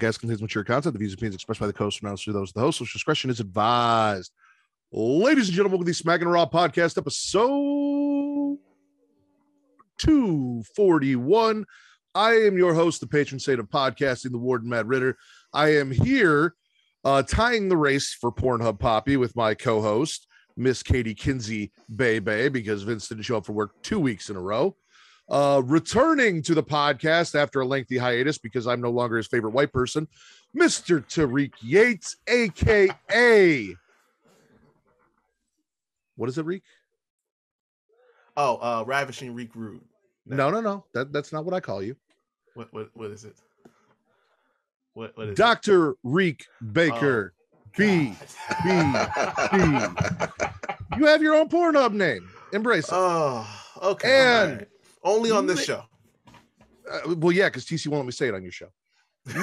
Podcast contains mature content. The views and opinions expressed by the host not through those of the host. Which discretion is advised. Ladies and gentlemen, to the Smack and Raw podcast episode 241. I am your host, the patron saint of podcasting, the warden Matt Ritter. I am here uh, tying the race for Pornhub Poppy with my co-host, Miss Katie Kinsey Bebe, because Vince didn't show up for work two weeks in a row. Uh, returning to the podcast after a lengthy hiatus because I'm no longer his favorite white person, Mr. Tariq Yates, aka what is it, Reek? Oh, uh, ravishing Reek Rude. No, no, no. That that's not what I call you. What what what is it? What what is Dr. Reek Baker. B B B. You have your own Pornhub name. Embrace it. Oh, okay. And-. Only on this show. Uh, well, yeah, because TC won't let me say it on your show.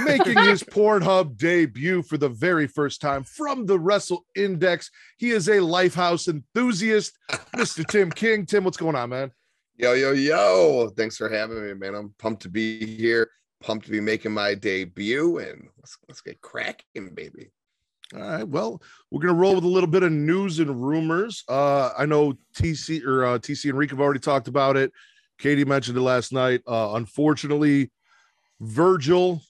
Making his Pornhub debut for the very first time from the Wrestle Index. He is a Lifehouse enthusiast, Mr. Tim King. Tim, what's going on, man? Yo, yo, yo. Thanks for having me, man. I'm pumped to be here. Pumped to be making my debut and let's, let's get cracking, baby. All right. Well, we're gonna roll with a little bit of news and rumors. Uh, I know TC or uh, TC and Rick have already talked about it. Katie mentioned it last night. Uh, unfortunately, Virgil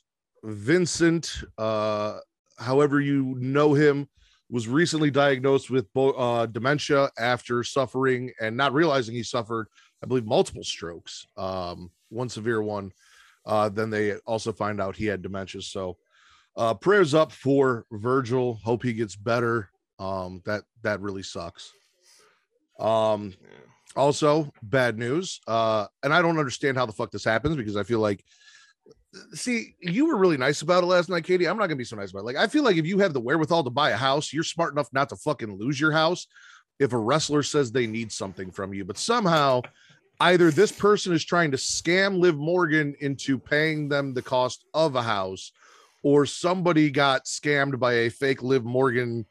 Vincent, uh, however you know him, was recently diagnosed with uh, dementia after suffering and not realizing he suffered, I believe, multiple strokes. Um, one severe one. Uh, then they also find out he had dementia. So uh prayers up for virgil hope he gets better um that that really sucks um also bad news uh and i don't understand how the fuck this happens because i feel like see you were really nice about it last night katie. I'm not gonna be so nice about it. Like i feel like if you have the wherewithal to buy a house you're smart enough not to fucking lose your house if a wrestler says they need something from you. But somehow either this person is trying to scam liv morgan into paying them the cost of a house or somebody got scammed by a fake Liv Morgan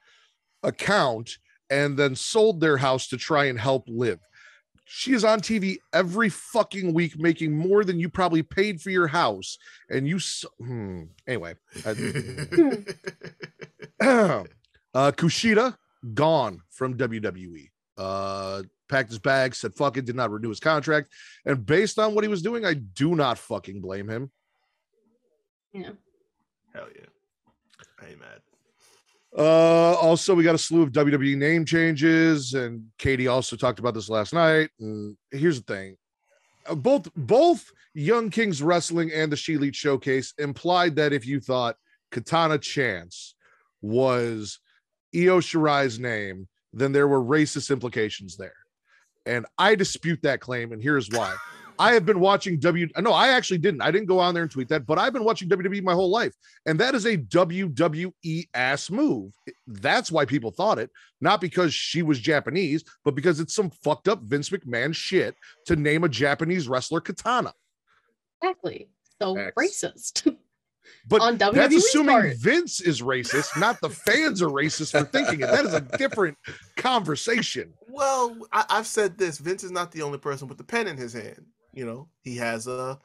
account and then sold their house to try and help Liv. She is on TV every fucking week making more than you probably paid for your house. And you, s- hmm. anyway, I- uh, Kushida gone from WWE. Uh, packed his bags, said fuck it, did not renew his contract. And based on what he was doing, I do not fucking blame him. Yeah. Hell yeah. I ain't mad. Uh, also, we got a slew of WWE name changes, and Katie also talked about this last night. And here's the thing: Uh, both both Young Kings Wrestling and the She Elite Showcase implied that if you thought Katana Chance was Io Shirai's name, then there were racist implications there. And I dispute that claim, and here's why. I have been watching W. No, I actually didn't. I didn't go on there and tweet that, but I've been watching WWE my whole life. And that is a WWE ass move. That's why people thought it, not because she was Japanese, but because it's some fucked up Vince McMahon shit to name a Japanese wrestler Katana. Exactly. So Facts. racist. But On that's WWE's assuming part. Vince is racist, not the fans are racist for thinking it. That is a different conversation. Well, I, I've said this. Vince is not the only person with the pen in his hand. You know, he has a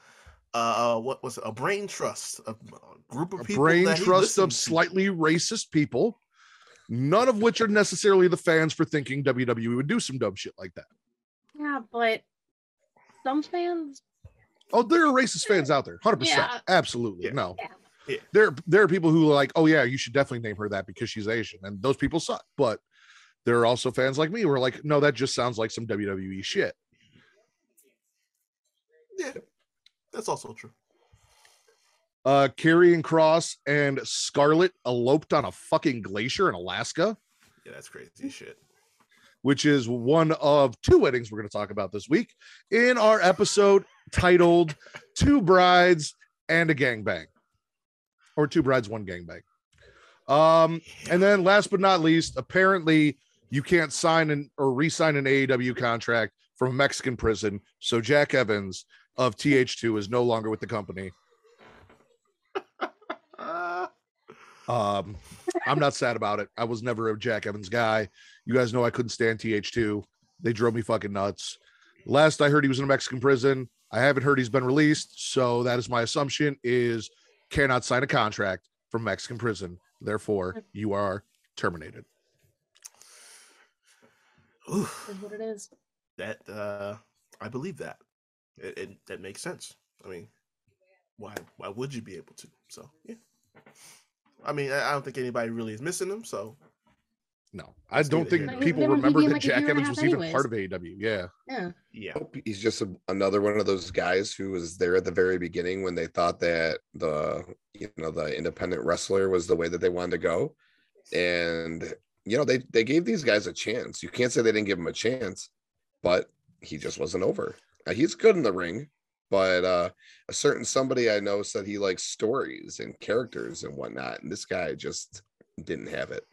uh what was it, a brain trust, a, a group of A people. brain that trust of to. slightly racist people, none of which are necessarily the fans for thinking WWE would do some dumb shit like that. yeah, but some fans Oh, there are racist fans out there, hundred percent, Yeah. absolutely. Yeah. No, Yeah. Yeah. there there are people who are like, oh yeah, you should definitely name her that because she's Asian, and those people suck. But there are also fans like me who are like, no, that just sounds like some WWE shit. Yeah, that's also true. Uh, Karrion Cross and Scarlet eloped on a fucking glacier in Alaska, Yeah, that's crazy shit. which is one of two weddings we're going to talk about this week in our episode titled Two Brides and a Gangbang, or Two Brides, One Gangbang. Um, and then last but not least, apparently you can't sign an or re-sign an AEW contract from a Mexican prison. So Jack Evans of TH2 is no longer with the company. Um, I'm not sad about it. I was never a Jack Evans guy. You guys know I couldn't stand TH2. They drove me fucking nuts. Last I heard he was in a Mexican prison. I haven't heard he's been released, so that is my assumption is cannot sign a contract from Mexican prison. Therefore, you are terminated. oof, Is what it is. that uh, I believe that. It, it that makes sense. I mean, why why would you be able to? So yeah. I mean, I I don't think anybody really is missing them. So No, I don't think here. People they would be remember that like Jack year and a Evans was half even part of AEW. Yeah. Yeah. yeah, He's just a, another one of those guys who was there at the very beginning when they thought that the you know the independent wrestler was the way that they wanted to go, and you know they they gave these guys a chance. You can't say they didn't give him a chance, but he just wasn't over. Uh, he's good in the ring, but uh, a certain somebody I know said he likes stories and characters and whatnot, and this guy just didn't have it.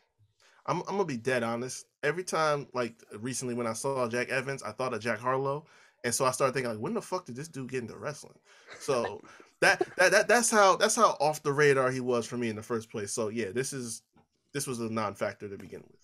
I'm I'm gonna be dead honest. Every time, like recently when I saw Jack Evans, I thought of Jack Harlow, and so I started thinking like, when the fuck did this dude get into wrestling? So that that, that that's how that's how off the radar he was for me in the first place. So yeah, this is this was a non-factor to begin with.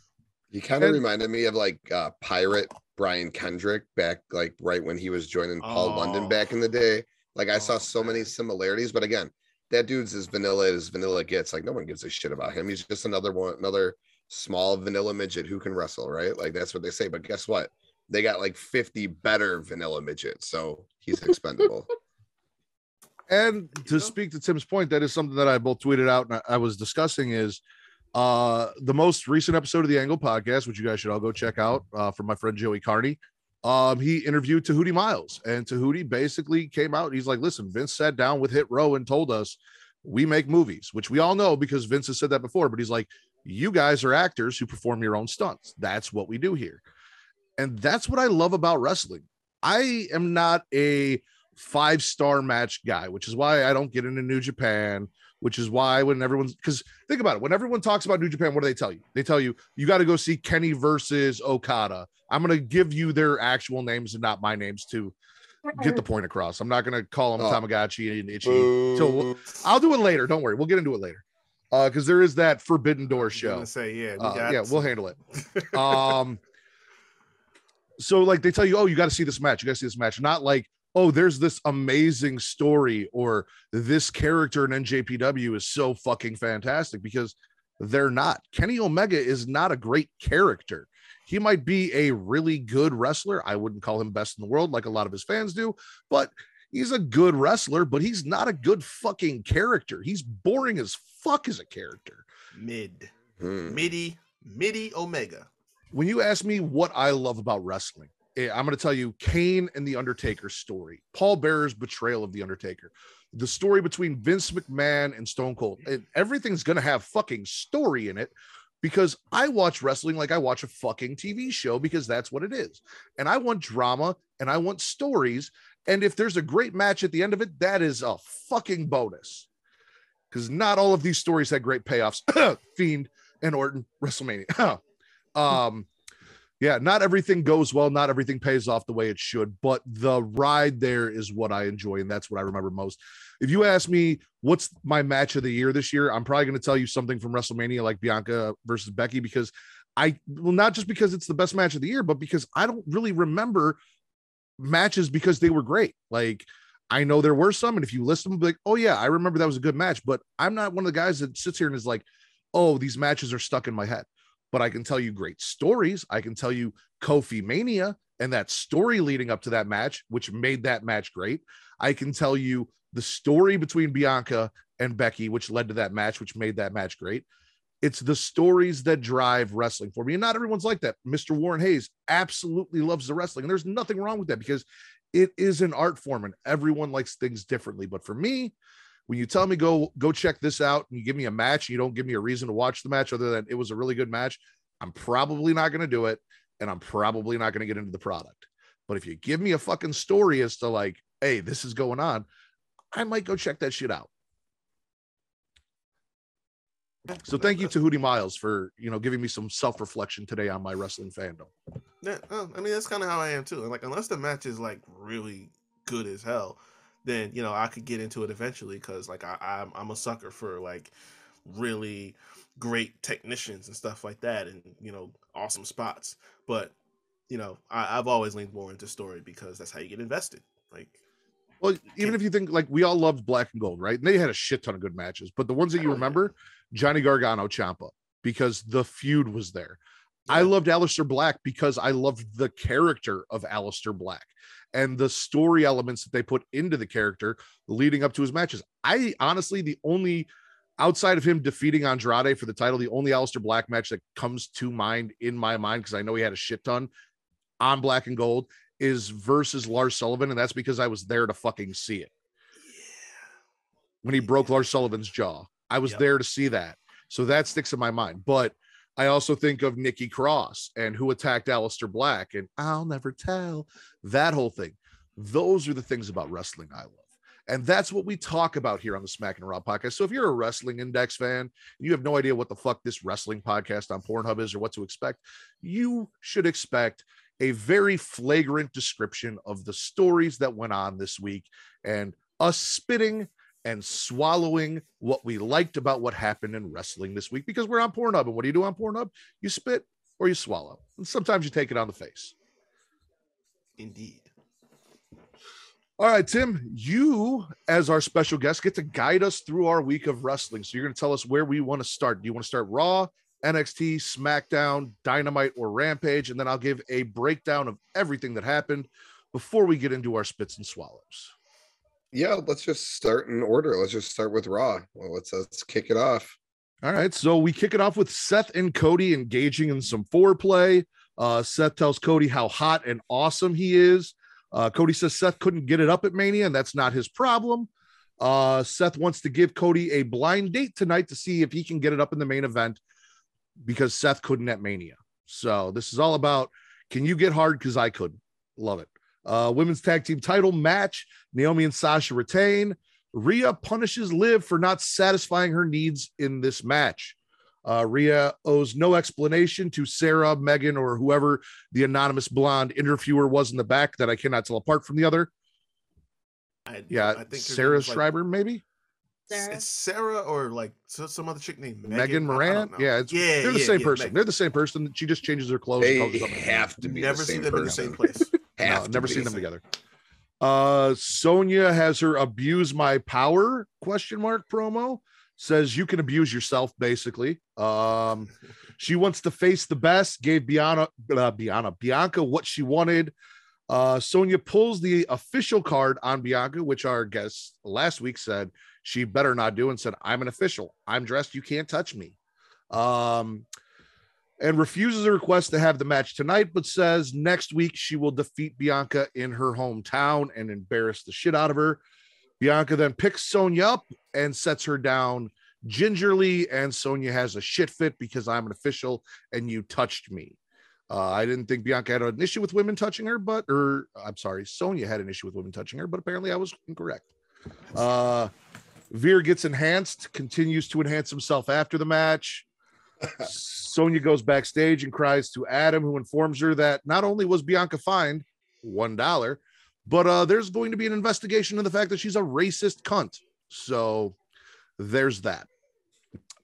He kind of reminded me of like uh pirate Brian Kendrick back like right when he was joining Paul Oh. London back in the day. Like I saw Oh, so many similarities, but again, that dude's as vanilla as vanilla gets. Like no one gives a shit about him. He's just another one, another small vanilla midget who can wrestle, right? Like that's what they say. But guess what? They got like 50 better vanilla midgets, so he's expendable. And to speak to Tim's point, that is something that I both tweeted out and I was discussing is uh the most recent episode of the Angle podcast, which you guys should all go check out uh from my friend Joey Carney. Um, he interviewed Tehuti Miles, and Tahuti basically came out. He's like, listen, Vince sat down with Hit Row and told us we make movies, which we all know because Vince has said that before, but he's like, you guys are actors who perform your own stunts. That's what we do here. And that's what I love about wrestling. I am not a five star match guy, which is why I don't get into New Japan, which is why when everyone's because think about it, when everyone talks about New Japan, what do they tell you? They tell you you got to go see Kenny versus Okada. I'm going to give you their actual names and not my names to get the point across. I'm not going to call them Oh. Tamagotchi and Itchy. Till- Boo. I'll do it later. Don't worry. We'll get into it later. Uh, because there is that Forbidden Door show. gonna say yeah, we Uh, yeah, we'll handle it. Um, so like they tell you, oh, you got to see this match. You got to see this match. Not like, oh, there's this amazing story or this character in NJPW is so fucking fantastic because they're not. Kenny Omega is not a great character. He might be a really good wrestler. I wouldn't call him best in the world like a lot of his fans do, but he's a good wrestler, but he's not a good fucking character. He's boring as fuck as a character. mid, Hmm. midi, midi, omega. when you ask me what I love about wrestling, I'm going to tell you Kane and the Undertaker story, Paul Bearer's betrayal of the Undertaker, the story between Vince McMahon and Stone Cold. And everything's going to have fucking story in it because I watch wrestling like I watch a fucking TV show because that's what it is. And I want drama and I want stories. And if there's a great match at the end of it, that is a fucking bonus. Because not all of these stories had great payoffs. Fiend and Orton, WrestleMania. um, yeah, not everything goes well, not everything pays off the way it should, but the ride there is what I enjoy, and that's what I remember most. If you ask me what's my match of the year this year, I'm probably going to tell you something from WrestleMania like Bianca versus Becky because I well, not just because it's the best match of the year, but because I don't really remember matches because they were great. Like I know there were some, and if you list them, like, oh yeah, I remember that was a good match, but I'm not one of the guys that sits here and is like, oh, these matches are stuck in my head. But I can tell you great stories. I can tell you Kofi Mania and that story leading up to that match, which made that match great. I can tell you the story between Bianca and Becky, which led to that match, which made that match great. It's the stories that drive wrestling for me. And not everyone's like that. Mr. Warren Hayes absolutely loves the wrestling. And there's nothing wrong with that because it is an art form and everyone likes things differently. But for me, when you tell me go go check this out and you give me a match you don't give me a reason to watch the match other than it was a really good match, I'm probably not going to do it and I'm probably not going to get into the product. But if you give me a fucking story as to like, hey, this is going on, I might go check that shit out. So thank you to Tehuti Miles for you know giving me some self reflection today on my wrestling fandom. Yeah, uh, I mean that's kind of how I am too. And like unless the match is like really good as hell, then you know I could get into it eventually because like I, I'm I'm a sucker for like really great technicians and stuff like that, and you know awesome spots. But you know I, I've always leaned more into story because that's how you get invested. Like Well, even if you think like we all loved Black and Gold, right? And they had a shit ton of good matches, but the ones that you oh, yeah. remember, Johnny Gargano, Ciampa, because the feud was there. I loved Aleister Black because I loved the character of Aleister Black and the story elements that they put into the character leading up to his matches. I honestly, the only outside of him defeating Andrade for the title, the only Aleister Black match that comes to mind in my mind, because I know he had a shit ton on Black and Gold, is versus Lars Sullivan. And that's because I was there to fucking see it Yeah. when he broke Lars Sullivan's jaw. I was Yep. there to see that. So that sticks in my mind. But I also think of Nikki Cross and who attacked Aleister Black and I'll never tell that whole thing. Those are the things about wrestling I love. And that's what we talk about here on the Smack and Raw podcast. So if you're a wrestling index fan and you have no idea what the fuck this wrestling podcast on Pornhub is or what to expect, you should expect a very flagrant description of the stories that went on this week and us spitting and swallowing what we liked about what happened in wrestling this week because we're on Pornhub. And what do you do on Pornhub? You spit or you swallow. And sometimes you take it on the face. indeed. All right, Tim, you as our special guest get to guide us through our week of wrestling. So you're going to tell us where we want to start. Do you want to start Raw, NXT, SmackDown, Dynamite, or Rampage? And then I'll give a breakdown of everything that happened before we get into our spits and swallows. Yeah, let's just start in order. Let's just start with Raw. Well, let's let's kick it off. All right, so we kick it off with Seth and Cody engaging in some foreplay. Uh, Seth tells Cody how hot and awesome he is. Uh, Cody says Seth couldn't get it up at Mania, and that's not his problem. Uh, Seth wants to give Cody a blind date tonight to see if he can get it up in the main event because Seth couldn't at Mania. So this is all about can you get hard? Because I couldn't. Love it. Uh, women's tag team title match. Naomi and Sasha retain. Rhea punishes Liv for not satisfying her needs in this match. Uh, Rhea owes no explanation to Sarah, Megan, or whoever the anonymous blonde interviewer was in the back that I cannot tell apart from the other. I, Yeah, I think Sarah was, like, Schreiber, maybe Sarah. It's Sarah or like some other chick named Megan, Megan I- I Moran. Yeah, yeah, they're the yeah, same yeah, person. Megan. They're the same person. She just changes her clothes. They calls have to be Never the seen same them in the same place. No, Have to never seen them together. Uh, Sonya has her abuse my power question mark promo says you can abuse yourself basically. Um, she wants to face the best. Gave Bianca uh, Biana, Bianca what she wanted. Uh, Sonya pulls the official card on Bianca, which our guest last week said she better not do, and said, "I'm an official. I'm dressed. You can't touch me." Um, and refuses a request to have the match tonight, but says next week she will defeat Bianca in her hometown and embarrass the shit out of her. Bianca then picks Sonya up and sets her down gingerly, and Sonya has a shit fit because I'm an official and you touched me. Uh, I didn't think Bianca had an issue with women touching her, but or I'm sorry, Sonya had an issue with women touching her, but apparently I was incorrect. Uh, Veer gets enhanced, continues to enhance himself after the match. Sonya goes backstage and cries to Adam, who informs her that not only was Bianca fined one dollar, but uh, there's going to be an investigation of the fact that she's a racist cunt. So there's that.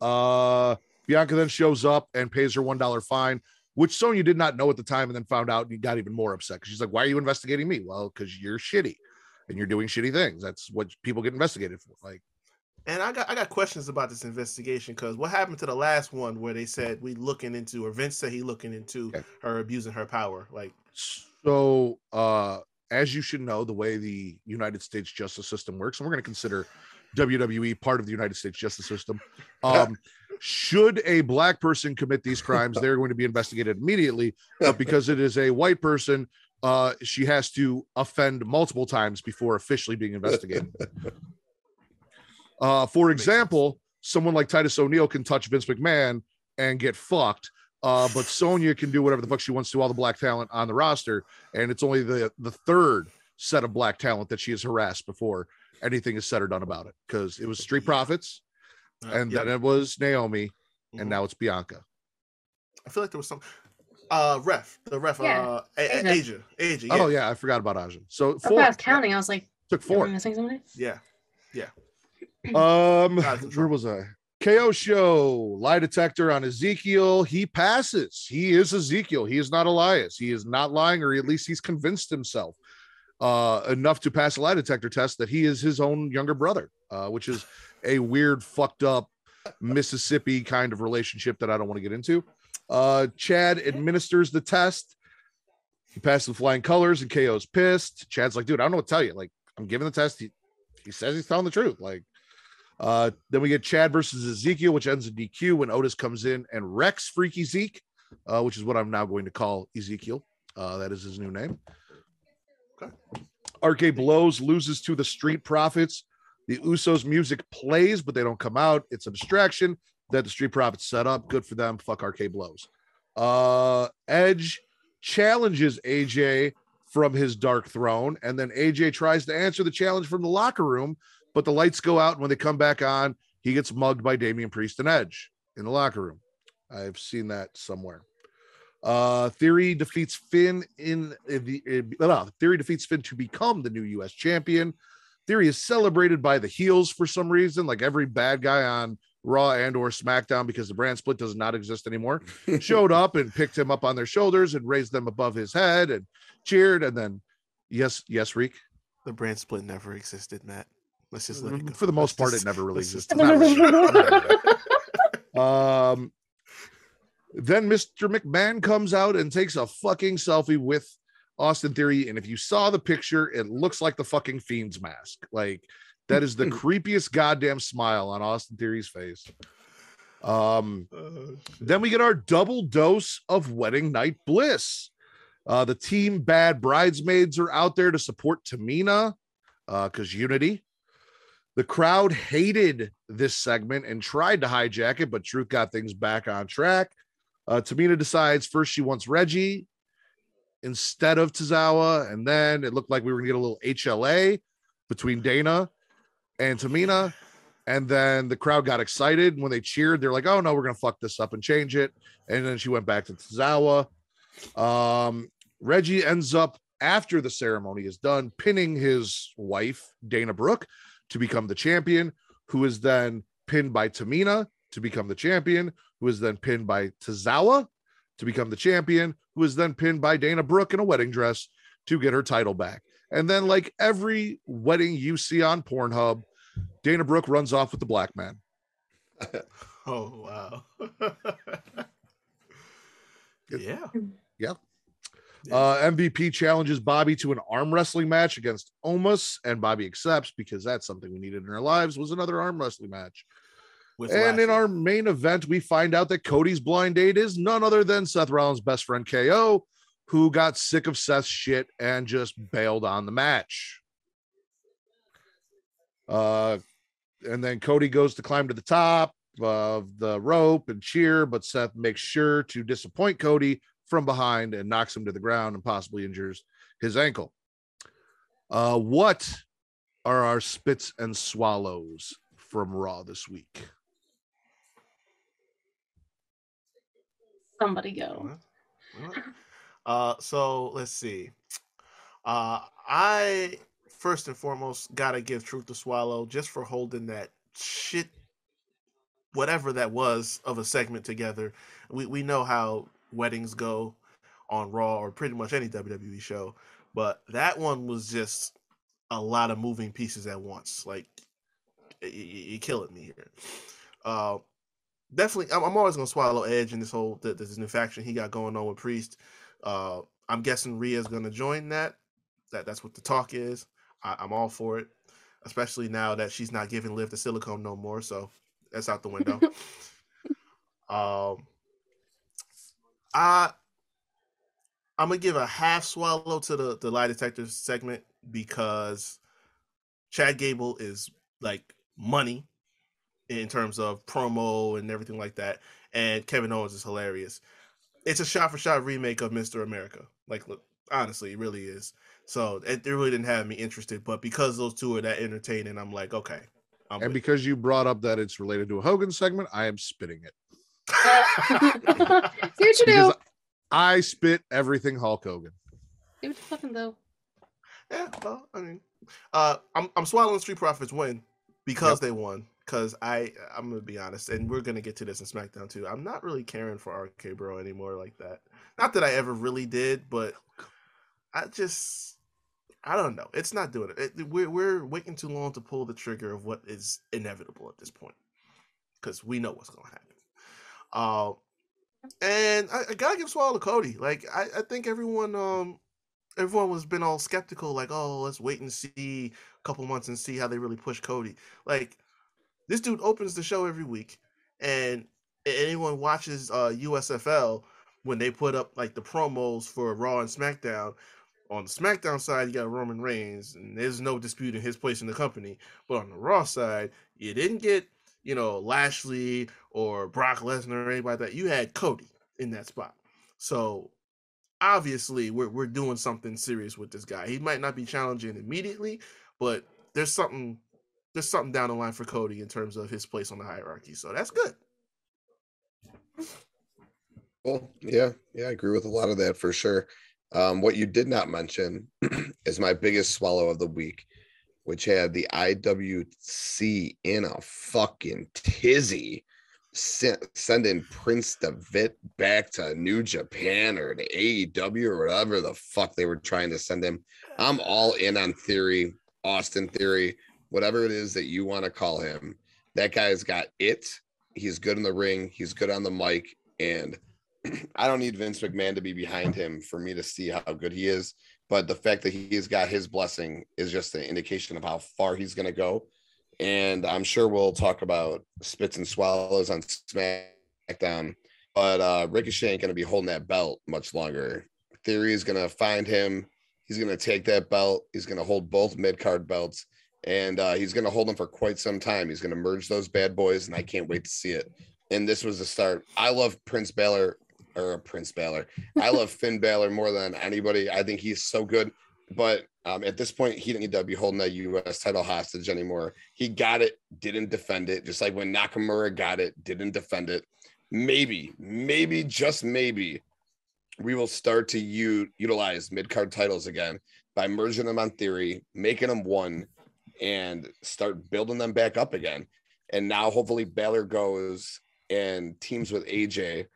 Uh, Bianca then shows up and pays her one dollar fine, which Sonya did not know at the time, and then found out and got even more upset because she's like, "Why are you investigating me?" Well, because you're shitty and you're doing shitty things. That's what people get investigated for. Like, And I got I got questions about this investigation because what happened to the last one where they said we looking into or Vince said he looking into Okay. her abusing her power. Like So, uh, as you should know, the way the United States justice system works, and we're going to consider WWE part of the United States justice system. Um, should a black person commit these crimes, they're going to be investigated immediately. But because it is a white person, uh, she has to offend multiple times before officially being investigated. uh, for example, someone like Titus O'Neil can touch Vince McMahon and get fucked. Uh, but Sonya can do whatever the fuck she wants to all the black talent on the roster, and it's only the the third set of black talent that she has harassed before anything is said or done about it. Because it was Street Profits, Uh, and yeah. then it was Naomi, and Mhm. now it's Bianca. I feel like there was some uh ref, the ref, Yeah, uh A- A- Aja. Aja, Aja. Yeah. Oh yeah, I forgot about Aja. So That's four I was counting. I was like, took four. Missing somebody? Yeah, yeah. Um, Out of control. where was I? KO show lie detector on Ezekiel. He passes. He is Ezekiel. He is not Elias. He is not lying, or at least he's convinced himself uh, enough to pass a lie detector test that he is his own younger brother, uh, which is a weird, fucked up Mississippi kind of relationship that I don't want to get into. Uh, Chad administers the test. He passes the flying colors, and KO's pissed. Chad's like, dude, I don't know what to tell you. Like, I'm giving the test. He, he says he's telling the truth. Like, uh, then we get Chad versus Ezekiel, which ends in DQ when Otis comes in and wrecks Freaky Zeke, uh, which is what I'm now going to call Ezekiel. Uh, that is his new name. Okay. RK Blows loses to the Street Profits. The Usos music plays, but they don't come out. It's a distraction that the Street Profits set up. Good for them. Fuck RK Blows. Uh, Edge challenges AJ from his dark throne, and then AJ tries to answer the challenge from the locker room, but the lights go out. And when they come back on, he gets mugged by Damian Priest and Edge in the locker room. I've seen that somewhere. Uh, Theory defeats Finn in the uh, Theory defeats Finn to become the new U.S. champion. Theory is celebrated by the heels for some reason, like every bad guy on Raw and or SmackDown, because the brand split does not exist anymore. Showed up and picked him up on their shoulders and raised them above his head and cheered. And then, yes, yes, Reek. The brand split never existed, Matt. Let's just let it go. For the most Let's part, just- it never really existed. Um, then Mr. McMahon comes out and takes a fucking selfie with Austin Theory. And if you saw the picture, it looks like the fucking fiend's mask. Like that is the creepiest goddamn smile on Austin Theory's face. Um, Oh, then we get our double dose of wedding night bliss. Uh, the team bad bridesmaids are out there to support Tamina because unity. The crowd hated this segment and tried to hijack it, but Truth got things back on track. Uh, Tamina decides first she wants Reggie instead of Tozawa, and then it looked like we were gonna get a little HLA between Dana and Tamina. And then the crowd got excited when they cheered. They're like, "Oh no, we're gonna fuck this up and change it." And then she went back to Tozawa. Um, Reggie ends up after the ceremony is done, pinning his wife Dana Brooke to become the champion, who is then pinned by Tamina to become the champion, who is then pinned by Tozawa to become the champion, who is then pinned by Dana Brooke in a wedding dress to get her title back. And then, like every wedding you see on Pornhub, Dana Brooke runs off with the black man. Oh wow. Yeah. Yeah. Yeah. Uh, MVP challenges Bobby to an arm wrestling match against Omos, and Bobby accepts because that's something we needed in our lives was another arm wrestling match. With and in our main event, we find out that Cody's blind date is none other than Seth Rollins' best friend KO, who got sick of Seth's shit and just bailed on the match. Uh, and then Cody goes to climb to the top of the rope and cheer, but Seth makes sure to disappoint Cody from behind and knocks him to the ground and possibly injures his ankle. Uh, what are our spits and swallows from Raw this week? Somebody go. What? What? Uh, so let's see. Uh, I first and foremost gotta give Truth to Swallow just for holding that shit, whatever that was, of a segment together. We we know how weddings go on Raw or pretty much any WWE show, but that one was just a lot of moving pieces at once. Like you're killing me here. Uh, definitely, I'm, I'm always gonna swallow Edge in this whole this new faction he got going on with Priest. Uh, I'm guessing Rhea's gonna join that. That that's what the talk is. I, I'm all for it, especially now that she's not giving Liv the silicone no more. So that's out the window. um, I I'm gonna give a half swallow to the the lie detector segment because Chad Gable is like money in terms of promo and everything like that, and Kevin Owens is hilarious. It's a shot for shot remake of Mr. America. Like, look, honestly, it really is. So it, it really didn't have me interested, but because those two are that entertaining, I'm like, okay. I'm And because you brought up that it's related to a Hogan segment, I am spitting it. See what you do. I spit everything Hulk Hogan. See what you fucking do. Yeah, well, I mean, uh, I'm I'm swallowing Street Profits win because they won. Because I I'm gonna be honest, and we're gonna get to this in SmackDown too. I'm not really caring for RK Bro anymore like that. Not that I ever really did, but I just I don't know. It's not doing it. it we're we're waiting too long to pull the trigger of what is inevitable at this point, because we know what's gonna happen. Uh, and I, I gotta give Swallow to Cody. Like I, I think everyone um everyone was been all skeptical, like, oh, let's wait and see a couple months and see how they really push Cody. Like, this dude opens the show every week, and anyone watches uh USFL when they put up like the promos for Raw and SmackDown. On the SmackDown side, you got Roman Reigns, and there's no disputing his place in the company. But on the Raw side, you didn't get, you know, Lashley or Brock Lesnar or anybody like that. You had Cody in that spot. So obviously we're we're doing something serious with this guy. He might not be challenging immediately, but there's something there's something down the line for Cody in terms of his place on the hierarchy. So that's good. Well, yeah, yeah, I agree with a lot of that for sure. Um, what you did not mention is my biggest swallow of the week, which had the IWC in a fucking tizzy, sen- sending Prince Devitt back to New Japan or to AEW or whatever the fuck they were trying to send him. I'm all in on theory, Austin theory, whatever it is that you want to call him. That guy's got it. He's good in the ring. He's good on the mic, and I don't need Vince McMahon to be behind him for me to see how good he is. But the fact that he's got his blessing is just an indication of how far he's going to go. And I'm sure we'll talk about spits and swallows on SmackDown. But uh, Ricochet ain't going to be holding that belt much longer. Theory is going to find him. He's going to take that belt. He's going to hold both mid card belts. And uh, he's going to hold them for quite some time. He's going to merge those bad boys. And I can't wait to see it and this was the start. I love Prince Balor or Prince Balor. I love Finn Balor more than anybody. I think he's so good. But um, at this point, he didn't need to be holding that U.S. title hostage anymore. He got it, didn't defend it, just like when Nakamura got it, didn't defend it. Maybe, maybe, just maybe, we will start to u- utilize mid card titles again by merging them on theory, making them one, and start building them back up again. And now, hopefully, Balor goes and teams with AJ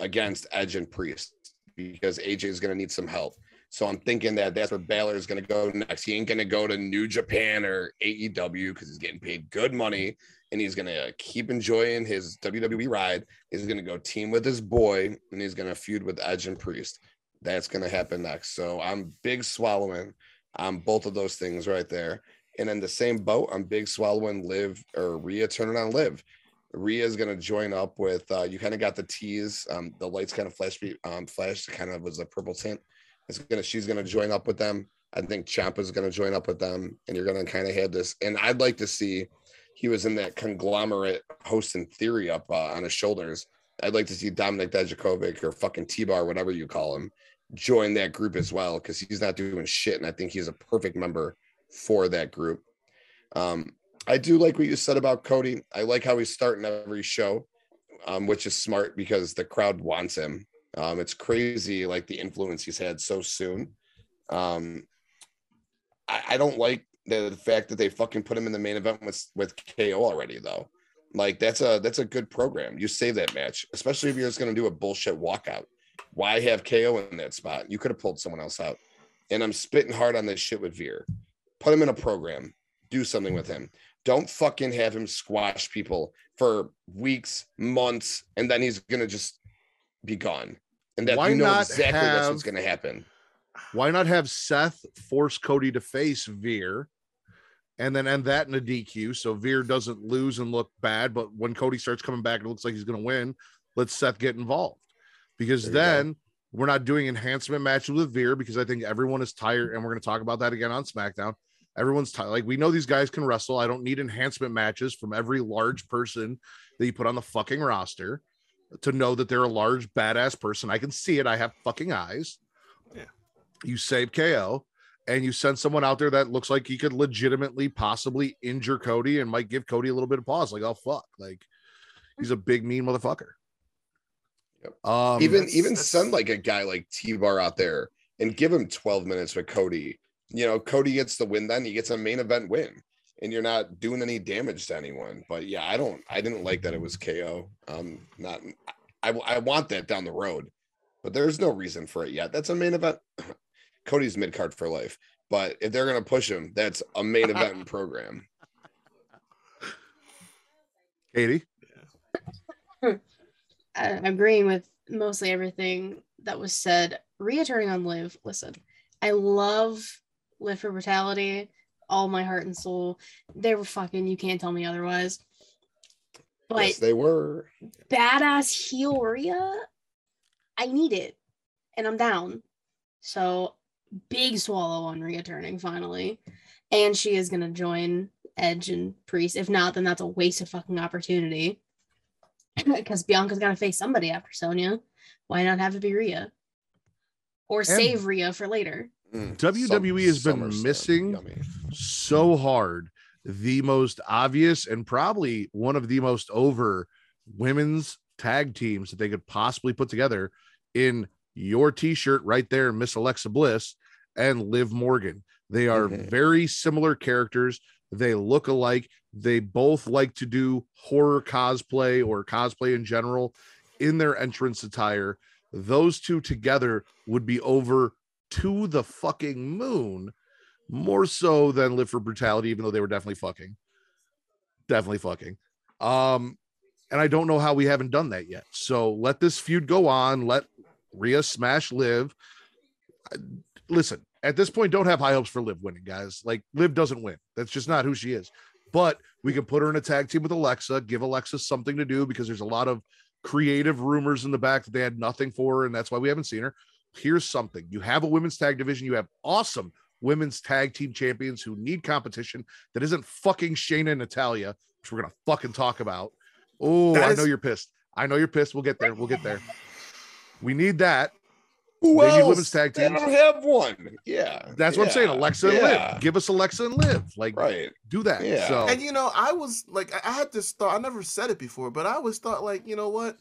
against Edge and Priest because AJ is going to need some help. So I'm thinking that that's where Balor is going to go next. He ain't going to go to New Japan or AEW because he's getting paid good money and he's going to keep enjoying his WWE ride. He's going to go team with his boy and he's going to feud with Edge and Priest. That's going to happen next. So I'm big swallowing on both of those things right there. And in the same boat, I'm big swallowing Liv or Rhea turning on Liv. Rhea is going to join up with uh, you kind of got the tease um, the lights kind of flash um, kind of was a purple tint. It's gonna she's going to join up with them. I think Ciampa is going to join up with them and you're going to kind of have this and I'd like to see he was in that conglomerate hosting theory up uh, on his shoulders. I'd like to see Dominik Dijakovic or fucking T-Bar whatever you call him join that group as well because he's not doing shit and I think he's a perfect member for that group. Um, I do like what you said about Cody. I like how he's starting every show, um, which is smart because the crowd wants him. Um, it's crazy, like the influence he's had so soon. Um, I, I don't like the, the fact that they fucking put him in the main event with with KO already, though. Like that's a that's a good program. You save that match, especially if you're just gonna do a bullshit walkout. Why have KO in that spot? You could have pulled someone else out. And I'm spitting hard on this shit with Veer. Put him in a program. Do something with him. Don't fucking have him squash people for weeks, months, and then he's gonna just be gone. And that Why you know exactly that's what's gonna happen. Why not have Seth force Cody to face Veer and then end that in a DQ so Veer doesn't lose and look bad? But when Cody starts coming back and it looks like he's to win, let Seth get involved because you go. then We're not doing enhancement matches with Veer because I think everyone is tired, and we're to talk about that again on SmackDown. Everyone's tired. Like we know these guys can wrestle. I don't need enhancement matches from every large person that you put on the fucking roster to know that they're a large badass person. I can see it. I have fucking eyes. Yeah. You save KO and you send someone out there that looks like he could legitimately possibly injure Cody and might give Cody a little bit of pause. Like, oh fuck, like he's a big mean motherfucker. Yep. Um, even that's- even that's- send like a guy like T Bar out there and give him 12 minutes with Cody. You know, Cody gets the win, then he gets a main event win, and you're not doing any damage to anyone. But yeah, I don't, I didn't like that it was KO. Um, not, I, I want that down the road, but there's no reason for it yet. That's a main event. Cody's mid card for life, but if they're gonna push him, that's a main event program. Katie. uh, agreeing with mostly everything that was said. Returning on Liv, listen, I love Liv for Brutality, all my heart and soul. They were fucking, you can't tell me otherwise. But yes, they were. badass heel I need it. And I'm down. So big swallow on Rhea turning finally. And she is gonna join Edge and Priest. If not, then that's a waste of fucking opportunity. Because Bianca's gotta face somebody after Sonya. Why not have it be Rhea? Or save Rhea for later. Mm, WWE has been missing- so hard. The most obvious and probably one of the most over women's tag teams that they could possibly put together in your t-shirt right there miss alexa bliss and liv morgan. They are Mhm. very similar characters. They look alike. They both like to do horror cosplay or cosplay in general in their entrance attire. Those two together would be over to the fucking moon more so than Liv for brutality even though they were definitely fucking. Definitely fucking. Um and i don't know how we haven't done that yet. So let this feud go on. Let Rhea smash Liv listen at this point don't have high hopes for Liv winning guys. Like Liv doesn't win. That's just not who she is. But we can put her in a tag team with alexa give alexa something to do because there's a lot of creative rumors in the back that they had nothing for her and that's why we haven't seen her here's something you have a women's tag division you have awesome women's tag team champions who need competition that isn't fucking Shayna and Natalia, which we're gonna fucking talk about. Oh, That I know you're pissed. I know you're pissed. We'll get there. We'll get there. We need that. Who They need else? women's tag They teams. don't have one. Yeah, That's what I'm saying. Alexa and yeah. Liv. Give us Alexa and Liv. Like Right. do that. Yeah. So And you know, I was like, I- I had this thought. I never said it before, but I always thought, like, you know what,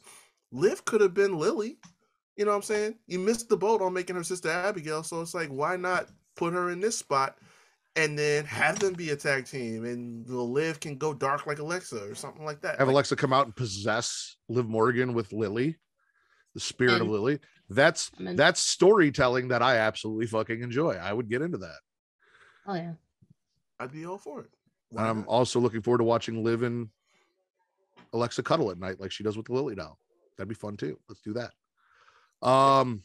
Liv could have been Lily. You know what I'm saying? You missed the boat on making her sister Abigail, so it's like, why not put her in this spot and then have them be a tag team, and the Liv can go dark like Alexa or something like that. have Like, Alexa come out and possess Liv Morgan with Lily, the spirit of Lily. That's I'm that's storytelling that I absolutely fucking enjoy. I would get into that. Oh yeah. I'd be all for it. Why I'm not? also looking forward to watching Liv and Alexa cuddle at night like she does with the Lily doll. That'd be fun too. Let's do that. Um,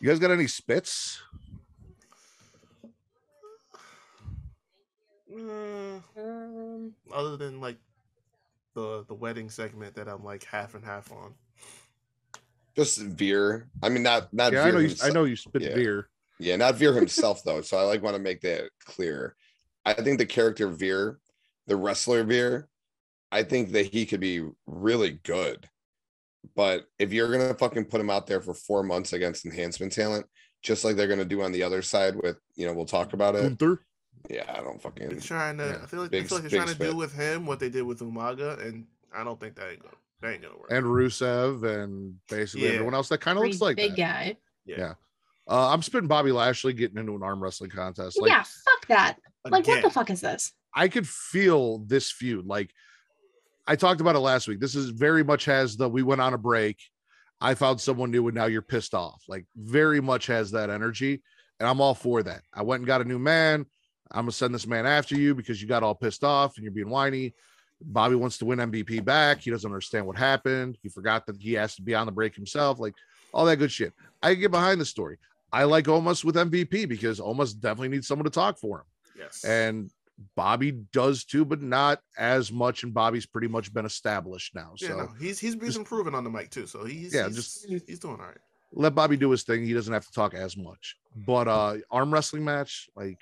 you guys got any spits? Mm, Um, other than like the the wedding segment that I'm like half and half on. Just Veer. I mean, not not. Yeah, I Veer know you. I know you spit Yeah. Veer. Yeah, not Veer himself though. So I like want to make that clear. I think the character Veer, the wrestler Veer, I think that he could be really good. But if you're gonna fucking put him out there for four months against enhancement talent, just like they're gonna do on the other side with, you know, we'll talk about it. Gunther. Yeah, I don't fucking. They're trying to. Yeah, I feel like big- I feel like they're big trying to spit. do with him what they did with Umaga, and I don't think that ain't gonna that ain't gonna work. and Rusev and basically Yeah. everyone else that kind of looks like big that. guy. yeah. Uh, I'm spitting Bobby Lashley getting into an arm wrestling contest. Like yeah, fuck that. Like, what the fuck is this? I could feel this feud. Like I talked about it last week. This is very much has the we went on a break. I found someone new and now you're pissed off. Like very much has that energy. And I'm all for that. I went and got a new man. I'm gonna send this man after you because you got all pissed off and you're being whiny. Bobby wants to win MVP back. He doesn't understand what happened. He forgot that he has to be on the break himself. Like all that good shit. I can get behind the story. I like Omos with MVP because Omos definitely needs someone to talk for him Yes. and Bobby does too, but not as much. And Bobby's pretty much been established now. yeah, So no, he's he's been just- improving on the mic too. So he's Yeah, he's, just- he's doing all right. let Bobby do his thing. He doesn't have to talk as much. But uh arm wrestling match, like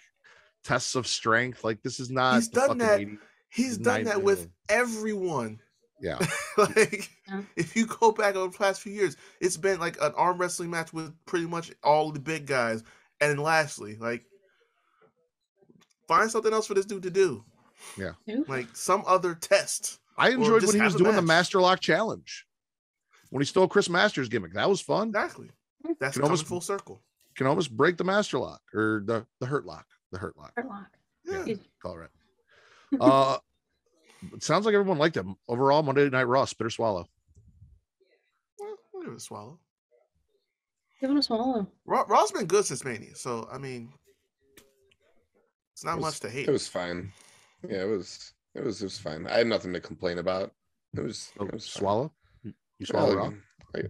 tests of strength, like this is not. He's done that. 80s. He's done that with everyone. Yeah, like Yeah. if you go back over the past few years, it's been like an arm wrestling match with pretty much all the big guys. And lastly, like find something else for this dude to do. Yeah. Like some other test. I enjoyed when he was a doing the. Master Lock challenge when he stole Chris Masters gimmick. That was fun. Exactly. That's Can almost- full circle. Can almost break the Master Lock or the the Hurt Lock, the Hurt Lock. Hurt Lock. Yeah. Call it right. Uh, it sounds like everyone liked him overall. Monday Night Raw, spit or swallow. Well, we'll give it a swallow. Give it a swallow. Raw, Raw's been good since Mania, so I mean, it's not It was- much to hate. It was fine. Yeah, it was. It was. It was fine. I had nothing to complain about. It was. Oh, It was fine. swallow. You swallow Well, Raw. I, I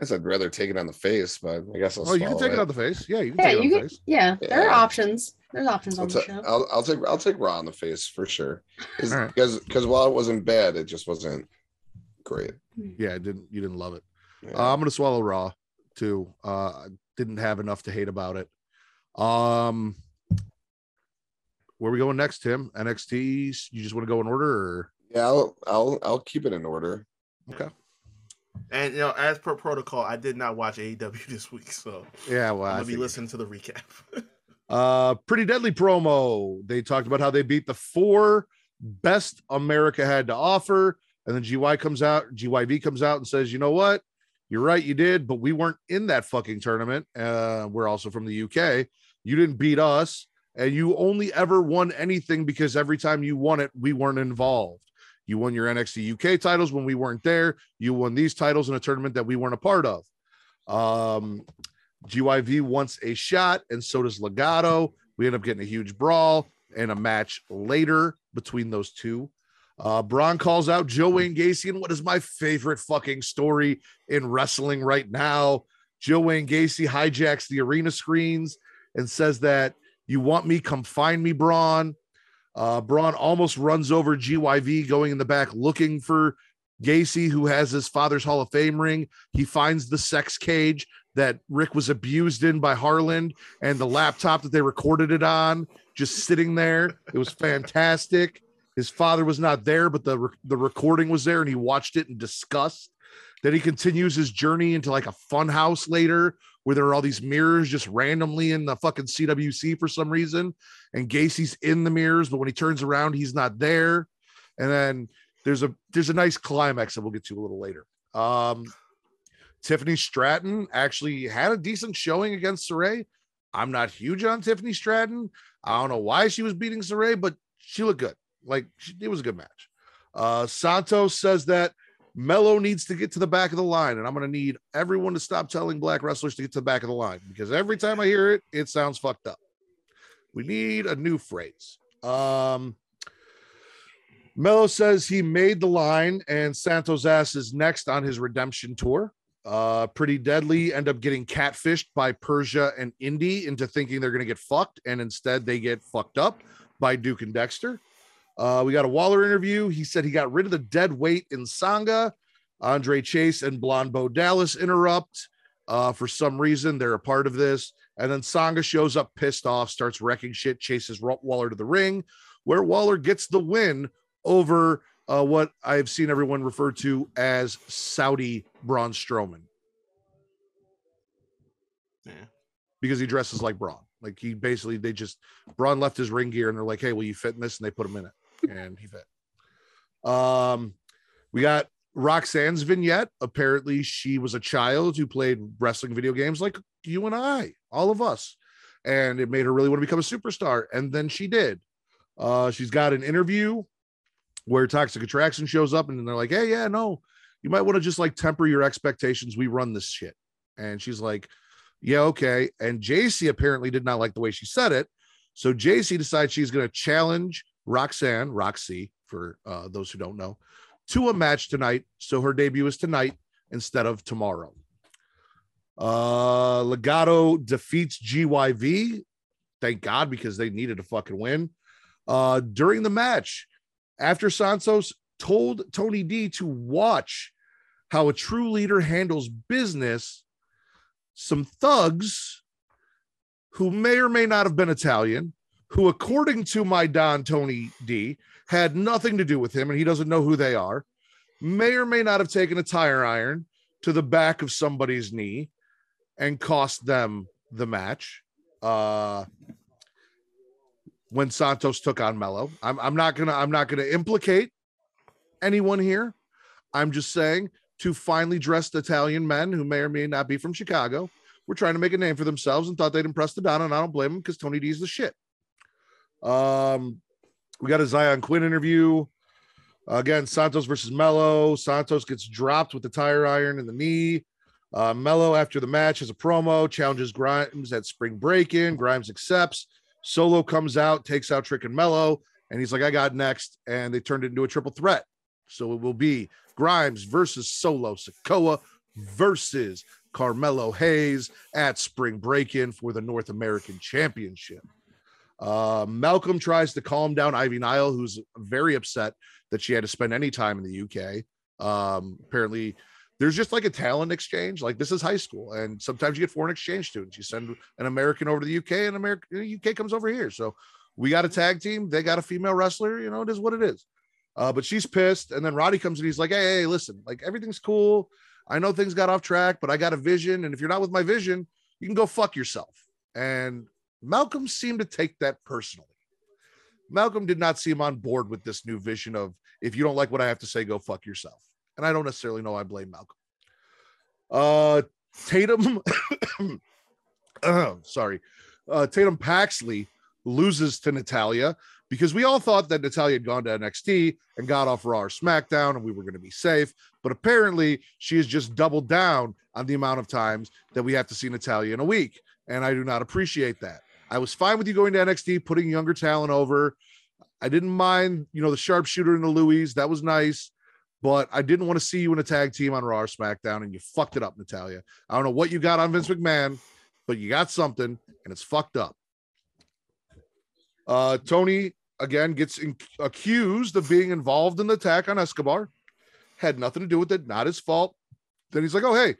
guess I'd rather take it on the face, but I guess I'll. Oh, you can swallow take it on the face. Yeah, you can Yeah, take it you on the can. face. Yeah, there are options. There's options I'll, on the ta- show. I'll, I'll take I'll take raw on the face for sure. All right. Because because while it wasn't bad, it just wasn't great. Yeah, it didn't you didn't love it? Yeah. Uh, I'm gonna swallow Raw too. Uh, I didn't have enough to hate about it. Um, where we going next, Tim? NXT. You just want to go in order, or yeah, I'll I'll I'll keep it in order. okay? And you know, as per protocol, I did not watch AEW this week, so Yeah, well, I'm gonna be listening to the recap. Uh, pretty deadly promo. They talked about how they beat the four best America had to offer, and then GY comes out, GYV comes out and says, "You know what? You're right, you did, but we weren't in that fucking tournament. Uh, we're also from the UK. You didn't beat us, and you only ever won anything because every time you won it, we weren't involved. You won your NXT UK titles when we weren't there. You won these titles in a tournament that we weren't a part of. Um, GYV wants a shot, and so does Legado. We end up getting a huge brawl and a match later between those two. Uh, Bron calls out Joe Wayne Gacy, and what is my favorite fucking story in wrestling right now? Joe Wayne Gacy hijacks the arena screens and says that you want me, come find me, Bron. Uh, Bron almost runs over GYV going in the back looking for Gacy, who has his father's Hall of Fame ring. He finds the sex cage that Rick was abused in by Harland and the laptop that they recorded it on, just sitting there. It was fantastic. His father was not there, but the the recording was there, and he watched it in disgust. Then he continues his journey into like a fun house later, where there are all these mirrors just randomly in the fucking CWC for some reason, and Gacy's in the mirrors, but when he turns around, he's not there. And then there's a there's a nice climax that we'll get to a little later. Um, Tiffany Stratton actually had a decent showing against Sarray. I'm not huge on Tiffany Stratton. I don't know why she was beating Sarray, but she looked good. Like she, it was a good match. Uh, Santos says that Melo needs to get to the back of the line, and I'm going to need everyone to stop telling black wrestlers to get to the back of the line because every time I hear it, it sounds fucked up. We need a new phrase. Um, Melo says he made the line, and Santos ass is next on his redemption tour. Uh, pretty deadly end up getting catfished by Persia and Indi into thinking they're going to get fucked, and instead they get fucked up by Duke and Dexter. Uh, we got a Waller interview. He said he got rid of the dead weight in Sanga. Andre Chase and Blonde Bo Dallas interrupt. Uh, for some reason, they're a part of this. And then Sanga shows up pissed off, starts wrecking shit, chases Waller to the ring, where Waller gets the win over uh, what I've seen everyone refer to as Saudi Braun Strowman yeah. because he dresses like Bron. Like he basically, they just Bron left his ring gear and they're like, "Hey, will you fit in this?" And they put him in it, and he fit. Um, we got Roxanne's vignette. Apparently, she was a child who played wrestling video games like you and I, all of us, and it made her really want to become a superstar. And then she did. Uh, she's got an interview where Toxic Attraction shows up, and they're like, "Hey, yeah, no, you might want to just like temper your expectations. We run this shit." And she's like, yeah, okay. And Jacy apparently did not like the way she said it. So Jacy decides she's going to challenge Roxanne, Roxy, for uh, those who don't know, to a match tonight. So her debut is tonight instead of tomorrow. Uh, Legado defeats GYV. Thank God, because they needed a fucking win. Uh, during the match, after Santos told Tony D to watch how a true leader handles business, some thugs who may or may not have been Italian, who, according to my Don Tony D, had nothing to do with him and he doesn't know who they are, may or may not have taken a tire iron to the back of somebody's knee and cost them the match. Uh, when Santos took on Melo, I'm, I'm not gonna I'm not gonna implicate anyone here. I'm just saying two finely dressed Italian men who may or may not be from Chicago were trying to make a name for themselves and thought they'd impress the Don, and I don't blame them because Tony D's the shit. Um, we got a Xyon Quinn interview. Again, Santos versus Melo. Santos gets dropped with the tire iron in the knee. Uh, Melo, after the match, has a promo, challenges Grimes at Spring Breakin'. Grimes accepts. Solo comes out, takes out Trick and Melo, and he's like, I got next. And they turned it into a triple threat. So it will be Grimes versus Solo Sikoa versus Carmelo Hayes at Spring Breakin' for the North American Championship. Uh, Malcolm tries to calm down Ivy Nile, who's very upset that she had to spend any time in the UK. Um, apparently, there's just like a talent exchange. Like this is high school, and sometimes you get foreign exchange students. You send an American over to the UK, and American UK comes over here. So we got a tag team. They got a female wrestler. You know, it is what it is. Uh, but she's pissed, and then Roddy comes and he's like, "Hey, hey, listen, like everything's cool. I know things got off track, but I got a vision, and if you're not with my vision, you can go fuck yourself." And Malcolm seemed to take that personally. Malcolm did not seem on board with this new vision of if you don't like what I have to say, go fuck yourself. And I don't necessarily know I blame Malcolm. Uh Tatum, uh, sorry, uh, Tatum Paxley loses to Natalya because we all thought that Natalya had gone to NXT and got off Raw or SmackDown and we were going to be safe. But apparently, she has just doubled down on the amount of times that we have to see Natalya in a week. And I do not appreciate that. I was fine with you going to NXT, putting younger talent over. I didn't mind, you know, the sharpshooter in the Louis. That was nice. But I didn't want to see you in a tag team on Raw or SmackDown, and you fucked it up, Natalya. I don't know what you got on Vince McMahon, but you got something, and it's fucked up. Uh, Tony again gets in- accused of being involved in the attack on Escobar. Had nothing to do with it, not his fault. Then he's like, "Oh, hey,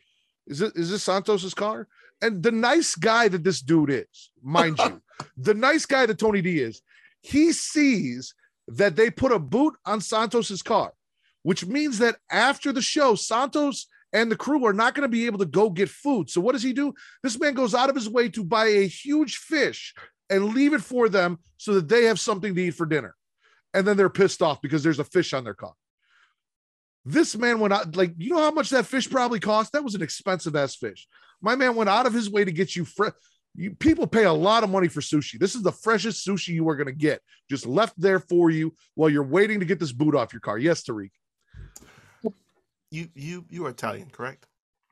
is it is this Santos's car?" And the nice guy that this dude is, mind you, the nice guy that Tony D is, he sees that they put a boot on Santos's car, which means that after the show, Santos and the crew are not going to be able to go get food. So what does he do? This man goes out of his way to buy a huge fish and leave it for them so that they have something to eat for dinner. And then they're pissed off because there's a fish on their car. This man went out, like, you know how much that fish probably cost? That was an expensive ass fish. My man went out of his way to get you fresh. You, people pay a lot of money for sushi. This is the freshest sushi you are going to get, just left there for you while you're waiting to get this boot off your car. Yes, Tariq, You you you are Italian, correct?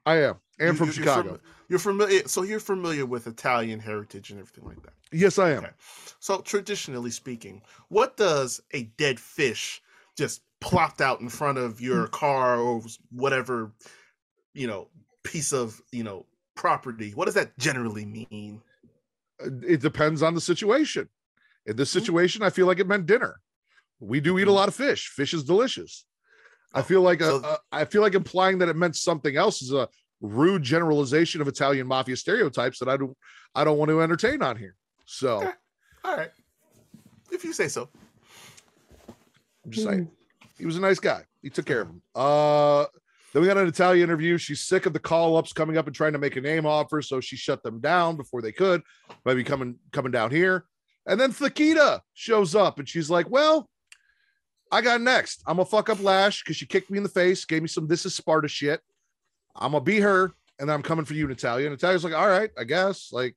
I am, and You- from you- Chicago. You're, fam- you're familiar, eh, so you're familiar with Italian heritage and everything like that. yes, I am. Okay. So traditionally speaking, what does a dead fish just plopped out in front of your Mm. car or whatever, you know, piece of you know property? What does that generally mean? It depends on the situation. In this Mhm. situation, I feel like it meant dinner. We do eat a Mhm. lot of fish. Fish is delicious. I feel like a, so- a, I feel like implying that it meant something else is a rude generalization of Italian mafia stereotypes that I don't I don't want to entertain on here. So Okay. All right, if you say so. I'm just saying he was a nice guy. He took care of him. Uh then we got an Italian interview. She's sick of the call ups coming up and trying to make a name offer, so she shut them down before they could. Maybe coming coming down here, and then Thakita shows up and she's like, "Well, I got next. I'm gonna fuck up Lash because she kicked me in the face, gave me some this is Sparta shit. I'm gonna be her, and I'm coming for you, Natalya." And Natalya's like, "All right, I guess. Like,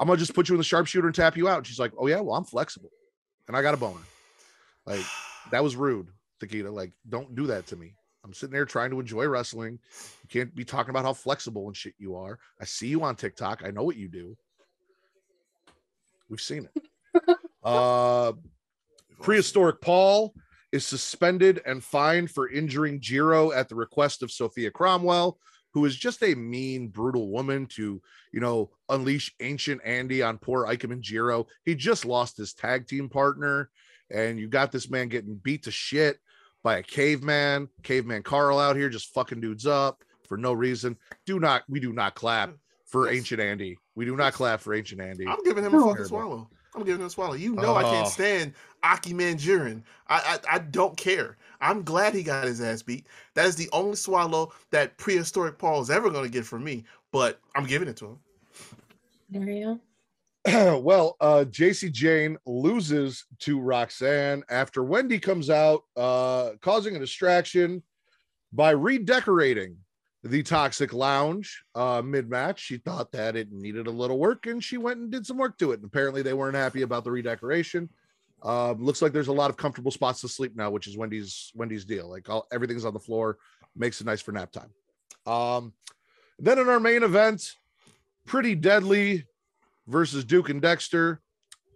I'm gonna just put you in the sharpshooter and tap you out." And she's like, "Oh yeah, well I'm flexible, and I got a boner." Like that was rude, Takita. Like, don't do that to me. I'm sitting there trying to enjoy wrestling. You can't be talking about how flexible and shit you are. I see you on TikTok. I know what you do. We've seen it. uh prehistoric Paul is suspended and fined for injuring Jiro at the request of Sophia Cromwell, who is just a mean, brutal woman to, you know, unleash ancient Andy on poor Ikemen Jiro. He just lost his tag team partner, and you got this man getting beat to shit by a caveman, caveman Carl out here just fucking dudes up for no reason. Do not, we do not clap for Yes. ancient Andy. We do not clap for ancient Andy. I'm giving him a No. fucking swallow. I'm giving him a swallow. You know I Oh. can't stand Aki Manjurin. I, I I don't care. I'm glad he got his ass beat. That is the only swallow that prehistoric Paul is ever going to get from me. But I'm giving it to him. There you well, uh, Jacy Jayne loses to Roxanne after Wendy comes out, uh, causing a distraction by redecorating the Toxic Lounge uh, mid match. She thought that it needed a little work and she went and did some work to it. And apparently, they weren't happy about the redecoration. Uh, looks like there's a lot of comfortable spots to sleep now, which is Wendy's Wendy's deal. Like all, everything's on the floor, makes it nice for nap time. Um, then in our main event, pretty deadly versus Duke and Dexter.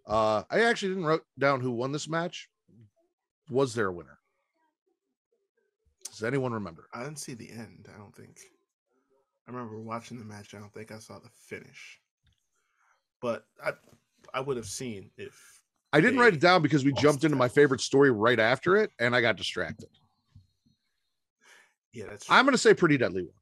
Uh, I actually didn't write down who won this match. Was there a winner? Does anyone remember? I didn't see the end. I don't think. I remember watching the match. I don't think I saw the finish. But I I would have seen if I didn't write it down because we jumped into my favorite story right after it, and I got distracted. yeah that's I'm going to say pretty deadly one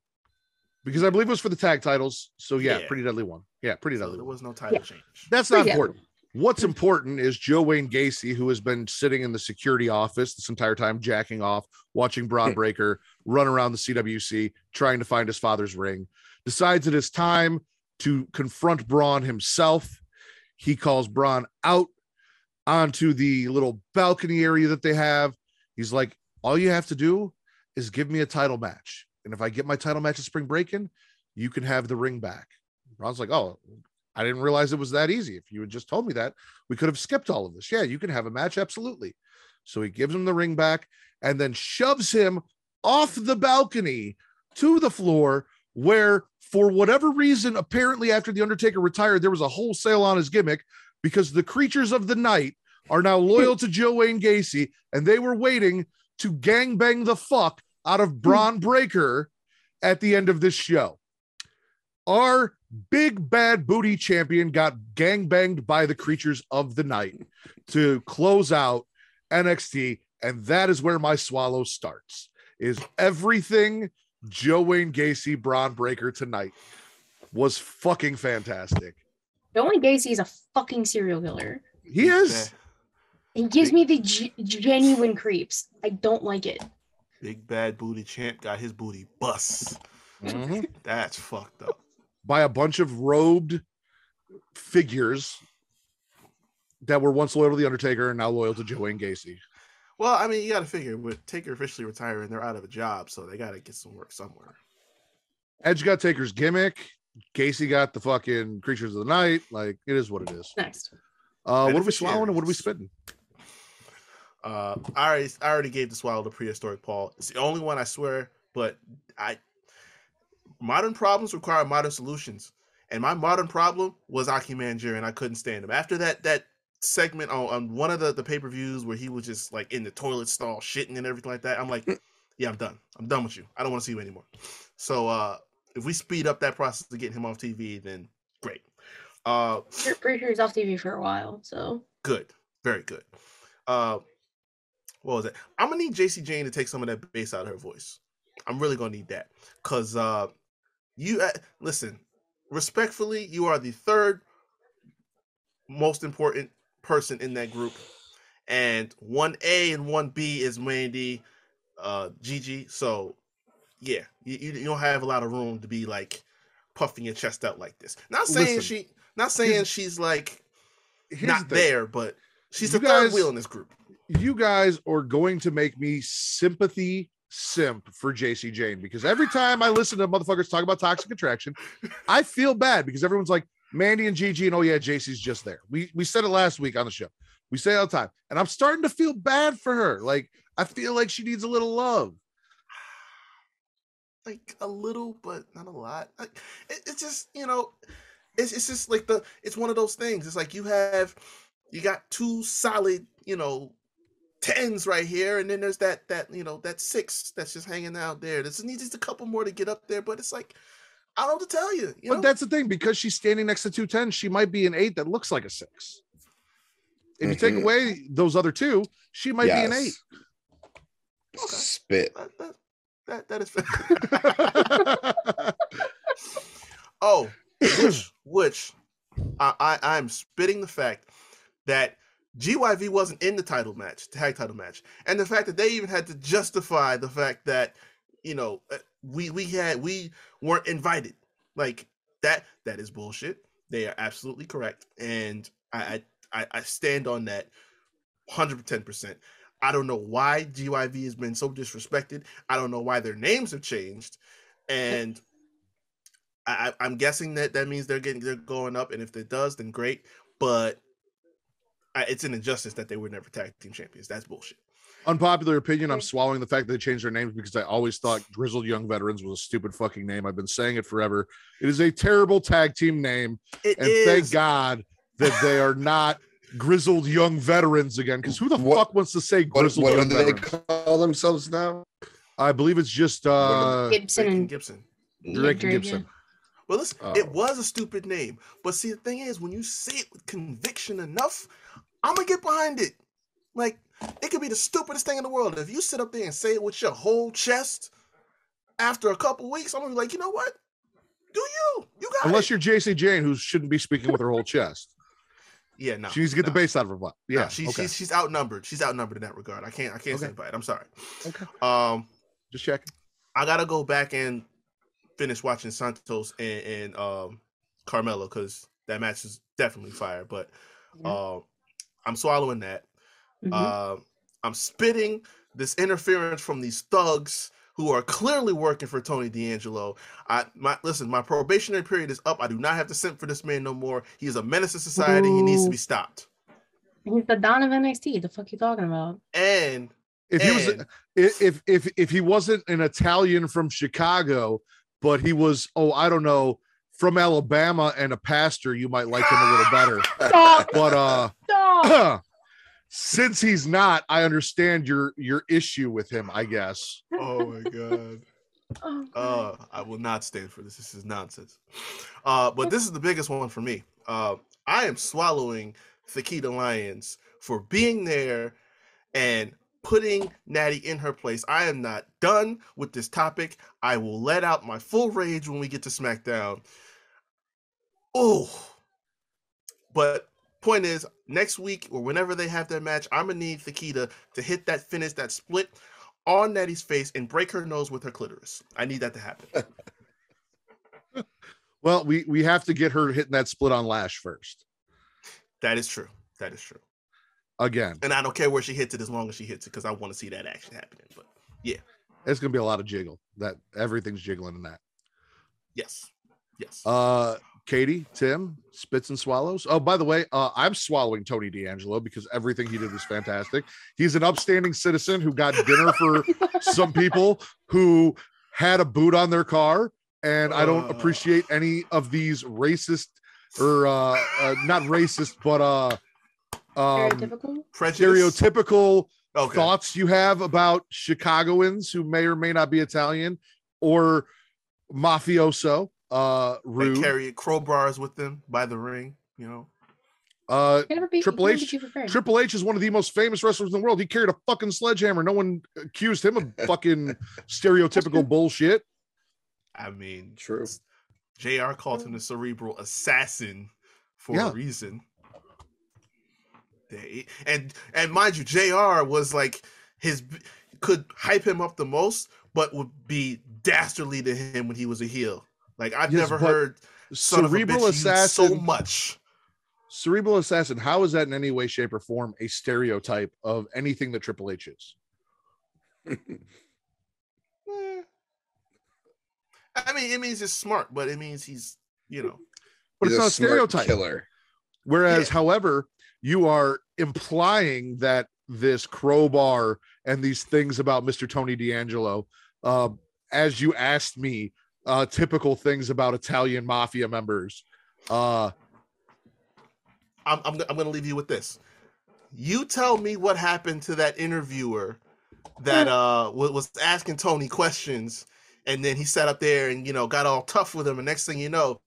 because I believe it was for the tag titles. So yeah, Yeah. pretty deadly one. Yeah, pretty so deadly. there was no title Yeah. change. That's not Pretty deadly. important. What's important is Joe Wayne Gacy, who has been sitting in the security office this entire time, jacking off, watching Bron Breakker run around the CWC, trying to find his father's ring, decides it is time to confront Bron himself. He calls Bron out onto the little balcony area that they have. He's like, All you have to do is give me a title match. And if I get my title match at Spring Breakin', you can have the ring back. Bron's like, Oh, I didn't realize it was that easy. If you had just told me that, we could have skipped all of this. Yeah, you can have a match. Absolutely. So he gives him the ring back and then shoves him off the balcony to the floor, where, for whatever reason, apparently after The Undertaker retired, there was a wholesale on his gimmick because the creatures of the night are now loyal to Joe Wayne Gacy and they were waiting to gangbang the fuck out of hmm. Bron Breakker at the end of this show. Our big bad booty champion got gangbanged by the creatures of the night to close out NXT. And that is where my swallow starts is everything Joe Wayne Gacy Bron Breakker tonight was fucking fantastic. Joey Gacy is a fucking serial killer. He is. It gives me the g- genuine creeps. I don't like it. Big bad booty champ got his booty bust. Mhm. That's fucked up. by a bunch of robed figures that were once loyal to the Undertaker and now loyal to Joe Wayne Gacy. Well, I mean, you got to figure with Taker officially retiring, they're out of a job, so they got to get some work somewhere. Edge got Taker's gimmick. Gacy got the fucking creatures of the night. Like it is what it is. Next. Uh, what are we swallowing and what are we spitting? Uh, I already, I already gave the swallow to prehistoric Paul. It's the only one I swear, but I modern problems require modern solutions, and my modern problem was Aki Manjir, and I couldn't stand him. After that, that segment on, on one of the, the pay per views where he was just like in the toilet stall shitting and everything like that, I'm like, yeah, I'm done. I'm done with you. I don't want to see you anymore. So uh, if we speed up that process to get him off TV, then great. Uh, Pretty- Pretty sure he's off TV for a while. So good, very good. Uh, what was it? I'm gonna need Jacy Jayne to take some of that bass out of her voice. I'm really gonna need that because uh, you uh, listen. Respectfully, you are the third most important person in that group, and one A and one B is Mandy, uh, Gigi. So yeah, you, you don't have a lot of room to be like puffing your chest out like this. Not saying Listen, she, not saying she's like not the there, but she's the third wheel in this group. You guys are going to make me sympathy simp for Jacy Jayne because every time I listen to motherfuckers talk about toxic attraction, I feel bad because everyone's like Mandy and Gigi, and oh yeah, Jacy's just there. We we said it last week on the show. We say it all the time, and I'm starting to feel bad for her. Like I feel like she needs a little love. Like a little, but not a lot. Like it, it's just you know, it's it's just like the it's one of those things. It's like you have you got two solid you know tens right here, and then there's that that you know that six that's just hanging out there. There's needs just a couple more to get up there, but it's like I don't know what to tell you. You but know? that's the thing because she's standing next to 210, she might be an eight that looks like a six. If you take Mhm. away those other two, she might be an eight. Spit. That, that, that, that is. oh, which which I, I I'm spitting the fact that GYV wasn't in the title match, the tag title match, and the fact that they even had to justify the fact that you know uh, we we had we weren't invited. Like that that is bullshit. They are absolutely correct, and I I, I stand on that, hundred ten percent. I don't know why GYV has been so disrespected. I don't know why their names have changed, and I, I'm guessing that that means they're getting they're going up, and if it does, then great. But it's an injustice that they were never tag team champions. That's bullshit. Unpopular opinion. I'm swallowing the fact that they changed their names because I always thought Grizzled Young Veterans was a stupid fucking name. I've been saying it forever. It is a terrible tag team name, It and is. thank God that they are not Grizzled Young Veterans again. Because who the What- fuck wants to say What, Grizzled what Young do they call themselves now? I believe it's just uh Gibson Drake and and Gibson. Drake and Drake, Gibson. Well, listen, Oh. it was a stupid name, but see, the thing is, when you say it with conviction enough, I'm gonna get behind it. Like, it could be the stupidest thing in the world. If you sit up there and say it with your whole chest, after a couple weeks, I'm gonna be like, you know what? Do you? You got Unless it. you're Jacy Jayne, who shouldn't be speaking with her whole chest. yeah, no. she needs to get the no, base out of her butt. no, Yeah. she's, okay. she's she's outnumbered. She's outnumbered in that regard. I can't I can't Okay. stand by it. I'm sorry. Okay. Um, Just checking. I gotta go back and finish watching Santos and, and um Carmelo because that match is definitely fire. But uh, I'm swallowing that. Mhm. Uh, I'm spitting this interference from these thugs who are clearly working for Tony D'Angelo. I my listen, my probationary period is up. I do not have to simp for this man no more. He is a menace to society. He needs to be stopped. He's the Don of NXT. The fuck you talking about? And If he was if if if he wasn't an Italian from Chicago, but he was oh I don't know from Alabama and a pastor, you might like him a little better. Stop! But uh Stop! since he's not, I understand your your issue with him, I guess. oh my god. Oh, Uh, I will not stand for this. This is nonsense. Uh, but this is the biggest one for me. Uh, I am swallowing Thakita Lions for being there and putting Natty in her place. I am not done with this topic. I will let out my full rage when we get to SmackDown. Oh, but point is, next week or whenever they have their match, I'm gonna need Thakita to hit that finish, that split on Natty's face and break her nose with her clitoris. I need that to happen. Well, we we have to get her hitting that split on Lash first. that is true. That is true. Again, And I don't care where she hits it as long as she hits it because I want to see that action happening. But yeah, it's gonna be a lot of jiggle. That everything's jiggling in that. yes, yes. Uh Katie, Tim, spits and swallows. Oh, by the way, uh, I'm swallowing Tony D'Angelo because everything he did was fantastic. He's an upstanding citizen who got dinner for some people who had a boot on their car, and I don't Uh. appreciate any of these racist or uh, uh not racist, but uh um Stereotypical. Stereotypical Okay. thoughts you have about Chicagoans who may or may not be Italian or mafioso. Uh, They carry crowbars with them by the ring. You know. Uh, be, Triple H- be too prepared. Triple H is one of the most famous wrestlers in the world. He carried a fucking sledgehammer. No one accused him of fucking stereotypical bullshit. I mean, True. Jr. called him the cerebral assassin for Yeah. a reason. They, and and mind you, Jr. was like his could hype him up the most, but would be dastardly to him when he was a heel. Like I've Yes, never heard son Cerebral of a bitch assassin. so much. Cerebral assassin. How is that in any way, shape, or form a stereotype of anything that Triple H is? Eh. I mean, it means he's smart, but it means he's you know But He's it's not a stereotype. Killer. Whereas, Yeah. however, you are implying that this crowbar and these things about Mr. Tony D'Angelo, uh, as you asked me, uh, typical things about Italian mafia members. Uh, I'm, I'm, I'm going to leave you with this. You tell me what happened to that interviewer that uh was asking Tony questions, and then he sat up there and you know got all tough with him. And next thing you know,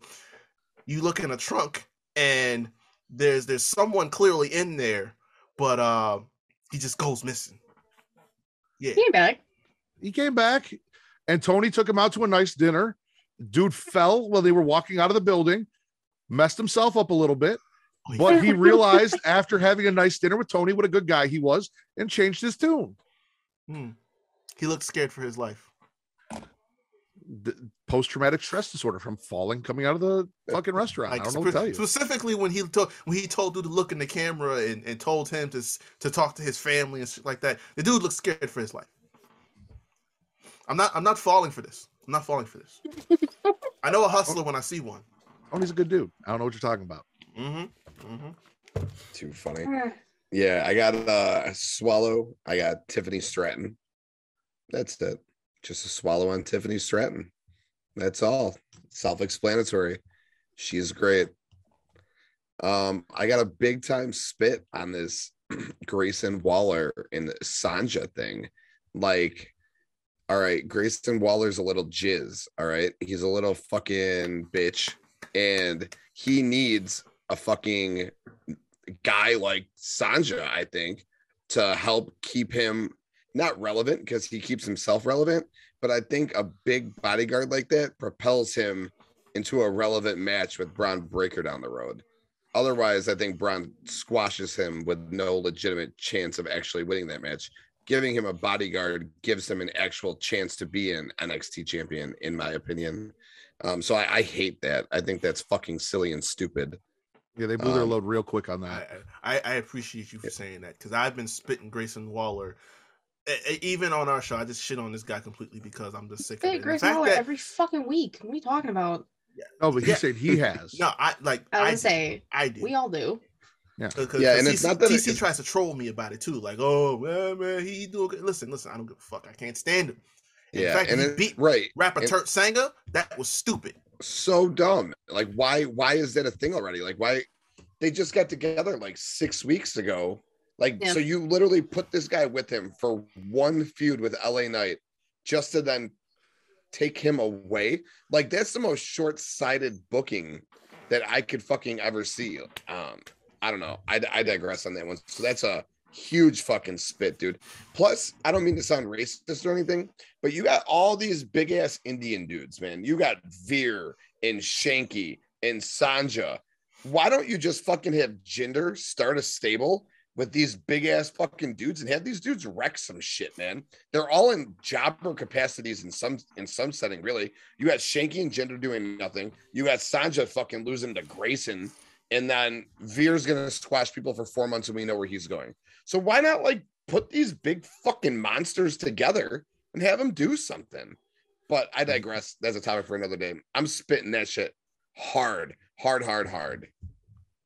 you look in a trunk and there's there's someone clearly in there, but uh he just goes missing. Yeah. He came back. He came back, and Tony took him out to a nice dinner. Dude fell while they were walking out of the building, messed himself up a little bit, Oh, but he realized after having a nice dinner with Tony what a good guy he was and changed his tune. Hmm. He looked scared for his life. Post traumatic stress disorder from falling coming out of the fucking restaurant. I don't know what to spe- tell you. specifically when he told when he told dude to look in the camera and, and told him to to talk to his family and shit like that. The dude looked scared for his life. I'm not I'm not falling for this. I'm not falling for this. I know a hustler when I see one. Oh, he's a good dude. I don't know what you're talking about. Mm-hmm. Mm-hmm. Too funny. Yeah, I got uh swallow. I got Tiffany Stratton. That's it. Just a swallow on Tiffany Stratton. That's all. Self-explanatory. She's great. Um, I got a big time spit on this Grayson Waller and the Sanga thing. Like, all right, Grayson Waller's a little jizz. All right, he's a little fucking bitch, and he needs a fucking guy like Sanga, I think, to help keep him not relevant because he keeps himself relevant. But I think a big bodyguard like that propels him into a relevant match with Bron Breakker down the road. Otherwise, I think Bron squashes him with no legitimate chance of actually winning that match. Giving him a bodyguard gives him an actual chance to be an NXT champion, in my opinion. Um, so I, I hate that. I think that's fucking silly and stupid. Yeah, they blew their Um, load real quick on I, that. I I appreciate you for saying that because I've been spitting Grayson Waller. Even on our show, I just shit on this guy completely because I'm just sick of it. Hey, And the fact that- every fucking week. What are you talking about? Yeah. Oh, but he yeah. said he has. no, I like I I would say I do. we all do. Yeah, Because Yeah, and TC, it's not that it- TC tries to troll me about it too. Like, oh man, man, he do good. Listen, listen, I don't give a fuck. I can't stand him. And Yeah, the fact and he it, beat right, rapper and- Turk Sanger, that was stupid. so dumb. Like, why? Why is that a thing already? Like, why? They just got together like six weeks ago. Like, Yeah. so you literally put this guy with him for one feud with LA Knight, just to then take him away. Like, that's the most short-sighted booking that I could fucking ever see. Um, I don't know. I, I digress on that one. So that's a huge fucking spit, dude. Plus, I don't mean to sound racist or anything, but you got all these big ass Indian dudes, man. You got Veer and Shanky and Sanga. Why don't you just fucking have Jinder start a stable with these big ass fucking dudes and have these dudes wreck some shit, man? They're all in jobber capacities in some in some setting, really. You got Shanky and Jinder doing nothing. You got Sanga fucking losing to Grayson, and then Veer's gonna squash people for four months, and we know where he's going. So why not like put these big fucking monsters together and have them do something? But I digress. That's a topic for another day. I'm spitting that shit hard, hard, hard, hard.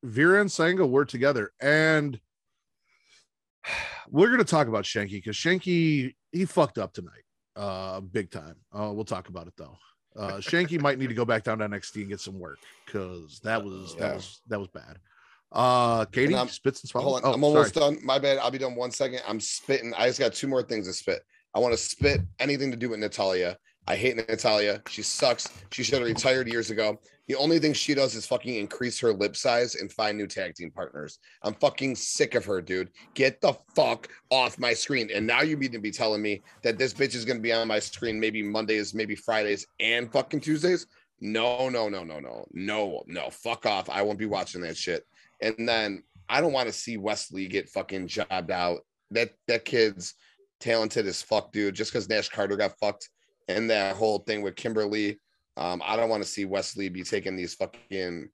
Veer and Sanga were together, and we're gonna talk about Shanky because Shanky he fucked up tonight, uh, big time. Uh, we'll talk about it though. Uh, Shanky might need to go back down to NXT and get some work because that was that was that was bad. Uh, Katie I'm- spits and swallows. Hold on. I'm almost done. My bad. I'll be done one second. I'm spitting. I just got two more things to spit. I want to spit anything to do with Natalya. I hate Natalya. She sucks. She should have retired years ago. The only thing she does is fucking increase her lip size and find new tag team partners. I'm fucking sick of her, dude. Get the fuck off my screen. And now you need to be telling me that this bitch is gonna be on my screen maybe Mondays, maybe Fridays, and fucking Tuesdays. No, no, no, no, no, no, no. Fuck off. I won't be watching that shit. And then I don't want to see Wesley get fucking jobbed out. That that kid's talented as fuck, dude. Just because Nash Carter got fucked and that whole thing with Kimberly, um, I don't want to see Wesley be taking these fucking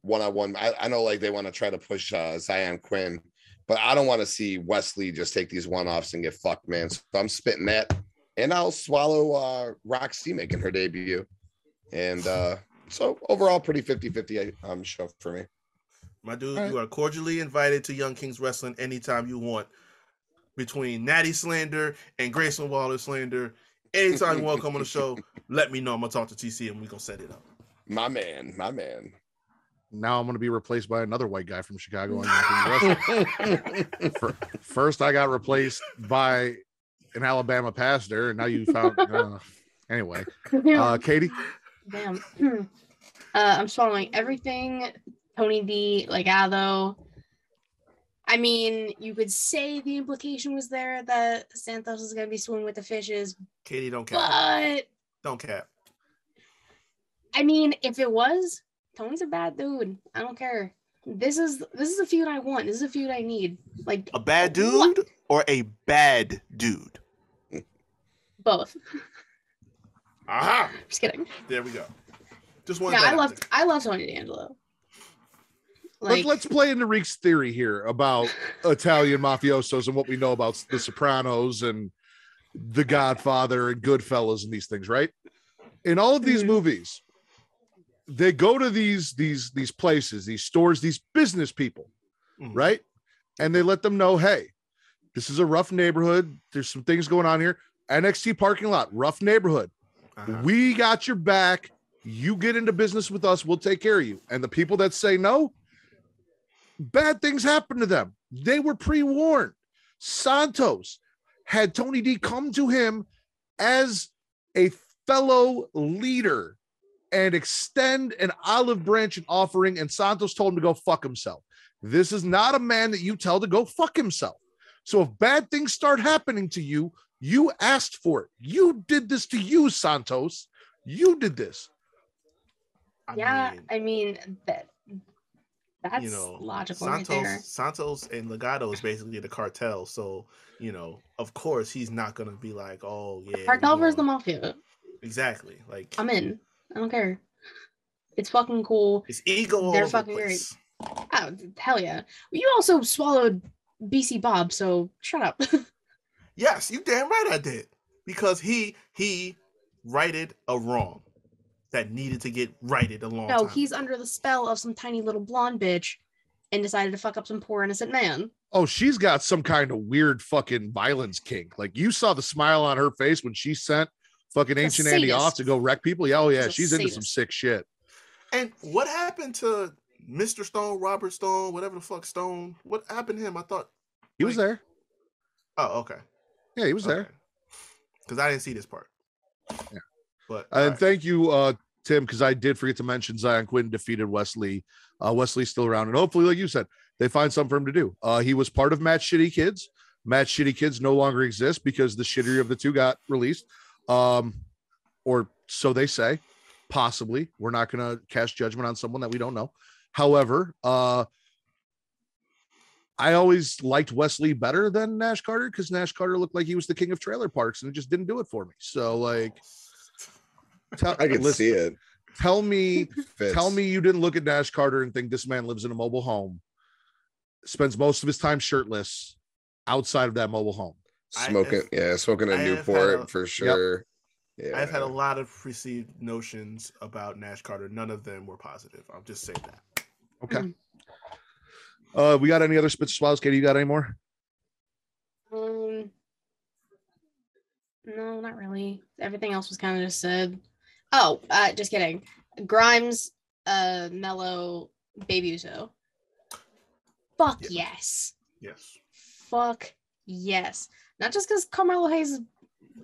one on one. I know like they want to try to push uh, Xyon Quinn, but I don't want to see Wesley just take these one offs and get fucked, man. So I'm spitting that, and I'll swallow uh, Roxy making her debut, and uh, so overall pretty 50 50 um show for me. My dude, All right. you are cordially invited to Young Kings Wrestling anytime you want. Between Natty Slander and Grayson Waller Slander, anytime you want to come on the show, let me know. I'm gonna talk to TC and we're gonna set it up. My man, my man. Now I'm gonna be replaced by another white guy from Chicago. on Young Kings Wrestling. Fir- First, I got replaced by an Alabama pastor, and now you found. Uh, anyway, uh, Katie. Damn. uh, I'm swallowing everything. Tony D, Legado. I mean, you could say the implication was there that Santos is going to be swimming with the fishes, Katie, don't cap. but Don't cap. I mean, if it was, Tony's a bad dude. I don't care. This is this is a feud I want. This is a feud I need. Like A bad What? dude or a bad dude? both. Aha! Just kidding. There we go. Just one. Yeah, I love I love Tony D'Angelo. Like, Let, us play into Reek's theory here about Italian mafiosos and what we know about The Sopranos and The Godfather and Goodfellas and these things, right? In all of these Mhm. movies, they go to these these these places, these stores, these business people, Mhm. right? And they let them know, hey, this is a rough neighborhood. There's some things going on here. NXT parking lot, rough neighborhood. Uh-huh. We got your back. You get into business with us, we'll take care of you. And the people that say no, bad things happen to them. They were pre warned. Santos had Tony D come to him as a fellow leader and extend an olive branch and offering. And Santos told him to go fuck himself. This is not a man that you tell to go fuck himself. So if bad things start happening to you, you asked for it. You did this to you, Santos. You did this. I yeah, mean, I mean that that's you know, logical right there. Santos, Santos and Legado is basically the cartel. So, you know, of course, he's not gonna be like, oh yeah, Cartel versus the mafia. Exactly. Like I'm in. I don't care. It's fucking cool. it's ego They're over the fucking great. Oh, hell yeah. You also swallowed BC Bob, so shut up. Yes, you damn right I did. Because he he righted a wrong that needed to get righted a long no, time. he's under the spell of some tiny little blonde bitch and decided to fuck up some poor innocent man. Oh, she's got some kind of weird fucking violence kink. Like you saw the smile on her face when she sent fucking a ancient Andy off to go wreck people. Yeah, oh yeah, She's a she's into some sick shit. And what happened to Mr. Stone, Robert Stone, whatever the fuck Stone? What happened to him? I thought. He was there. Oh, okay. Yeah, he was there. Because I didn't see this part. Yeah. But And alright. thank you, uh, Tim, because I did forget to mention Xyon Quinn defeated Wesley. Uh, Wesley's still around, and hopefully, like you said, they find something for him to do. Uh, he was part of Matt Shitty Kids. Matt Shitty Kids no longer exists because the shittier of the two got released, um, or so they say. Possibly, we're not going to cast judgment on someone that we don't know. However, uh, I always liked Wesley better than Nash Carter because Nash Carter looked like he was the king of trailer parks, and it just didn't do it for me. So, like, tell, I can listen, see it. Tell me, Fits. tell me you didn't look at Nash Carter and think this man lives in a mobile home, spends most of his time shirtless outside of that mobile home. I- smoking, yeah, smoking a I Newport a- for sure. Yeah, I've had a lot of perceived notions about Nash Carter. None of them were positive. I'll just say that. Okay. Uh, we got any other spits swallows? Katie, you got any more? Um, no, not really. Everything else was kind of just said. Oh, uh, just kidding. Grimes, uh, Melo, Baby Uso. Fuck Yeah. yes. Yes. Fuck yes. Not just because Carmelo Hayes is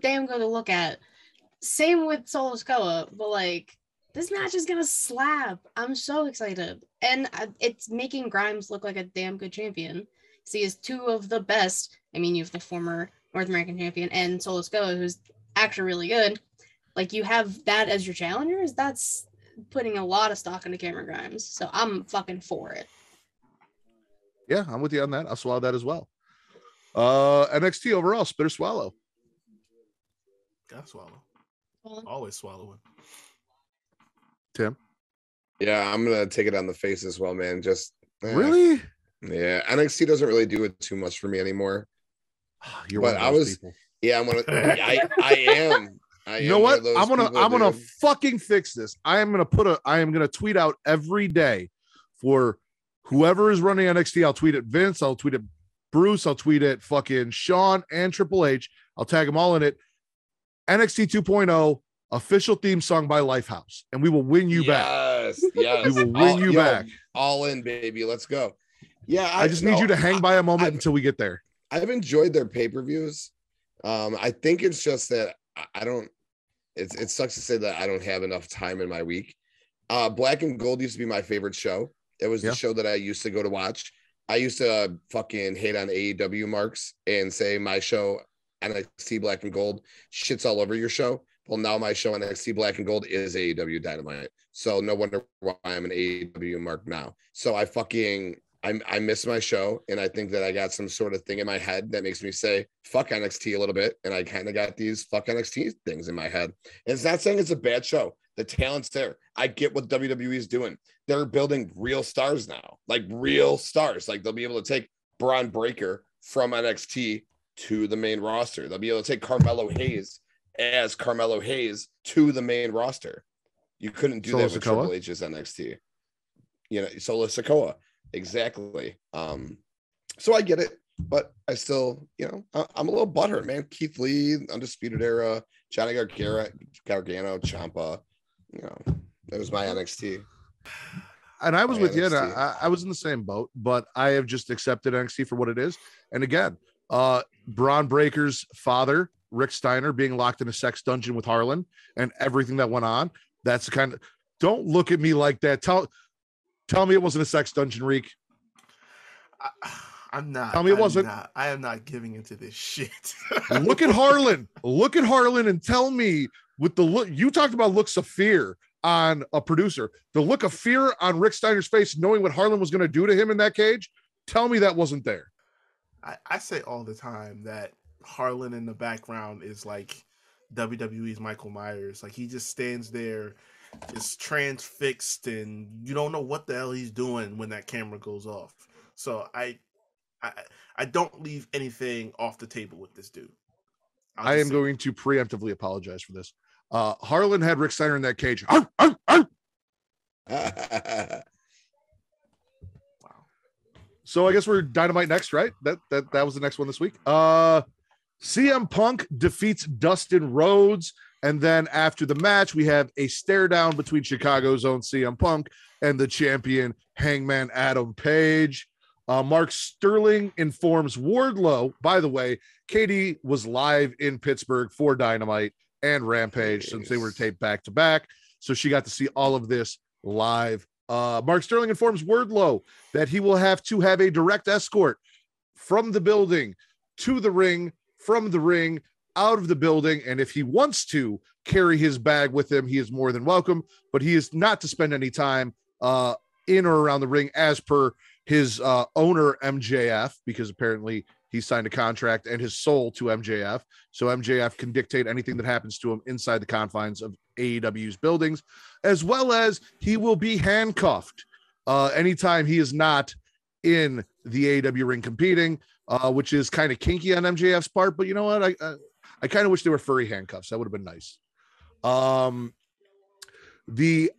damn good to look at. Same with Solo Sikoa, but like this match is gonna slap. I'm so excited, and uh, it's making Grimes look like a damn good champion. See, is two of the best. I mean, you have the former North American champion and Solo Sikoa, who's actually really good. Like you have that as your challengers. That's putting a lot of stock into Cameron Grimes. So I'm fucking for it. Yeah, I'm with you on that. I'll swallow that as well. Uh, NXT overall, spit or swallow. Gotta swallow. Well, Always swallowing. Tim, yeah, I'm gonna take it on the face as well, man. Just eh, really? yeah. NXT doesn't really do it too much for me anymore. You're But one of I those was- people. Yeah, I'm gonna. I I am. I you know what i'm gonna people, i'm gonna fucking fix this i am gonna put a i am gonna tweet out every day for whoever is running nxt i'll tweet at vince i'll tweet at bruce i'll tweet at fucking sean and triple h i'll tag them all in it nxt 2.0 official theme song by lifehouse and we will win you back Yes, yes. we will win All- you yo, back All in, baby. Let's go. Yeah, i, just need you to hang by a moment I've- until we get there I've enjoyed their pay per views. Um, I think it's just that I- I don't. It's it sucks to say that I don't have enough time in my week. Uh, Black and Gold used to be my favorite show. It was Yeah. the show that I used to go to watch. I used to uh, fucking hate on AEW marks and say my show NXT Black and Gold shits all over your show. Well, now my show NXT Black and Gold is AEW Dynamite. So no wonder why I'm an AEW mark now. So I fucking I, I miss my show and I think that I got some sort of thing in my head that makes me say fuck NXT a little bit. And I kind of got these fuck NXT things in my head. And it's not saying it's a bad show. The talent's there. I get what WWE is doing. They're building real stars now, like real stars. Like they'll be able to take Bron Breaker from NXT to the main roster. They'll be able to take Carmelo Hayes as Carmelo Hayes to the main roster. You couldn't do Solo that with Sikoa? Triple H's NXT. You know, Solo Sokoa. Exactly. Um, so I get it, but I still, you know, I, I'm a little butthurt, man. Keith Lee, Undisputed Era, Johnny Gargano, Gargano, Ciampa. You know, that was my NXT. and I was I with you, and. I, I was in the same boat, but I have just accepted NXT for what it is. And again, uh, Bron Breakker's father, Rick Steiner, being locked in a sex dungeon with Harland, and everything that went on. That's the kind of. Don't look at me like that. Tell, tell me it wasn't a sex dungeon, Reek. I, I'm not. Tell me it I'm wasn't. not- I am not giving into this shit. Look at Harland. Look at Harland and tell me with the look you talked about looks of fear on a producer. The look of fear on Rick Steiner's face, knowing what Harland was going to do to him in that cage. Tell me that wasn't there. I, I say all the time that Harland in the background is like WWE's Michael Myers. Like he just stands there, just transfixed, and you don't know what the hell he's doing when that camera goes off. So I, I, I don't leave anything off the table with this dude. I'll I am say- going to preemptively apologize for this. Uh, Harland had Rick Steiner in that cage. Arr, arr, arr. Wow. So I guess we're dynamite next, right? That that that was the next one this week. Uh CM Punk defeats Dustin Rhodes. And then after the match, we have a stare down between Chicago's own CM Punk and the champion Hangman Adam Page. Uh, Mark Sterling informs Wardlow. By the way, Katie was live in Pittsburgh for Dynamite and Rampage since they were taped back to back. So she got to see all of this live. Uh, Mark Sterling informs Wardlow that he will have to have a direct escort from the building to the ring, from the ring out of the building. And if he wants to carry his bag with him, he is more than welcome, but he is not to spend any time uh, in or around the ring as per his uh, owner, MJF, because apparently he signed a contract and his soul to MJF. So MJF can dictate anything that happens to him inside the confines of AEW's buildings, as well as he will be handcuffed uh, anytime he is not in the AEW ring competing, uh, which is kind of kinky on MJF's part. But you know what? I I, I kind of wish they were furry handcuffs. That would have been nice. Um, the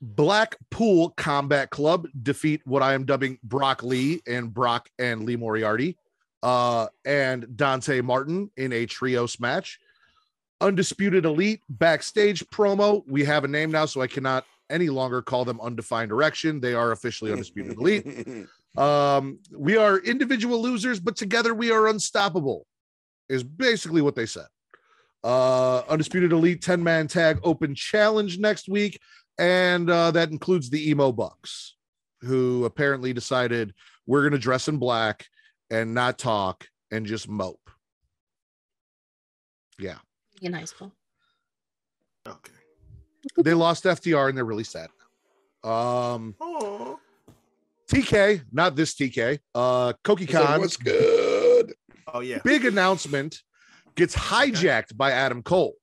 Blackpool Combat Club defeat what I am dubbing Brock Lee and Brock and Lee Moriarty uh, and Dante Martin in a trios match. Undisputed Elite backstage promo. We have a name now, so I cannot any longer call them Undefined Erection. They are officially Undisputed Elite. Um, we are individual losers, but together we are unstoppable, is basically what they said. Uh, Undisputed Elite 10 man tag open challenge next week. And uh, that includes the emo bucks, who apparently decided we're going to dress in black and not talk and just mope. Yeah. In high school. Okay. They lost FTR and they're really sad. Um, Oh, TK, not this TK, uh, Koki So Khan. what's good? Oh yeah. big announcement gets hijacked by Adam Cole.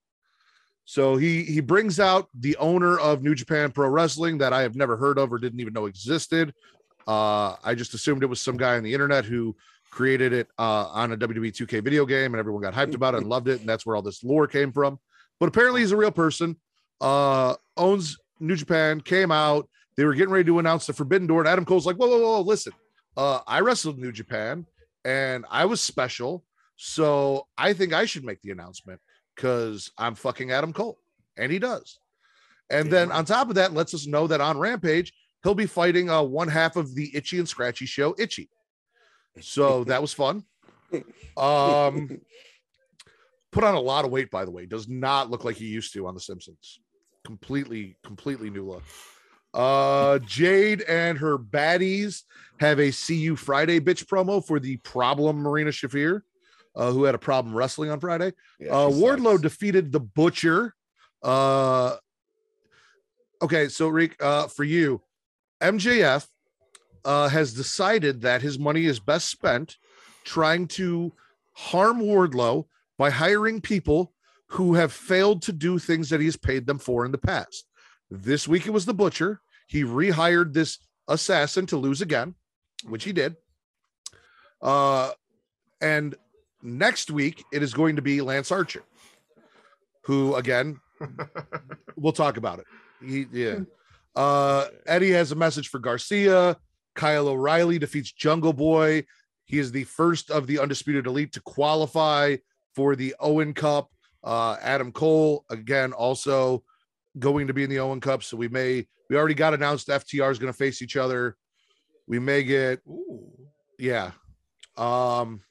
So he he brings out the owner of New Japan Pro Wrestling that I have never heard of or didn't even know existed. Uh, I just assumed it was some guy on the internet who created it uh, on a WWE 2K video game, and everyone got hyped about it and loved it, and that's where all this lore came from. But apparently, he's a real person. Uh, owns New Japan. Came out. They were getting ready to announce the Forbidden Door, and Adam Cole's like, "Whoa, whoa, whoa! Listen, uh, I wrestled New Japan, and I was special." So I think I should make the announcement because I'm fucking Adam Cole. And he does. And Yeah, then on top of that, lets us know that on Rampage, he'll be fighting uh, one half of the Itchy and Scratchy show, Itchy. So that was fun. Um, put on a lot of weight, by the way. Does not look like he used to on The Simpsons. Completely, completely new look. Uh, Jade and her baddies have a See You Friday bitch promo for the problem Marina Shafir, uh, who had a problem wrestling on Friday. Yeah, Uh, Wardlow sucks. defeated the Butcher. Uh, okay, so Rick, uh, for you, MJF uh, has decided that his money is best spent trying to harm Wardlow by hiring people who have failed to do things that he's paid them for in the past. This week it was the Butcher. He rehired this assassin to lose again, which he did. Uh, and next week it is going to be Lance Archer, who again we'll talk about it. He, yeah. Uh, Eddie has a message for Garcia. Kyle O'Reilly defeats Jungle Boy. He is the first of the undisputed elite to qualify for the Owen Cup. Uh, Adam Cole again also going to be in the Owen Cup. So we may we already got announced FTR is going to face each other. We may get Ooh. yeah. Um,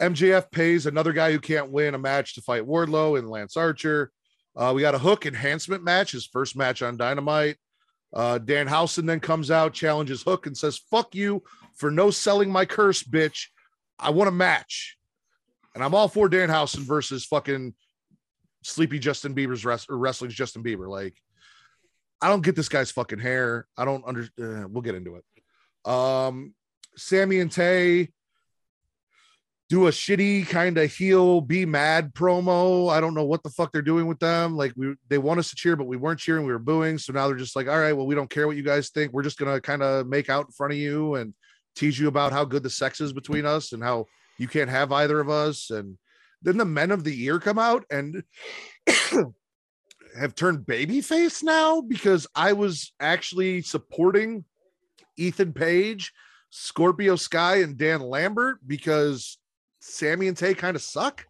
MJF pays another guy who can't win a match to fight Wardlow and Lance Archer. Uh, we got a hook enhancement match, his first match on Dynamite. Uh, Danhausen then comes out, challenges Hook, and says, Fuck you for no selling my curse, bitch. I want a match. And I'm all for Danhausen versus fucking sleepy Justin Bieber's rest- or wrestling's Justin Bieber. Like, I don't get this guy's fucking hair. I don't under. Uh, we'll get into it. Um, Sammy and Tay do a shitty kind of heel be mad promo. I don't know what the fuck they're doing with them. Like we they want us to cheer, but we weren't cheering, we were booing. So now they're just like, all right, well, we don't care what you guys think. We're just gonna kind of make out in front of you and tease you about how good the sex is between us and how you can't have either of us. And then the men of the year come out and have turned babyface now because I was actually supporting Ethan Page, Scorpio Sky, and Dan Lambert because Sammy and Tay kind of suck.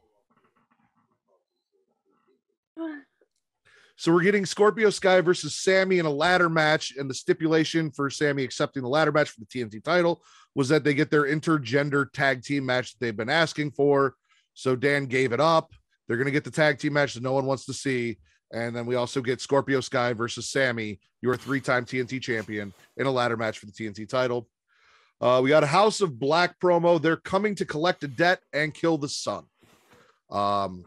So we're getting Scorpio Sky versus Sammy in a ladder match, and the stipulation for Sammy accepting the ladder match for the TNT title was that they get their intergender tag team match that they've been asking for. So Dan gave it up. They're going to get the tag team match that no one wants to see. And then we also get Scorpio Sky versus Sammy, your three time TNT champion, in a ladder match for the TNT title. Uh, we got a House of Black promo. They're coming to collect a debt and kill the sun. Um,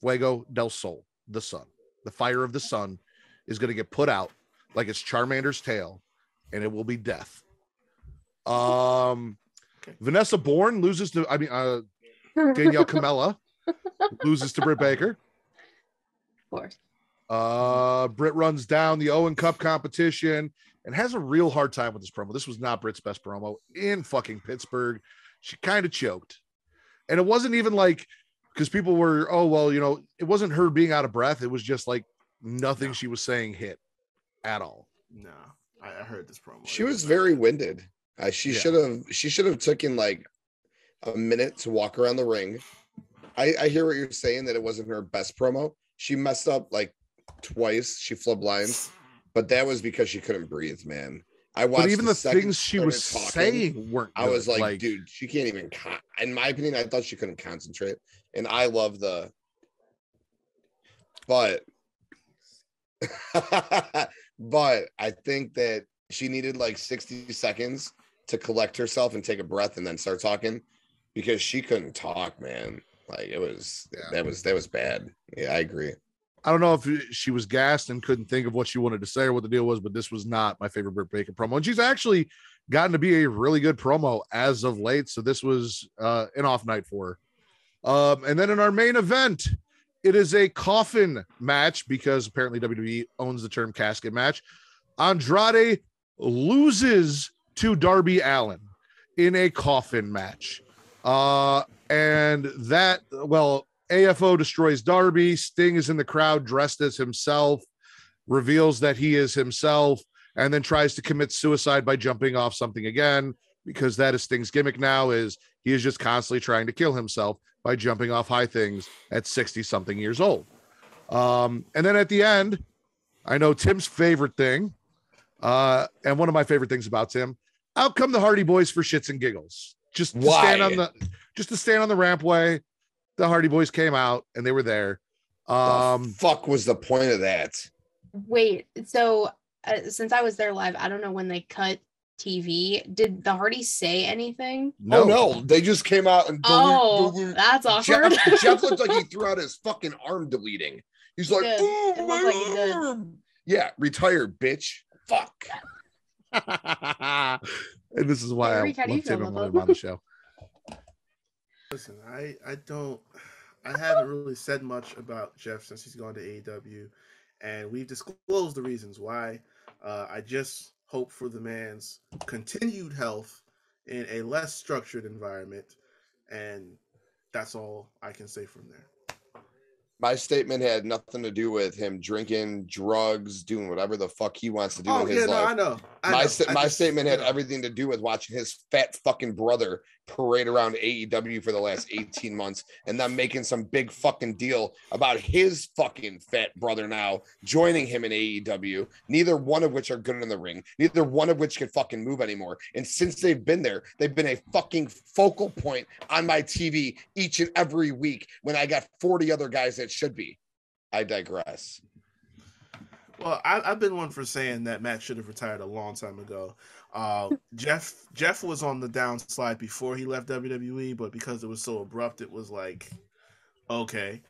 Fuego del Sol, the sun, the fire of the sun is going to get put out like it's Charmander's tail, and it will be death. Um, Okay. Vanessa Borne loses to, I mean, uh, Danielle Kamela loses to Britt Baker. Of course. Uh, Britt runs down the Owen Cup competition and has a real hard time with this promo. This was not Britt's best promo in fucking Pittsburgh. She kind of choked. And it wasn't even like because people were, oh, well, you know, it wasn't her being out of breath. It was just like nothing No. she was saying hit at all. No, I, I heard this promo. She was very winded. Uh, she Yeah. should have. She should have taken like a minute to walk around the ring. I, I hear what you're saying that it wasn't her best promo. She messed up like twice. She flubbed lines, but that was because she couldn't breathe, man. I watched. But even the second things she was talking, saying weren't. I was good. like, dude, she can't even. Con- in my opinion, I thought she couldn't concentrate, and I love the. But, but I think that she needed like sixty seconds to collect herself and take a breath and then start talking, because she couldn't talk, man. Like it was Yeah. that was that was bad. Yeah, I agree. I don't know if she was gassed and couldn't think of what she wanted to say or what the deal was, but this was not my favorite Britt Baker promo. And she's actually gotten to be a really good promo as of late. So this was uh, an off night for her. Um, and then in our main event, it is a coffin match because apparently WWE owns the term casket match. Andrade loses to Darby Allin in a coffin match. Uh, and that, well, AFO destroys Darby. Sting is in the crowd dressed as himself, reveals that he is himself, and then tries to commit suicide by jumping off something again because that is Sting's gimmick now is he is just constantly trying to kill himself by jumping off high things at 60 something years old. Um, and then at the end, I know Tim's favorite thing, uh, and one of my favorite things about Tim, out come the Hardy Boys for shits and giggles. Just to stand on the just to stand on the rampway. The Hardy Boys came out and they were there. The Um, fuck was the point of that? Wait, so uh, since I was there live, I don't know when they cut TV. Did the Hardy say anything? No, no, they just came out and Oh, that's awkward. Jeff, Jeff looked like he threw out his fucking arm deleting. He's like, did. "Oh, my like he arm." yeah, retired, bitch. Fuck. and this is why Eric, I do you love feel Tim and William on the show. Listen, I I don't I haven't really said much about Jeff since he's gone to AEW, and we've disclosed the reasons why. Uh, I just hope for the man's continued health in a less structured environment, and that's all I can say from there. My statement had nothing to do with him drinking drugs, doing whatever the fuck he wants to do Oh in yeah, his no, life. I know. I my I my just- statement had everything to do with watching his fat fucking brother parade around AEW for the last 18 months and then making some big fucking deal about his fucking fat brother now joining him in AEW. Neither one of which are good in the ring. Neither one of which can fucking move anymore. And since they've been there, they've been a fucking focal point on my TV each and every week when I got 40 other guys that should be. I digress. Well, I, I've been one for saying that Matt should have retired a long time ago. Uh, Jeff Jeff was on the downslide before he left WWE, but because it was so abrupt, it was like, okay.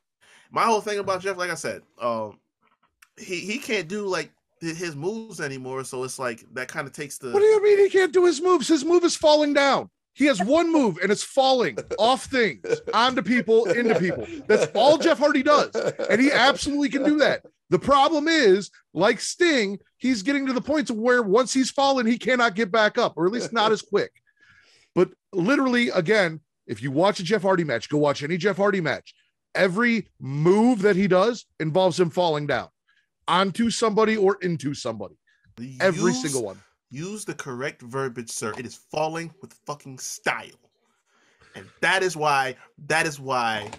My whole thing about Jeff, like I said, um, he he can't do like his moves anymore, so it's like that kind of takes the. What do you mean he can't do his moves? His move is falling down. He has one move and it's falling off things, onto people, into people. That's all Jeff Hardy does. And he absolutely can do that. The problem is, like Sting, he's getting to the point where once he's fallen, he cannot get back up, or at least not as quick. But literally, again, if you watch a Jeff Hardy match, go watch any Jeff Hardy match. Every move that he does involves him falling down onto somebody or into somebody. Every use- single one. Use the correct verbiage, sir. It is falling with fucking style, and that is why. That is why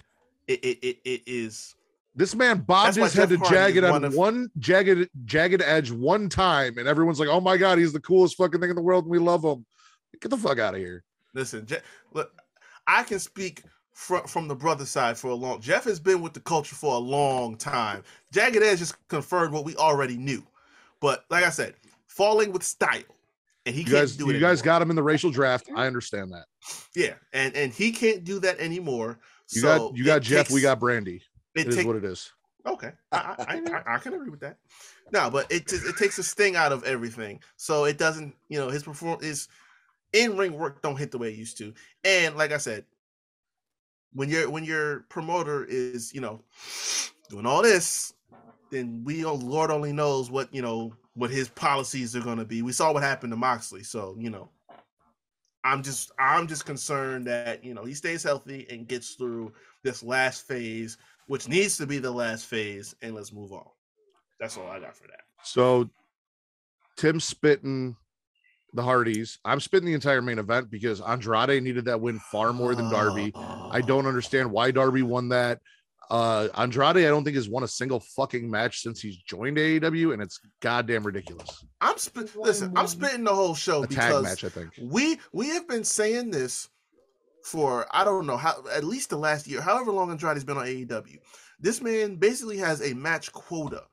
it it, it, it is. This man bobbed his head to Hardy jagged on one of- one jagged jagged edge one time, and everyone's like, "Oh my god, he's the coolest fucking thing in the world, and we love him." Get the fuck out of here. Listen, Je- look, I can speak from from the brother side for a long. Jeff has been with the culture for a long time. Jagged Edge just confirmed what we already knew, but like I said, falling with style, and he You can't guys, do it. you guys anymore. got him in the racial draft. I understand that. yeah, and and he can't do that anymore. You so got you got it Jeff. we got Brandy. It It is takes what it is. Okay, I, I, I, I- I can agree with that. No, but it it takes a sting out of everything, so it doesn't. You know, his perform his in ring work don't hit the way it used to. And like I said, when your when your promoter is you know doing all this, then we oh, Lord only knows what you know what his policies are going to be. We saw what happened to Moxley, so you know. I'm just I'm just concerned that you know he stays healthy and gets through this last phase which needs to be the last phase, and let's move on. That's all I got for that. So Tim spitting the Hardys. I'm spitting the entire main event because Andrade needed that win far more than Darby. I don't understand why Darby won that. Uh Andrade, I don't think has won a single fucking match since he's joined AEW, and it's goddamn ridiculous. I'm spit. Listen, I'm spitting the whole show A tag because match, I think. we we have been saying this for I don't know how at least the last year, however long Andrade's been on AEW. This man basically has a match quota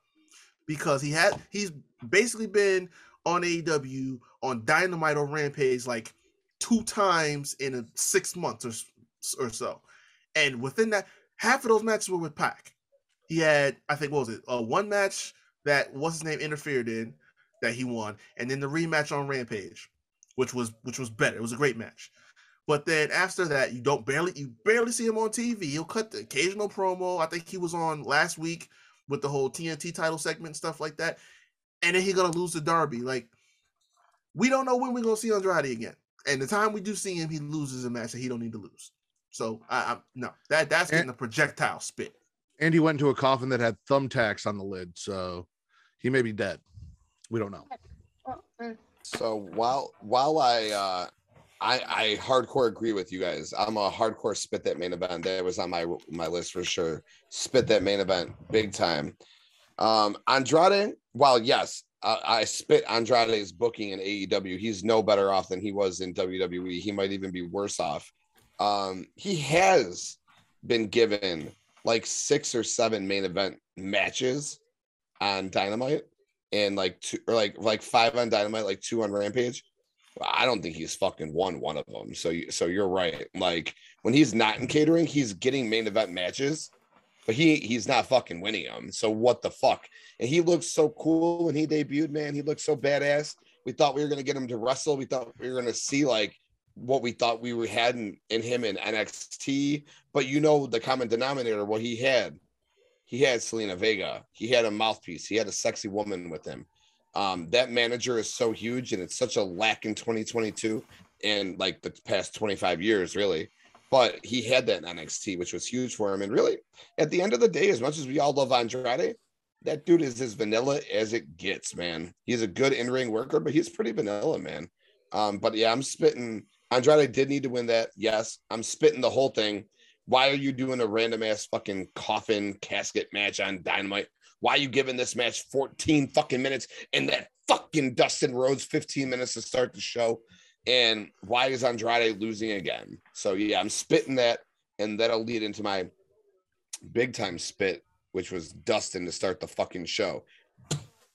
because he had he's basically been on AEW on Dynamite or Rampage like two times in a six months or, or so, and within that, half of those matches were with Pac. He had I think what was it uh, one match that what's his name interfered in that he won, and then the rematch on Rampage, which was which was better. It was a great match. But then after that, you don't barely you barely see him on TV. He'll cut the occasional promo. I think he was on last week with the whole TNT title segment stuff like that. And then he gonna lose to Darby. Like we don't know when we're gonna see Andrade again. And the time we do see him, he loses a match that he don't need to lose. So I, I no that that's getting And- a projectile spit. And he went into a coffin that had thumbtacks on the lid, so he may be dead. We don't know. So while while I uh I I hardcore agree with you guys. I'm a hardcore spit that main event. That was on my my list for sure. Spit that main event big time. Um Andrade, while yes, I, I spit Andrade's booking in AEW. He's no better off than he was in WWE. He might even be worse off. Um he has been given like six or seven main event matches on Dynamite and like two or like like five on Dynamite, like two on Rampage. I don't think he's fucking won one of them. So you, so you're right. Like when he's not in catering, he's getting main event matches, but he he's not fucking winning them. So what the fuck? And he looked so cool when he debuted, man. He looked so badass. We thought we were gonna get him to wrestle. We thought we were gonna see like what we thought we had in, in him in NXT. But you know the common denominator, what he had. He had Zelina Vega. He had a mouthpiece. He had a sexy woman with him. Um, that manager is so huge, and it's such a lack in 2022 and like the past 25 years, really. But he had that in NXT, which was huge for him. And really, at the end of the day, as much as we all love Andrade, that dude is as vanilla as it gets, man. He's a good in-ring worker, but he's pretty vanilla, man. Um, but yeah, I'm spitting. Andrade did need to win that. Yes, I'm spitting the whole thing. Why are you doing a random ass fucking coffin casket match on Dynamite? Why are you giving this match 14 fucking minutes and that fucking Dustin Rhodes 15 minutes to start the show? And why is Andrade losing again? So yeah, I'm spitting that, and that'll lead into my big time spit, which was Dustin to start the fucking show.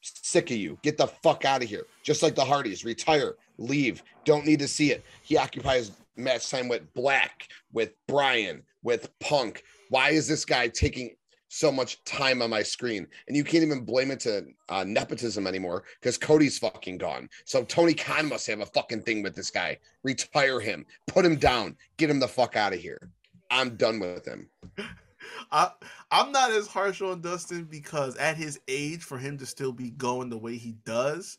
Sick of you. Get the fuck out of here. Just like the Hardys, retire, leave. Don't need to see it. He occupies match time with Black, with Bryan, with Punk. Why is this guy taking so much time on my screen? And you can't even blame it to uh, nepotism anymore because Cody's fucking gone. So Tony Khan must have a fucking thing with this guy. Retire him, put him down, get him the fuck out of here. I'm done with him. I I'm not as harsh on Dustin because at his age, for him to still be going the way he does,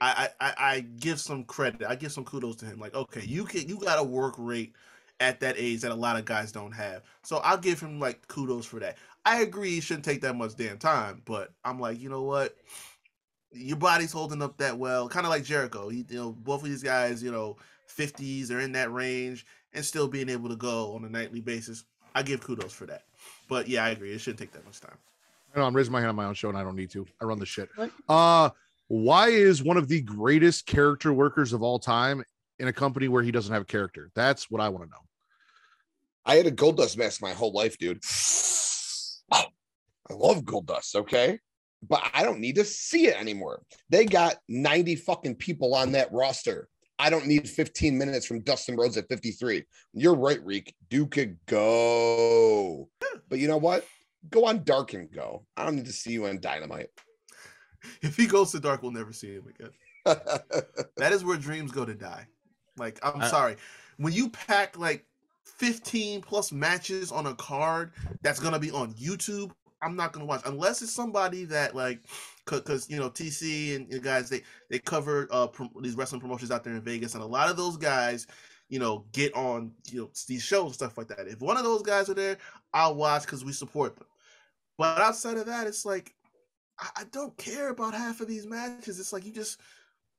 I I, I give some credit. I give some kudos to him. Like, okay, you can you got a work rate at that age that a lot of guys don't have. So I'll give him like kudos for that. I agree it shouldn't take that much damn time, but I'm like, you know what? Your body's holding up that well, kind of like Jericho. He, you know, both of these guys, you know, 50s, they're in that range and still being able to go on a nightly basis. I give kudos for that. But yeah, I agree. It shouldn't take that much time. I know I'm raising my hand on my own show and I don't need to. I run the shit. What? Uh why is one of the greatest character workers of all time in a company where he doesn't have a character? That's what I want to know. I had a gold dust mask my whole life, dude. Oh, I love gold dust, okay? But I don't need to see it anymore. They got 90 fucking people on that roster. I don't need 15 minutes from Dustin Rhodes at 53. You're right, Reek. Duke could go. But you know what? Go on dark and go. I don't need to see you on dynamite. If he goes to dark, we'll never see him again. That is where dreams go to die. Like, I'm I- sorry. When you pack like 15 plus matches on a card that's gonna be on YouTube, I'm not gonna watch unless it's somebody that like because you know TC and you guys they they cover uh these wrestling promotions out there in Vegas and a lot of those guys you know get on you know these shows and stuff like that. If one of those guys are there, I'll watch because we support them. But outside of that, it's like I, I don't care about half of these matches. It's like you just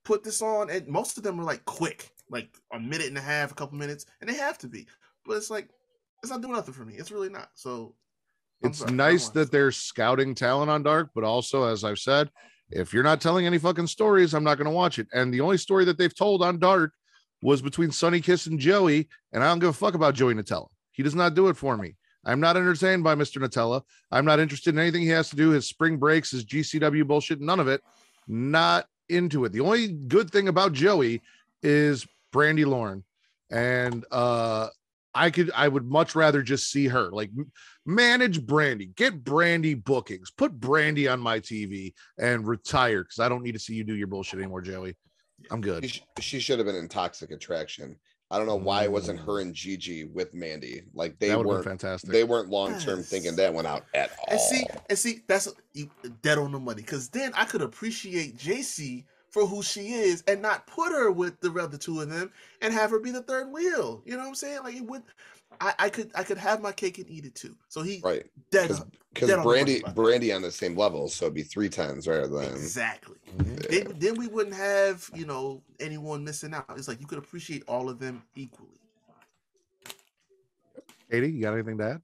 put this on, and most of them are like quick, like a minute and a half, a couple minutes, and they have to be. But it's like it's not doing nothing for me. It's really not. So It's sorry, nice that they're scouting talent on Dark, but also, as I've said, if you're not telling any fucking stories, I'm not going to watch it. And the only story that they've told on Dark was between Sonny Kiss and Joey, and I don't give a fuck about Joey Nutella. He does not do it for me. I'm not entertained by Mr. Nutella. I'm not interested in anything he has to do. His spring breaks, his GCW bullshit, none of it. Not into it. The only good thing about Joey is Brandi Lauren, and uh, I could, I would much rather just see her like manage Brandi, get Brandi bookings, put Brandi on my TV, and retire because I don't need to see you do your bullshit anymore, Joey. I'm good. sh- she should have been in Toxic Attraction. I don't know why it wasn't her and Gigi with Mandy. Like they that would have weren't fantastic. they weren't long term Yes. thinking that one out at all. And see, and see, that's dead on the money. Because then I could appreciate Jacy for who she is, and not put her with the other two of them, and have her be the third wheel. You know what I'm saying? Like it would. I, I could I could have my cake and eat it too. So he right. dead Because because Dead on the money Brandi. Brandi on the same level, so it'd be three tens rather than Exactly. Yeah. Then, then we wouldn't have you know anyone missing out. It's like you could appreciate all of them equally. Katie, you got anything to add?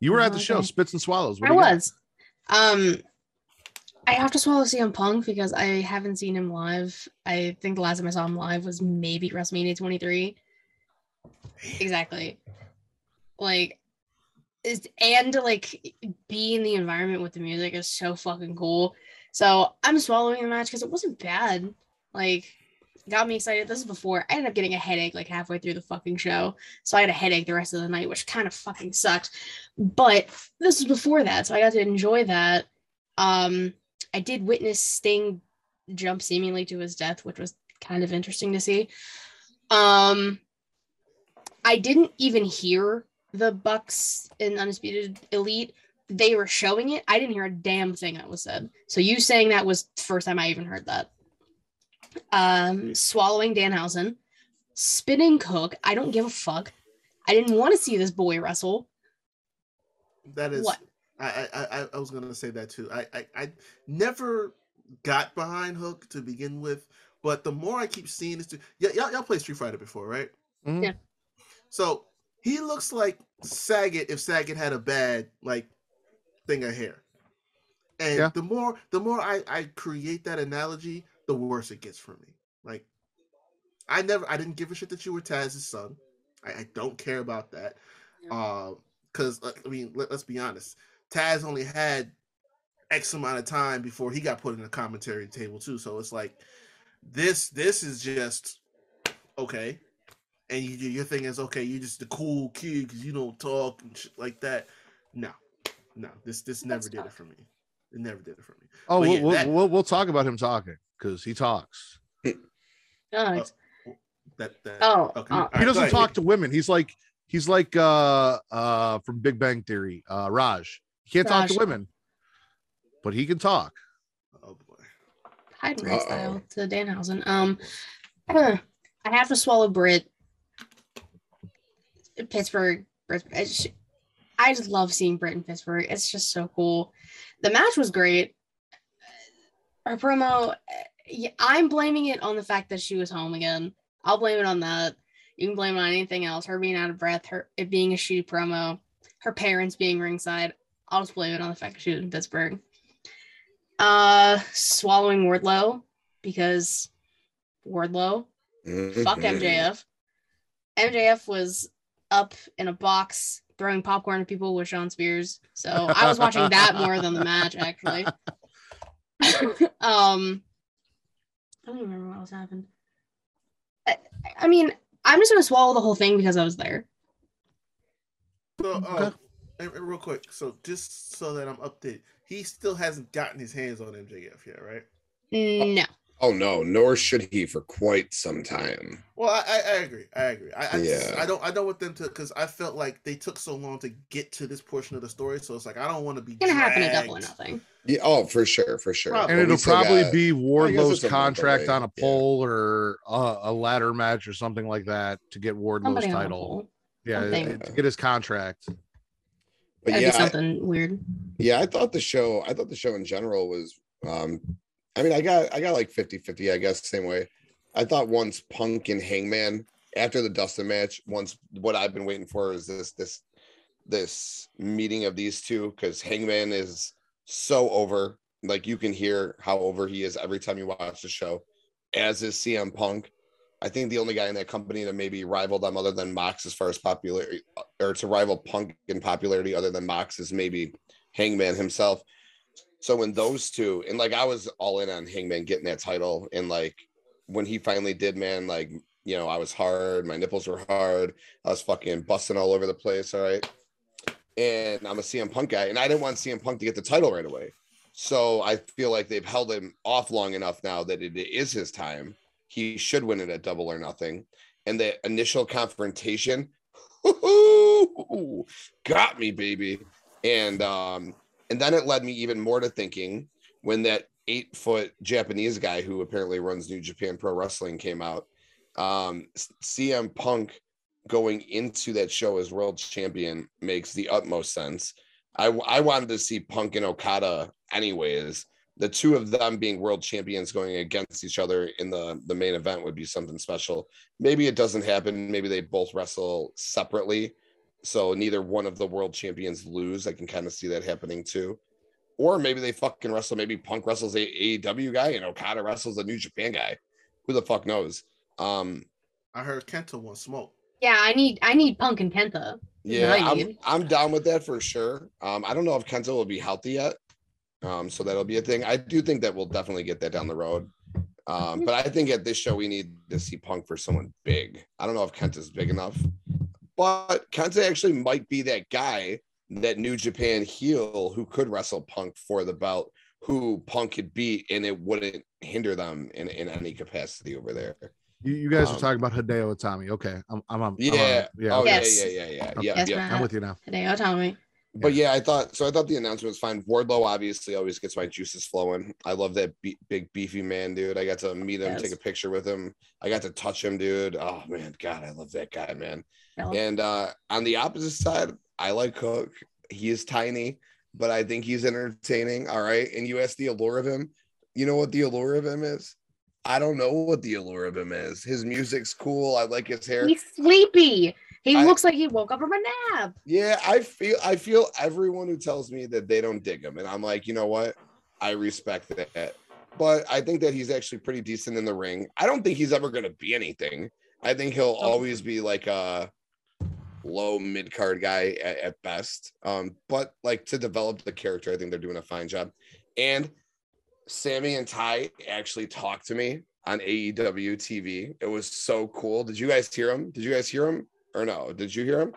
You were at the show, Spits and Swallows. What I do you got? was. Um, I have to swallow CM Punk because I haven't seen him live. I think the last time I saw him live was maybe WrestleMania 23. Exactly. Like, is and like be in the environment with the music is so fucking cool. So I'm swallowing the match because it wasn't bad. Like, got me excited. This is before I ended up getting a headache like halfway through the fucking show. So I had a headache the rest of the night, which kind of fucking sucked. But this was before that, so I got to enjoy that. Um, I did witness Sting jump seemingly to his death, which was kind of interesting to see. Um, I didn't even hear the Bucks in Undisputed Elite. They were showing it. I didn't hear a damn thing that was said. So you saying that was the first time I even heard that. Um, swallowing Danhausen, spinning Hook. I don't give a fuck. I didn't want to see this boy wrestle. That is What? I, I I I was gonna say that too. I, I I never got behind Hook to begin with, but the more I keep seeing this, dude- yeah, y'all y'all played Street Fighter before, right? Mhm. Yeah. So he looks like Sagat if Sagat had a bad like thing of hair. And Yeah. the more the more I I create that analogy, the worse it gets for me. Like I never I didn't give a shit that you were Taz's son. I, I don't care about that. Uh, because I mean, let, us be honest. Taz only had X amount of time before he got put in the commentary table too. So it's like this. This is just okay, and you, your thing is okay. You're just the cool kid because you don't talk and shit like that. No, no. This this never That's did it for me. It never did it for me. Oh, we'll, yeah, we'll, that- we'll, we'll talk about him talking because he talks. Oh, it's- That that. oh, okay. uh, he doesn't ahead. talk to women. He's like he's like uh uh from Big Bang Theory, uh Raj. He can't talk to women, but he can talk. Oh boy. Heidenreich style to Danhausen. Um, I have to swallow Britt. Pittsburgh. Britt, I just, love seeing Britt in Pittsburgh. It's just so cool. The match was great. Her promo, yeah, I'm blaming it on the fact that she was home again. I'll blame it on that. You can blame it on anything else. Her being out of breath, her it being a shitty promo, her parents being ringside. I'll just blame it on the fact that she was in Pittsburgh. Uh, swallowing Wardlow because Wardlow. Fuck. MJF. MJF was up in a box throwing popcorn at people with Shawn Spears. So I was watching that more than the match, actually. um, I don't even remember what else happened. I, I mean, I'm just gonna swallow the whole thing because I was there. So, uh, and- and real quick, so just so that I'm updated, he still hasn't gotten his hands on MJF yet, right? No, Oh no, nor should he for quite some time. Well, I, I, I agree. I agree. I, I, just- Yeah. I don't. I don't want them to because I felt like they took so long to get to this portion of the story. So it's like I don't want to be. it's gonna happen at double or nothing. Yeah, oh, for sure, for sure. Probably. And it'll probably got- be Wardlow's it's a month contract on a Yeah. pole or uh, a ladder match or something like that to get Wardlow's Somebody title. Yeah, something. to get his contract. But That'd yeah, be I- something weird. yeah, I thought the show, I thought the show in general was, um, I mean, I got, I got like 50 50, I guess, same way. I thought once Punk and Hangman after the Dustin match, once what I've been waiting for is this, this, this meeting of these two because Hangman is so over. Like you can hear how over he is every time you watch the show, as is CM Punk. I think the only guy in that company that maybe rivaled them other than Mox as far as popularity or to rival Punk in popularity other than Mox is maybe Hangman himself. So when those two and like I was all in on Hangman getting that title and like when he finally did, man, like you know, I was hard, my nipples were hard, I was fucking busting all over the place. All right. And I'm a CM Punk guy, and I didn't want CM Punk to get the title right away. So I feel like they've held him off long enough now that it is his time. He should win it at double or nothing. And the initial confrontation got me, baby. And um, and then it led me even more to thinking when that eight foot Japanese guy who apparently runs New Japan Pro Wrestling came out. Um, CM Punk going into that show as world champion makes the utmost sense. I, I wanted to see Punk and Okada anyways. The two of them being world champions going against each other in the, the main event would be something special. Maybe it doesn't happen. Maybe they both wrestle separately. So neither one of the world champions lose. I can kind of see that happening too. Or maybe they fucking wrestle. Maybe Punk wrestles a AEW guy and Okada wrestles a New Japan guy. Who the fuck knows? Um, I heard Kenta wants smoke. Yeah, I need I need Punk and Kenta. Yeah, I I'm. I'm down with that for sure. Um, I don't know if Kenta will be healthy yet. Um, so that'll be a thing. I do think that we'll definitely get that down the road. Um, but I think at this show we need to see Punk for someone big. I don't know if Kent is big enough, but Kenta actually might be that guy, that New Japan heel who could wrestle Punk for the belt, who Punk could beat, and it wouldn't hinder them in, in any capacity over there. You, you guys Um, are talking about Hideo Itami. Okay, I'm I'm, I'm Yeah. I'm, yeah. Oh Yes. yeah, yeah, yeah, yeah, Okay. yeah, Yes, yeah. I'm with you now. Hideo Itami. But yeah, I thought so. I thought the announcement was fine. Wardlow obviously always gets my juices flowing. I love that be- big beefy man, dude. I got to meet him, Yes. take a picture with him. I got to touch him, dude. Oh man, God, I love that guy, man. And uh, on the opposite side, I like Hook. He is tiny, but I think he's entertaining. All right. And you ask the allure of him. You know what the allure of him is? I don't know what the allure of him is. His music's cool. I like his hair. He's sleepy. He I- looks like he woke up from a nap. Yeah, I feel I feel everyone who tells me that they don't dig him, and I'm like, you know what? I respect that. But I think that he's actually pretty decent in the ring. I don't think he's ever gonna be anything. I think he'll always be like a low mid card guy at, at best. Um, but like to develop the character, I think they're doing a fine job. And Sammy and Tay actually talked to me on AEW TV. It was so cool. Did you guys hear him? Did you guys hear him or no? Did you hear him?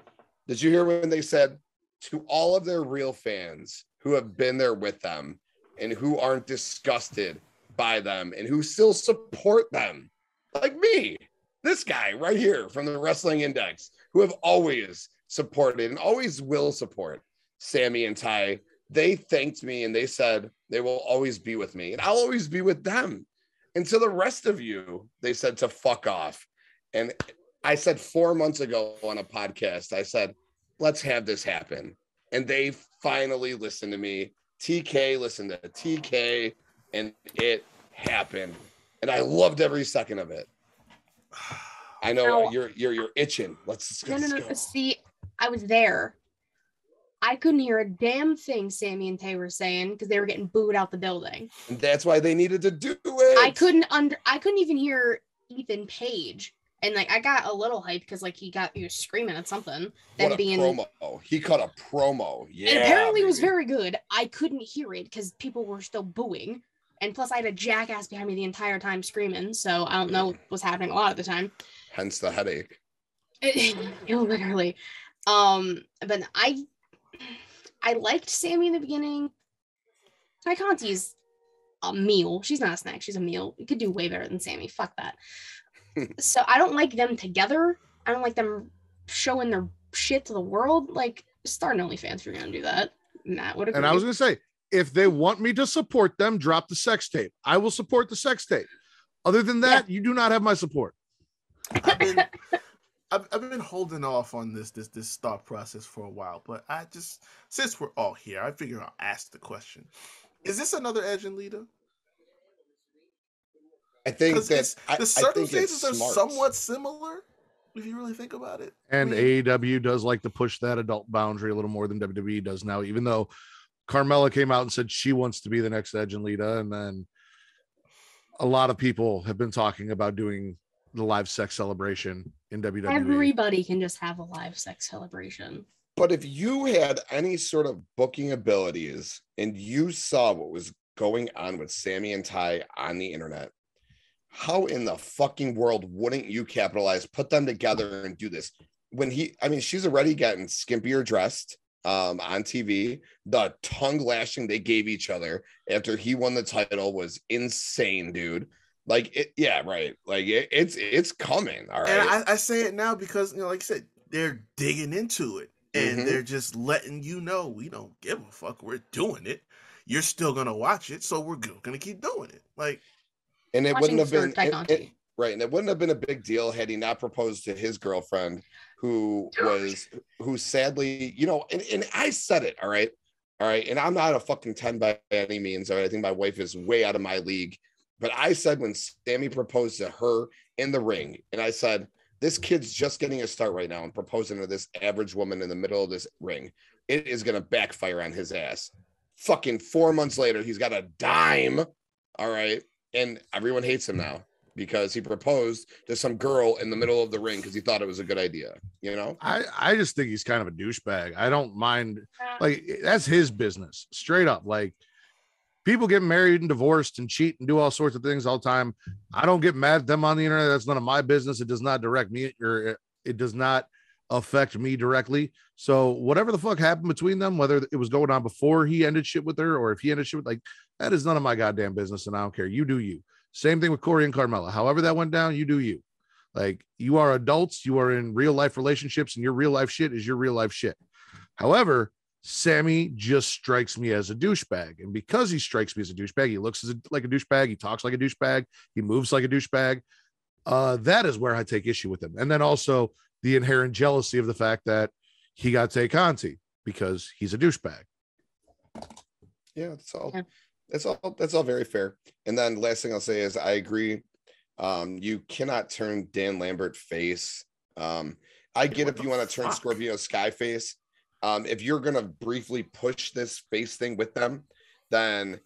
Did you hear when they said to all of their real fans who have been there with them and who aren't disgusted by them and who still support them, like me, this guy right here from the Wrestling Index, who have always supported and always will support Sammy and Tay. They thanked me and they said they will always be with me and I'll always be with them. And to the rest of you, they said to fuck off. And I said four months ago on a podcast, I said, let's have this happen. And they finally listened to me. TK listened to TK, and it happened. And I loved every second of it. I know Now- you're you're you're itching. Let's, No, let's no, no. go. See, I was there. I couldn't hear a damn thing Sammy and Tay were saying because they were getting booed out the building. And that's why they needed to do it. I couldn't under I couldn't even hear Ethan Page. And like I got a little hype because like he got you screaming at something. Then What being promo. He cut a promo. Yeah. and apparently it was very good. I couldn't hear it because people were still booing. And plus I had a jackass behind me the entire time screaming. So I don't know what was happening a lot of the time. hence the headache. It, literally. Um, but I I liked Sammy in the beginning. Tay Conti's a meal. She's not a snack, she's a meal. You could do way better than Sammy. Fuck that. so I don't like them together. I don't like them showing their shit to the world. Like start an OnlyFans if you're gonna do that. Matt would agree. And I was gonna say, if they want me to support them, drop the sex tape. I will support the sex tape. Other than that, you do not have my support. I've been I've, I've been holding off on this this this thought process for a while, but I just since we're all here, I figure I'll ask the question: Is this another Edge and Lita? I think that I, the I think circumstances it's are smart. somewhat similar, if you really think about it. I And mean, AEW does like to push that adult boundary a little more than WWE does now, even though Carmella came out and said she wants to be the next Edge and Lita. And then a lot of people have been talking about doing the live sex celebration in. WWE. everybody can just have a live sex celebration. But if you had any sort of booking abilities and you saw what was going on with Sammy and Tay on the internet, how in the fucking world wouldn't you capitalize, put them together and do this? When he, I mean, she's already getting skimpier dressed um, on TV. The tongue lashing they gave each other after he won the title was insane, dude. Like, it, yeah, right. Like, it, it's it's coming. All right. and I, I say it now because you know, like I said, they're digging into it and Mhm. they're just letting you know we don't give a fuck. We're doing it. You're still gonna watch it, so we're gonna keep doing it. Like and it wouldn't have been it- it- right and it wouldn't have been a big deal had he not proposed to his girlfriend who was who sadly you know and, and i said it all right all right and i'm not a fucking 10 by any means all right i think my wife is way out of my league. But i said when sammy proposed to her in the ring and i said this kid's just getting a start right now and proposing to this average woman in the middle of this ring. It is going to backfire on his ass. Fucking four months later he's got a dime all right and everyone hates him now because he proposed to some girl in the middle of the ring because he thought it was a good idea. You know, I, I just think he's kind of a douchebag. I don't mind like that's his business, straight up. Like people get married and divorced and cheat and do all sorts of things all the time. I don't get mad at them on the internet. That's none of my business. It does not direct me or it does not affect me directly. So whatever the fuck happened between them, whether it was going on before he ended shit with her or if he ended shit with like that is none of my goddamn business, and I don't care. You do you. Same thing with Corey and Carmella. However that went down, you do you. Like you are adults, you are in real life relationships, and your real life shit is your real life shit. However, Sammy just strikes me as a douchebag. And because he strikes me as a douchebag, he looks a, like a douchebag, he talks like a douchebag, he moves like a douchebag. Uh, that is where I take issue with him. And then also the inherent jealousy of the fact that he got Tay Conti because he's a douchebag. Yeah, that's all. Yeah. That's all. That's all very fair. And then last thing I'll say is I agree. Um, you cannot turn Dan Lambert face. Um, I get What if you want to turn? Scorpio Sky face. Um, if you're gonna briefly push this face thing with them, then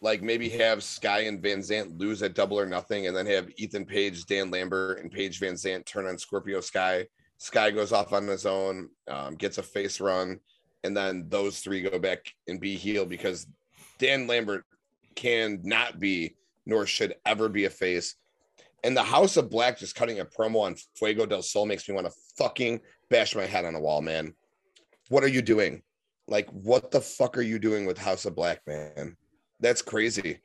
like maybe have Sky and VanZant lose at double or nothing, and then have Ethan Page, Dan Lambert, and Paige VanZant turn on Scorpio Sky. Sky goes off on his own, um, gets a face run, and then those three go back and be healed because Dan Lambert can not be nor should ever be a face. And the House of Black just cutting a promo on Fuego del Sol makes me want to fucking bash my head on a wall, man. What are you doing? Like, what the fuck are you doing with House of Black, man? That's crazy.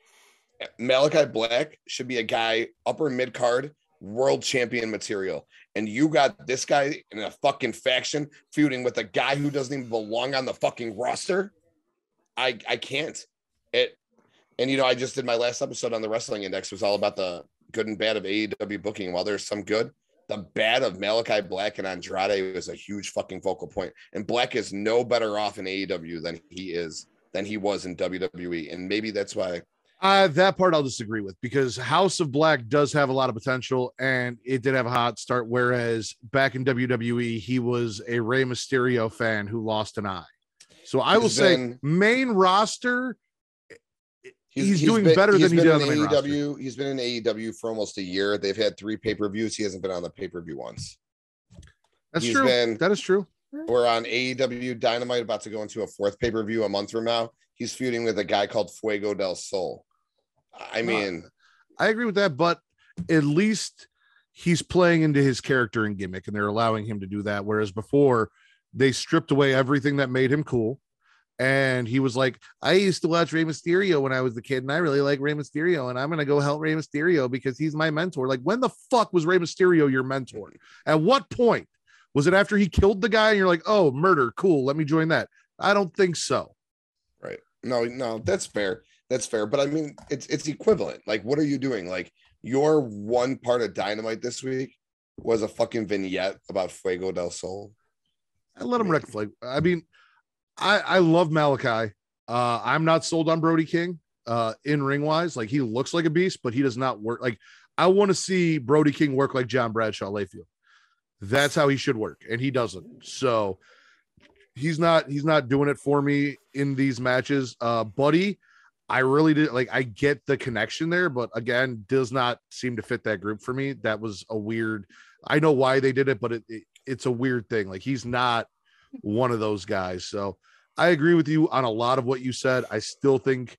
Malakai Black should be a guy upper mid card world champion material. And you got this guy in a fucking faction feuding with a guy who doesn't even belong on the fucking roster. I I can't. It and you know, I just did my last episode on the wrestling index was all about the good and bad of AEW booking. While there's some good, the bad of Malakai Black and Andrade was a huge fucking focal point. And Black is no better off in AEW than he is than he was in WWE. And maybe that's why Uh, that part I'll disagree with because House of Black does have a lot of potential and it did have a hot start. Whereas back in WWE, he was a Rey Mysterio fan who lost an eye. So I will He's say, main roster, He's doing better he's than he been did in on the main roster. AEW. He's been in AEW for almost a year. They've had three pay per views. He hasn't been on the pay per view once. that's He's true. been- that is true. We're on AEW Dynamite, about to go into a fourth pay per view a month from now. He's feuding with a guy called Fuego del Sol. I mean, I agree with that, but at least he's playing into his character and gimmick, and they're allowing him to do that. Whereas before, they stripped away everything that made him cool. And he was like, I used to watch Rey Mysterio when I was a kid, and I really like Rey Mysterio, and I'm gonna go help Rey Mysterio because he's my mentor. Like, when the fuck was Rey Mysterio your mentor? At what point was it after he killed the guy? And you're like, oh, murder, cool, let me join that. I don't think so. right? No, no, that's fair. That's fair. But I mean, it's it's equivalent. Like, what are you doing? Like, your one part of Dynamite this week was a fucking vignette about Fuego del Sol. I let him wreck flag. I mean, I I love Malakai. Uh, I'm not sold on Brody King. Uh, in ring wise, like he looks like a beast, but he does not work. Like I want to see Brody King work like John Bradshaw Layfield. That's how he should work, and he doesn't. So he's not he's not doing it for me in these matches. Uh, Buddy, I really did like. I get the connection there, but again, does not seem to fit that group for me. That was a weird. I know why they did it, but it, it it's a weird thing. Like he's not one of those guys. So I agree with you on a lot of what you said. I still think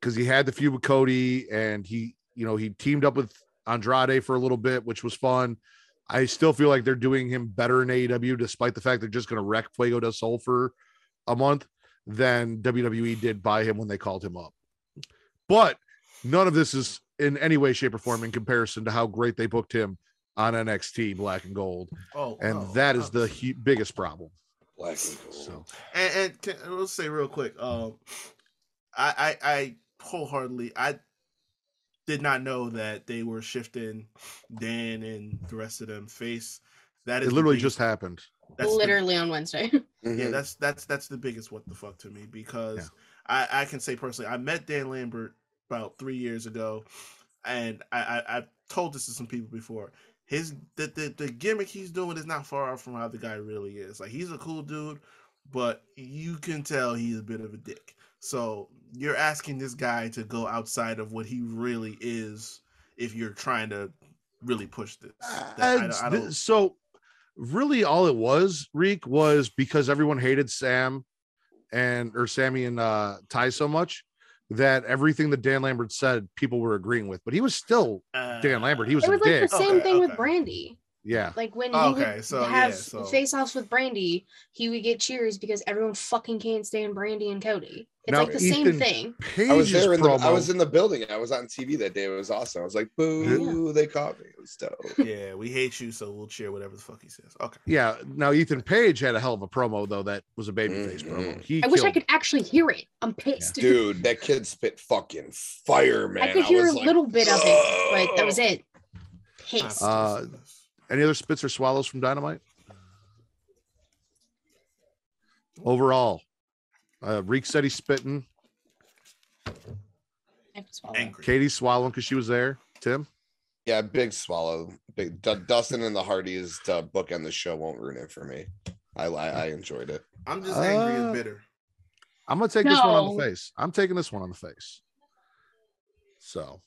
because he had the feud with Cody and he, you know, he teamed up with Andrade for a little bit, which was fun. I still feel like they're doing him better in AEW, despite the fact they're just going to wreck Fuego del Sol for a month than WWE did by him when they called him up. But none of this is in any way, shape, or form in comparison to how great they booked him on NXT Black and Gold, Oh, and oh, that is oh. the hu- biggest problem. Black and gold. So And, and can, let's say real quick, um, I, I I wholeheartedly I did not know that they were shifting Dan and the rest of them face. That is it literally just happened. that's the- Literally on Wednesday. yeah, Mhm. that's that's that's the biggest what the fuck to me because I I can say personally I met Dan Lambert about three years ago, and I, I I've told this to some people before. His the, the the gimmick he's doing is not far off from how the guy really is. Like he's a cool dude, but you can tell he's a bit of a dick. So you're asking this guy to go outside of what he really is if you're trying to really push this. That- I, Uh, I don't, so really all it was reek was because everyone hated sam and or sammy and uh ty so much that everything that Dan Lambert said, people were agreeing with, but he was still Dan Lambert. He was It a was like dick. the same Okay, thing with. Brandi. Yeah. Like when he Okay, would so, yeah, have so- face-offs with Brandi, he would get cheers because everyone fucking can't stand Brandi and Cody. It's Now, like the same thing. Page's I was there in the I was in the building. I was on TV that day. It was awesome. I was like, boo, they caught me. It was dope. Yeah, we hate you, so we'll cheer whatever the fuck he says. Okay. yeah. Now Ethan Page had a hell of a promo though that was a babyface promo. Mhm. He I wish I could actually hear it. I'm pissed. Dude, that kid spit fucking fire, man. I could hear was a like, little bit of it, but that was it. Pissed. Uh, Any other spits or swallows from Dynamite? Overall, uh, Reek said he's spitting. I have to swallow. angry. Katie's swallowing because she was there. Tim, Yeah, big swallow. Big D- Dustin and the Hardys to bookend the show won't ruin it for me. I I, I enjoyed it. I'm just angry Uh, and bitter. I'm gonna take this one on the face. I'm taking this one on the face. So,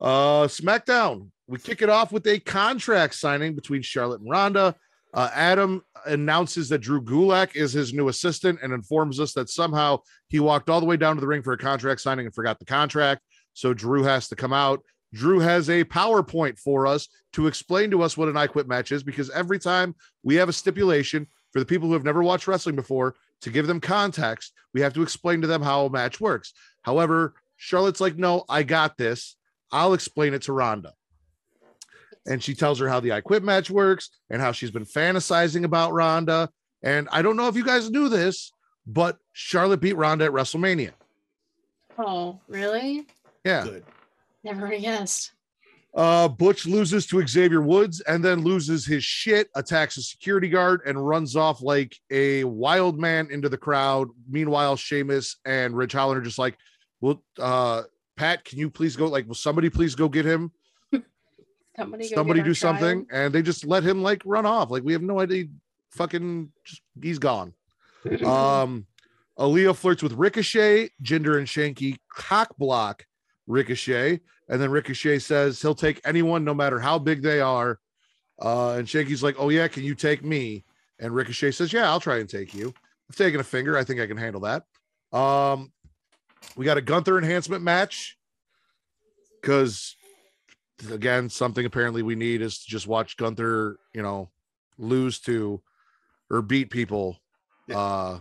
uh, SmackDown. We kick it off with a contract signing between Charlotte and Ronda. Uh, Adam announces that Drew Gulak is his new assistant and informs us that somehow he walked all the way down to the ring for a contract signing and forgot the contract. So Drew has to come out. Drew has a PowerPoint for us to explain to us what an I Quit match is because every time we have a stipulation for the people who have never watched wrestling before to give them context, we have to explain to them how a match works. However, Charlotte's like, no, I got this. I'll explain it to Ronda. And she tells her how the I Quit match works and how she's been fantasizing about Ronda. And I don't know if you guys knew this, but Charlotte beat Ronda at WrestleMania. Oh, really? Yeah. Good. Never would have guessed. Uh, Butch loses to Xavier Woods and then loses his shit, attacks a security guard, and runs off like a wild man into the crowd. Meanwhile, Sheamus and Ridge Holland are just like, "Well, uh, Pat, can you please go? Like, will somebody please go get him? Somebody, somebody do something." child. And they just let him like run off. Like, we have no idea. Fucking, just, he's gone. Um, Aliyah flirts with Ricochet, Jinder and Shanky cock block Ricochet, and then Ricochet says he'll take anyone, no matter how big they are. Uh, and Shanky's like, "Oh yeah, can you take me?" And Ricochet says, "Yeah, I'll try and take you. I've taken a finger. I think I can handle that." Um, we got a Gunther enhancement match because again, something apparently we need is to just watch Gunther, you know, lose to or beat people uh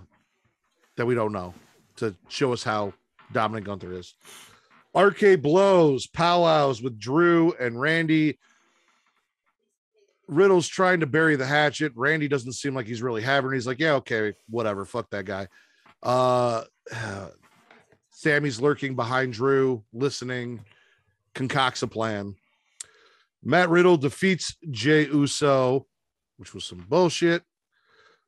that we don't know to show us how dominant Gunther is. RK blows, powwows with Drew and Randy. Riddle's trying to bury the hatchet. Randy doesn't seem like he's really having it. He's like, yeah, okay, whatever. Fuck that guy. Uh Sammy's lurking behind Drew, listening, concocts a plan. Matt Riddle defeats Jey Uso, which was some bullshit.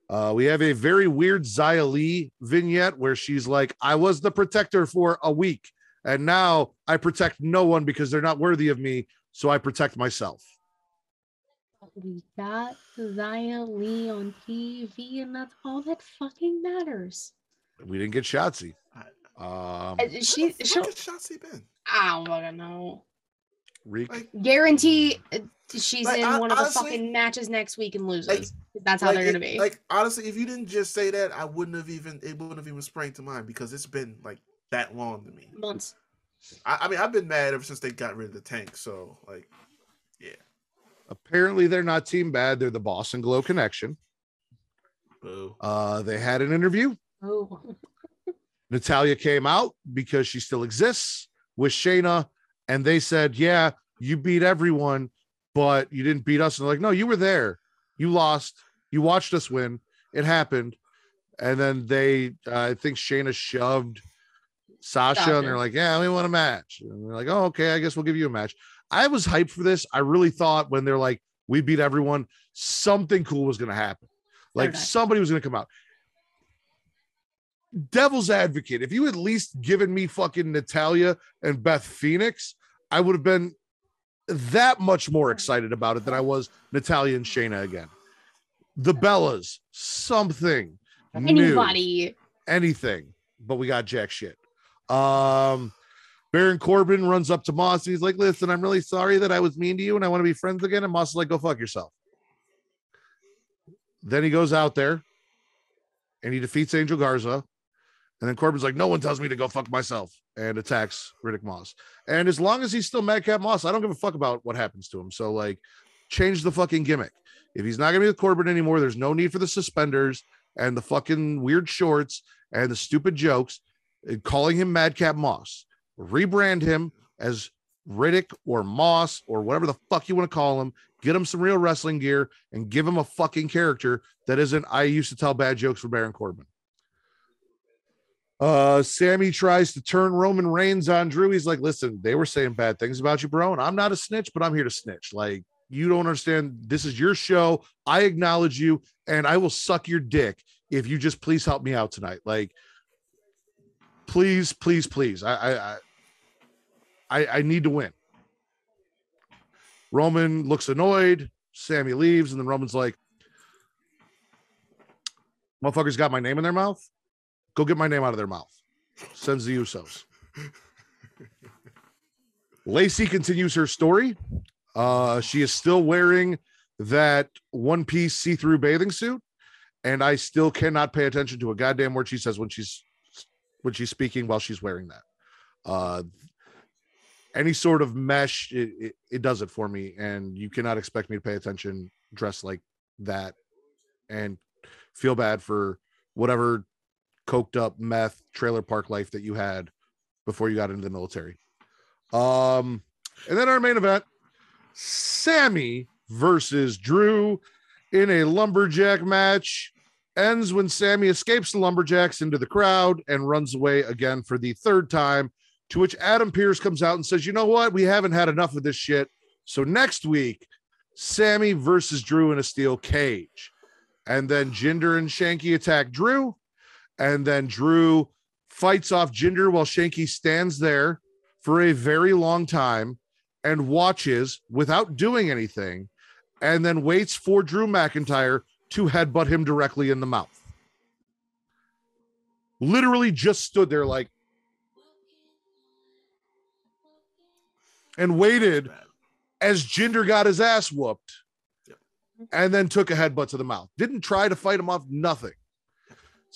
Uh, we have a very weird Xia Li vignette where she's like, I was the protector for a week, and now I protect no one because they're not worthy of me. So I protect myself. We got Xia Li on TV, and that's all that fucking matters. We didn't get Shotzi. Um, She, Where the she'll, Shotzi been? I don't fucking know. Reek. Like, Guarantee she's Like, in I- one of the fucking matches next week and loses. Like- that's how like, they're gonna it- be. Like honestly, if you didn't just say that, I wouldn't have even it wouldn't have even sprang to mind because it's been like that long to me. Months. I, I mean, I've been mad ever since they got rid of the tank. So like, yeah. Apparently, they're not Team Bad. They're the Boss 'n' Glow Connection. boo. Uh, they had an interview. Oh, Natalya came out because she still exists with Shayna, and they said, "Yeah, you beat everyone, but you didn't beat us." And they're like, "No, you were there. You lost. You watched us win. It happened." And then they, uh, I think Shayna shoved Sasha, Sasha. and they're like, "Yeah, we want a match." And they're like, "Oh, okay, I guess we'll give you a match." I was hyped for this. I really thought when they're like, "We beat everyone," something cool was going to happen. Like somebody was going to come out devil's advocate, if you at least given me fucking Natalya and Beth Phoenix, I would have been that much more excited about it than I was Natalya and Shayna again. The Bellas, something new, anybody. anything, but we got jack shit. Um, Baron Corbin runs up to Moss and he's like, Listen, I'm really sorry that I was mean to you and I want to be friends again. And Moss is like, Go fuck yourself. Then he goes out there and he defeats Angel Garza. And then Corbin's like, no one tells me to go fuck myself and attacks Riddick Moss. And as long as he's still Madcap Moss, I don't give a fuck about what happens to him. So, like, change the fucking gimmick. If he's not going to be with Corbin anymore, there's no need for the suspenders and the fucking weird shorts and the stupid jokes. And calling him Madcap Moss. Rebrand him as Riddick or Moss or whatever the fuck you want to call him. Get him some real wrestling gear and give him a fucking character that isn't I used to tell bad jokes for Baron Corbin. Uh, Sammy tries to turn Roman Reigns on Drew. He's like, listen, they were saying bad things about you, bro. And I'm not a snitch, but I'm here to snitch. Like, you don't understand. This is your show. I acknowledge you, and I will suck your dick if you just please help me out tonight. Like, please, please, please. I I I, I need to win. Roman looks annoyed. Sammy leaves, and then Roman's like, motherfuckers got my name in their mouth. Go get my name out of their mouth. Sends the Usos. Lacey continues her story. Uh, she is still wearing that one piece see through bathing suit, and I still cannot pay attention to a goddamn word she says when she's when she's speaking while she's wearing that. Uh, any sort of mesh, it, it, it does it for me, and you cannot expect me to pay attention dressed like that and feel bad for whatever coked up meth trailer park life that you had before you got into the military. Um, and then our main event Sammy versus Drew in a lumberjack match ends when Sammy escapes the lumberjacks into the crowd and runs away again for the third time. To which Adam Pearce comes out and says, You know what? We haven't had enough of this shit. So next week, Sammy versus Drew in a steel cage. And then Jinder and Shanky attack Drew. And then Drew fights off Jinder while Shanky stands there for a very long time and watches without doing anything, and then waits for Drew McIntyre to headbutt him directly in the mouth. Literally just stood there like and waited as Jinder got his ass whooped and then took a headbutt to the mouth. Didn't try to fight him off, nothing.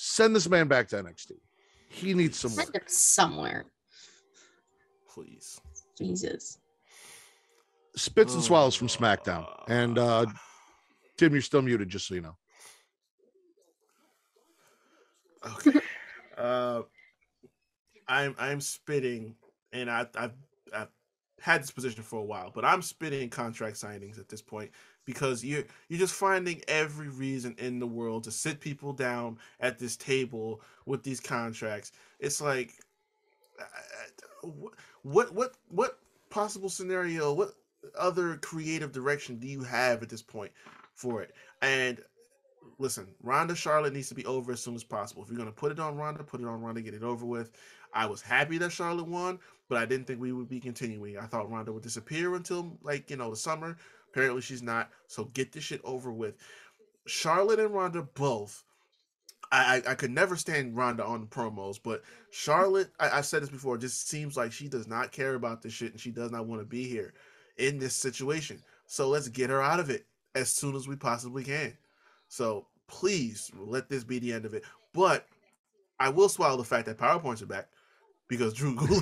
Send this man back to NXT. He needs some Send work. him somewhere. Please. Jesus. Spits and swallows from SmackDown. And uh Tim, you're still muted, just so you know. Okay. uh, I'm I'm spitting, and I I've, I've had this position for a while, but I'm spitting contract signings at this point because you're you're just finding every reason in the world to sit people down at this table with these contracts. It's like, what what what possible scenario? What other creative direction do you have at this point for it? And listen, Ronda Charlotte needs to be over as soon as possible. If you're gonna put it on Ronda, put it on Ronda, get it over with. I was happy that Charlotte won, but I didn't think we would be continuing. I thought Ronda would disappear until like you know the summer. Apparently she's not. So get this shit over with. Charlotte and Ronda both. I, I, I could never stand Ronda on the promos, but Charlotte, I, I've said this before, just seems like she does not care about this shit and she does not want to be here in this situation. So let's get her out of it as soon as we possibly can. So please let this be the end of it. But I will swallow the fact that PowerPoints are back because Drew Gulak.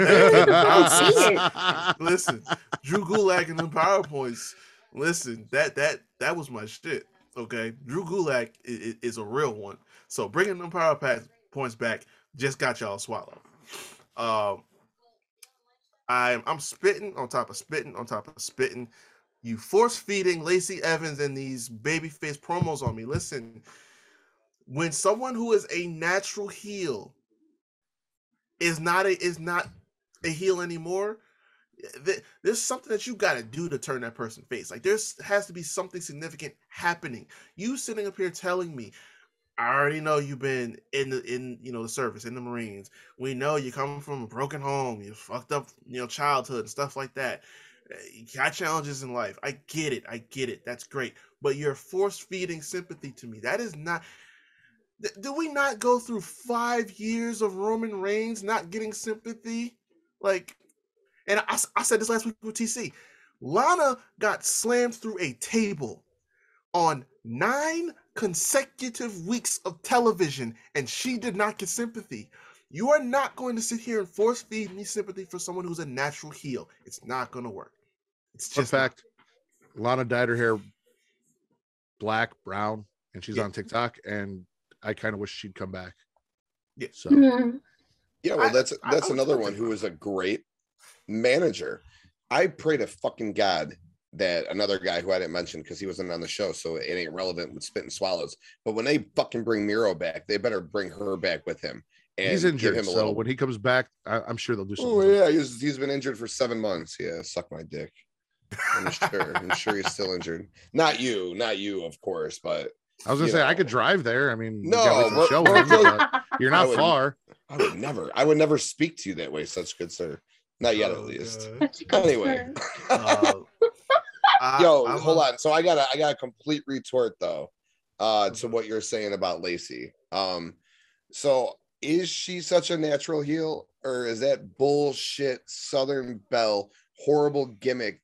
listen, Drew Gulak and the PowerPoints. Listen, that that that was my shit. Okay, Drew Gulak is, is a real one. So bringing them power points back just got y'all swallowed. Um, I'm I'm spitting on top of spitting on top of spitting. You force feeding Lacey Evans and these babyface promos on me. Listen, when someone who is a natural heel is not a is not a heel anymore, th- there's something that you got to do to turn that person face. Like there's has to be something significant happening. You sitting up here telling me, I already know you've been in the in you know the service in the Marines. We know you come from a broken home, you fucked up you know childhood and stuff like that. You got challenges in life. I get it. I get it. That's great. But you're force feeding sympathy to me. That is not. Do we not go through five years of Roman Reigns not getting sympathy? Like, and I said this last week with TC. Lana got slammed through a table on nine consecutive weeks of television, and she did not get sympathy. You are not going to sit here and force feed me sympathy for someone who's a natural heel. It's not going to work. It's just not. fact: Lana dyed her hair black, brown, and she's Yeah. on TikTok. And I kind of wish she'd come back. Yeah. So Mhm. Yeah, well, I- that's I- I that's would another still one think who is a great manager. I pray to fucking God that another guy who I didn't mention because he wasn't on the show, so it ain't relevant with Spit and Swallows. But when they fucking bring Miro back, they better bring her back with him. And he's give injured. him a So little. when he comes back, I, I'm sure they'll do oh, something. Oh yeah, he's he's been injured for seven months. Yeah, suck my dick. I'm sure. I'm sure he's still injured. Not you, not you, of course, but I was gonna say I could drive there. I mean, No, gotta wait for the we're- show we're but you're I not would- far. I would never, I would never speak to you that way, such good sir. Not yet, at Oh, least. God. That's a good Anyway. Uh, I- Yo, I'm hold a- on. So I got a I got a complete retort though, uh, to Mhm. what you're saying about Lacey. Um, so is she such a natural heel, or is that bullshit Southern Belle horrible gimmick?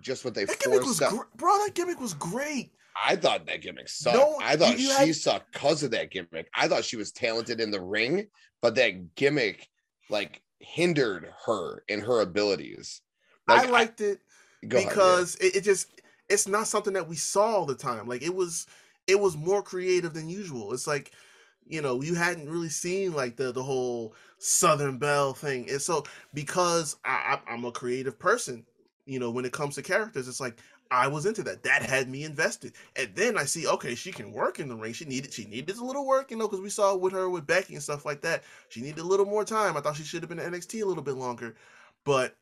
Just what they That gimmick was forced out. gr- bro. That gimmick was great. I thought that gimmick sucked. No, I thought you- you she had- sucked because of that gimmick. I thought she was talented in the ring, but that gimmick like hindered her in her abilities. I liked it go ahead, yeah. because it, it just it's not something that we saw all the time. Like it was it was more creative than usual. It's like you know you hadn't really seen like the the whole Southern Belle thing, and so because I, I, I'm a creative person, you know, when it comes to characters, it's like I was into that. That had me invested, and then I see okay, she can work in the ring. She needed she needed a little work, you know, because we saw with her with Becky and stuff like that. She needed a little more time. I thought she should have been in NXT a little bit longer, but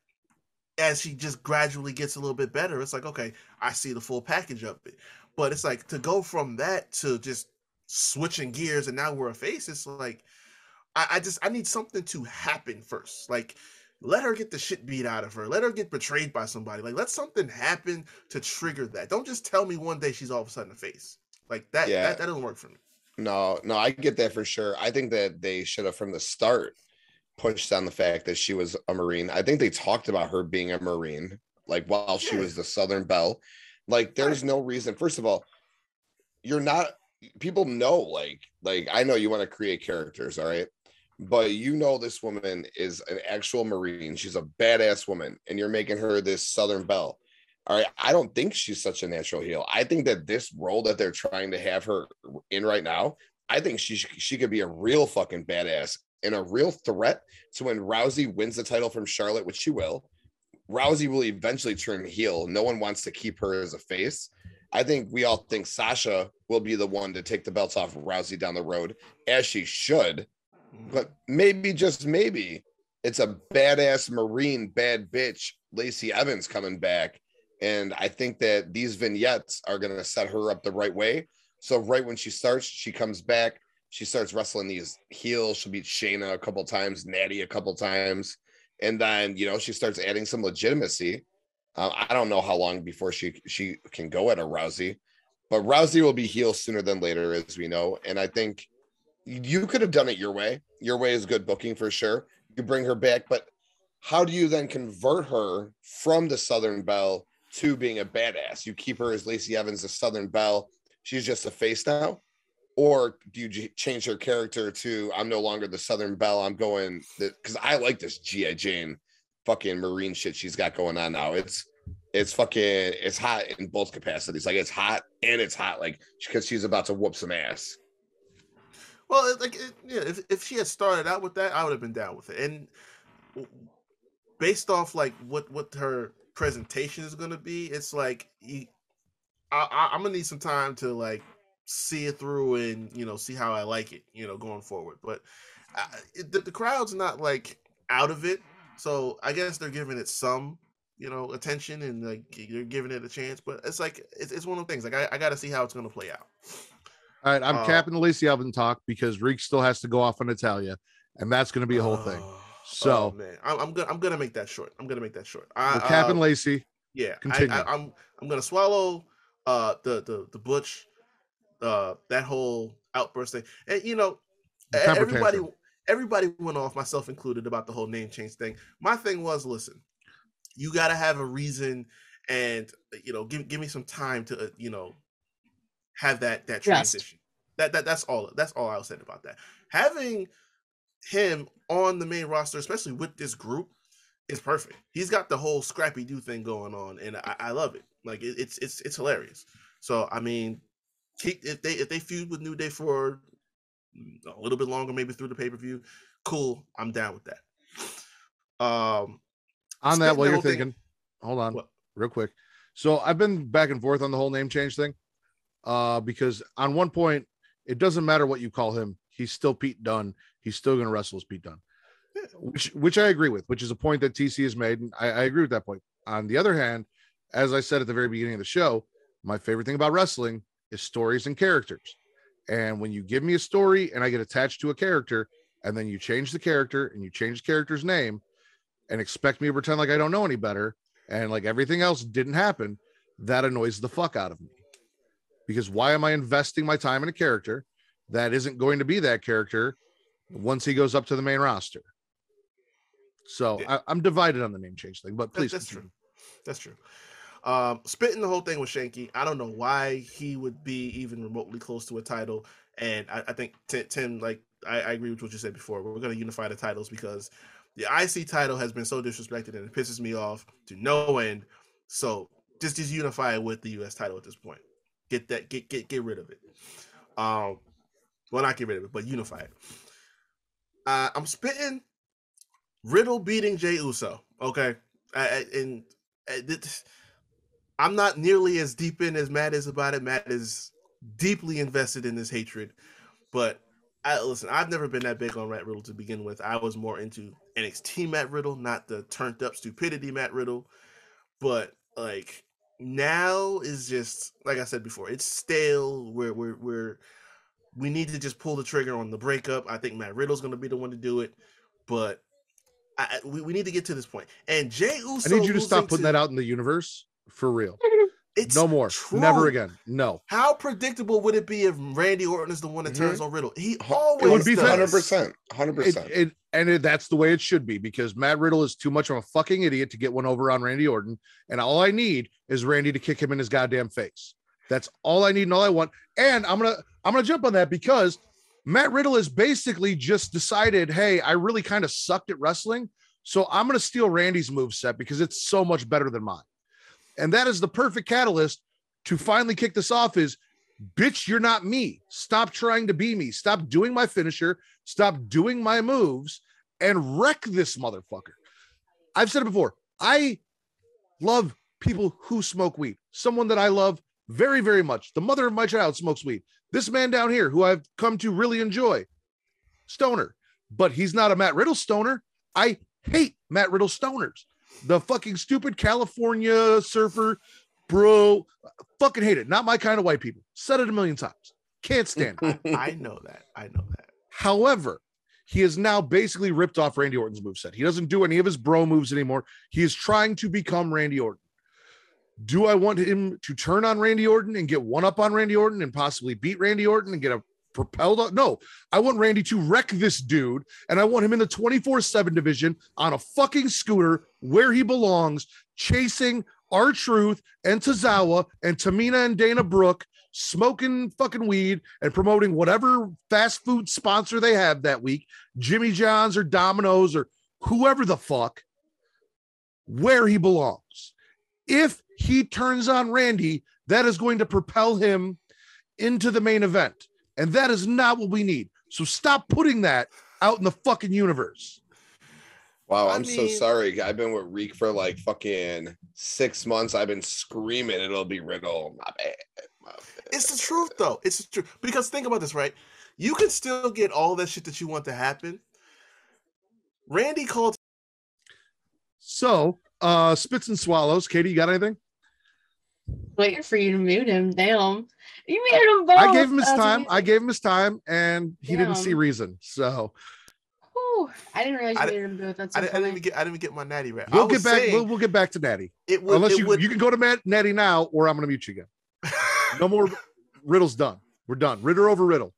as she just gradually gets a little bit better, it's like, okay, I see the full package of it. But it's like to go from that to just switching gears and now we're a face, it's like I, I just I need something to happen first. Like let her get the shit beat out of her. Let her get betrayed by somebody. Like let something happen to trigger that. Don't just tell me one day she's all of a sudden a face. Like that Yeah. that, that doesn't work for me. No, no, I get that for sure. I think that they should have from the start pushed on the fact that she was a Marine. I think they talked about her being a Marine, like while she was the Southern Belle. Like, there's no reason. First of all, you're not people know, like, like I know you want to create characters, all right. But you know this woman is an actual Marine. She's a badass woman, and you're making her this Southern Belle. All right. I don't think she's such a natural heel. I think that this role that they're trying to have her in right now, I think she she could be a real fucking badass and a real threat to when Rousey wins the title from Charlotte, which she will. Rousey will eventually turn heel. No one wants to keep her as a face. I think we all think Sasha will be the one to take the belts off of Rousey down the road, as she should. But maybe, just maybe, it's a badass Marine, bad bitch, Lacey Evans coming back. And I think that these vignettes are going to set her up the right way. So, right when she starts, she comes back. She starts wrestling these heels. She'll beat Shayna a couple times, Natty a couple times. And then, you know, she starts adding some legitimacy. Uh, I don't know how long before she she can go at a Rousey, but Rousey will be heel sooner than later, as we know. And I think you could have done it your way. Your way is good booking for sure. You bring her back, but how do you then convert her from the Southern Belle to being a badass? You keep her as Lacey Evans, the Southern Belle. She's just a face now, or do you change her character to I'm no longer the Southern Belle. I'm going because I like this GI Jane fucking Marine shit she's got going on now. It's it's fucking it's hot in both capacities. Like it's hot and it's hot like because she's about to whoop some ass. Well, like, it, yeah, if if she had started out with that, I would have been down with it. And based off like what what her presentation is going to be, it's like I, I, I'm gonna need some time to like see it through and you know see how I like it, you know, going forward. But uh, it, the, the crowd's not like out of it, so I guess they're giving it some you know attention and like they're giving it a chance. But it's like it's, it's one of the things like I, I got to see how it's to play out. All right, I'm Uh, capping the Lacey Evans talk because Reek still has to go off on Natalya, and that's going to be a whole thing. Oh, So- oh, man, I'm, I'm gonna I'm gonna make that short. I'm gonna make that short. I, We're capping uh, Lacey. yeah, continue. I, I, I'm I'm gonna swallow uh the the the butch uh that whole outburst thing, and you know everybody tantrum. everybody went off, myself included, about the whole name change thing. My thing was, listen, you got to have a reason, and you know, give give me some time to uh, you know have that that Rest. transition. That that that's all. That's all I said about that. Having him on the main roster, especially with this group, is perfect. He's got the whole Scrappy Doo thing going on, and I, I love it. Like it, it's it's it's hilarious. So I mean, keep if they if they feud with New Day for a little bit longer, maybe through the pay per view, cool. I'm down with that. Um, on that while you're whole thing- thinking hold on What? real quick so i've been back and forth on the whole name change thing uh because on one point it doesn't matter what you call him he's still pete dunne he's still going to wrestle as pete dunne which which i agree with which is a point that tc has made and I, I agree with that point. On the other hand as i said at the very beginning of the show my favorite thing about wrestling is stories and characters. And when you give me a story and i get attached to a character and then you change the character and you change the character's name and expect me to pretend like I don't know any better and like everything else didn't happen, that annoys the fuck out of me. Because why am I investing my time in a character that isn't going to be that character once he goes up to the main roster? So Yeah. I, I'm divided on the name change thing, but please. that's true. That's true. Um, spitting the whole thing with Shanky. I don't know why he would be even remotely close to a title. And I, I think Tim, Tim like I, I agree with what you said before. We're going to unify the titles because the IC title has been so disrespected and it pisses me off to no end. So just just unify it with the US title at this point. Get that get get get rid of it. Um, well not get rid of it, but unify it. Uh, I'm spitting Riddle beating Jey Uso. Okay, I, I- and uh, this- I'm not nearly as deep in as Matt is about it. Matt is deeply invested in this hatred, but I listen. I've never been that big on Matt Riddle to begin with. I was more into NXT Matt Riddle, not the turned up stupidity Matt Riddle. But like now is just like I said before, it's stale. We're we're we're we need to just pull the trigger on the breakup. I think Matt Riddle's going to be the one to do it, but I, I- we, we need to get to this point. And Jey Uso, I need you to stop losing putting that out in the universe for real. It's no more. true. Never again. No. How predictable would it be if Randy Orton is the one that turns on Riddle? He always Mm-hmm. It would be hundred percent, hundred percent. and it, that's the way it should be because Matt Riddle is too much of a fucking idiot to get one over on Randy Orton. And all I need is Randy to kick him in his goddamn face. That's all I need and all I want. And I'm gonna I'm gonna jump on that because Matt Riddle has basically just decided, hey, I really kind of sucked at wrestling. So I'm gonna steal Randy's move set because it's so much better than mine. And that is the perfect catalyst to finally kick this off is bitch, you're not me. Stop trying to be me. Stop doing my finisher. Stop doing my moves and wreck this motherfucker. I've said it before. I love people who smoke weed. Someone that I love very, very much. The mother of my child smokes weed. This man down here, who I've come to really enjoy, stoner, but he's not a Matt Riddle stoner. I hate Matt Riddle stoners. The fucking stupid California surfer, bro. Fucking hate it. Not my kind of white people. Said it a million times. Can't stand it. I know that. I know that. However, he has now basically ripped off Randy Orton's moveset. He doesn't do any of his bro moves anymore. He is trying to become Randy Orton. Do I want him to turn on Randy Orton and get one up on Randy Orton and possibly beat Randy Orton and get a propelled up? No, I want Randy to wreck this dude and I want him in the 24 7 division on a fucking scooter where he belongs, chasing R-Truth and Tozawa and Tamina and Dana Brooke smoking fucking weed and promoting whatever fast food sponsor they have that week, Jimmy John's or Domino's or whoever the fuck, where he belongs. If he turns on Randy, that is going to propel him into the main event. And that is not what we need. So stop putting that out in the fucking universe. Wow, I I'm so sorry. I've been with Reek for like fucking six months. I've been screaming it'll be Riddle. My bad. My bad. It's the truth, though. It's the truth. Because think about this, right? You can still get all that shit that you want to happen. Randy called. So, uh, spits and swallows. Katie, you got anything? Waiting for you to mute him. Damn. You muted him both. I gave him his time. I gave him his time, and he didn't see reason. So Whew. I didn't realize you di- muted him both. That's I didn't, I didn't even get. I didn't get my natty right. We'll was get back. We'll, we'll get back to Natty. it would. Unless it you would, you can go to Matt Natty now, or I'm going to mute you again. No more Riddle's done. We're done. Riddle over Riddle.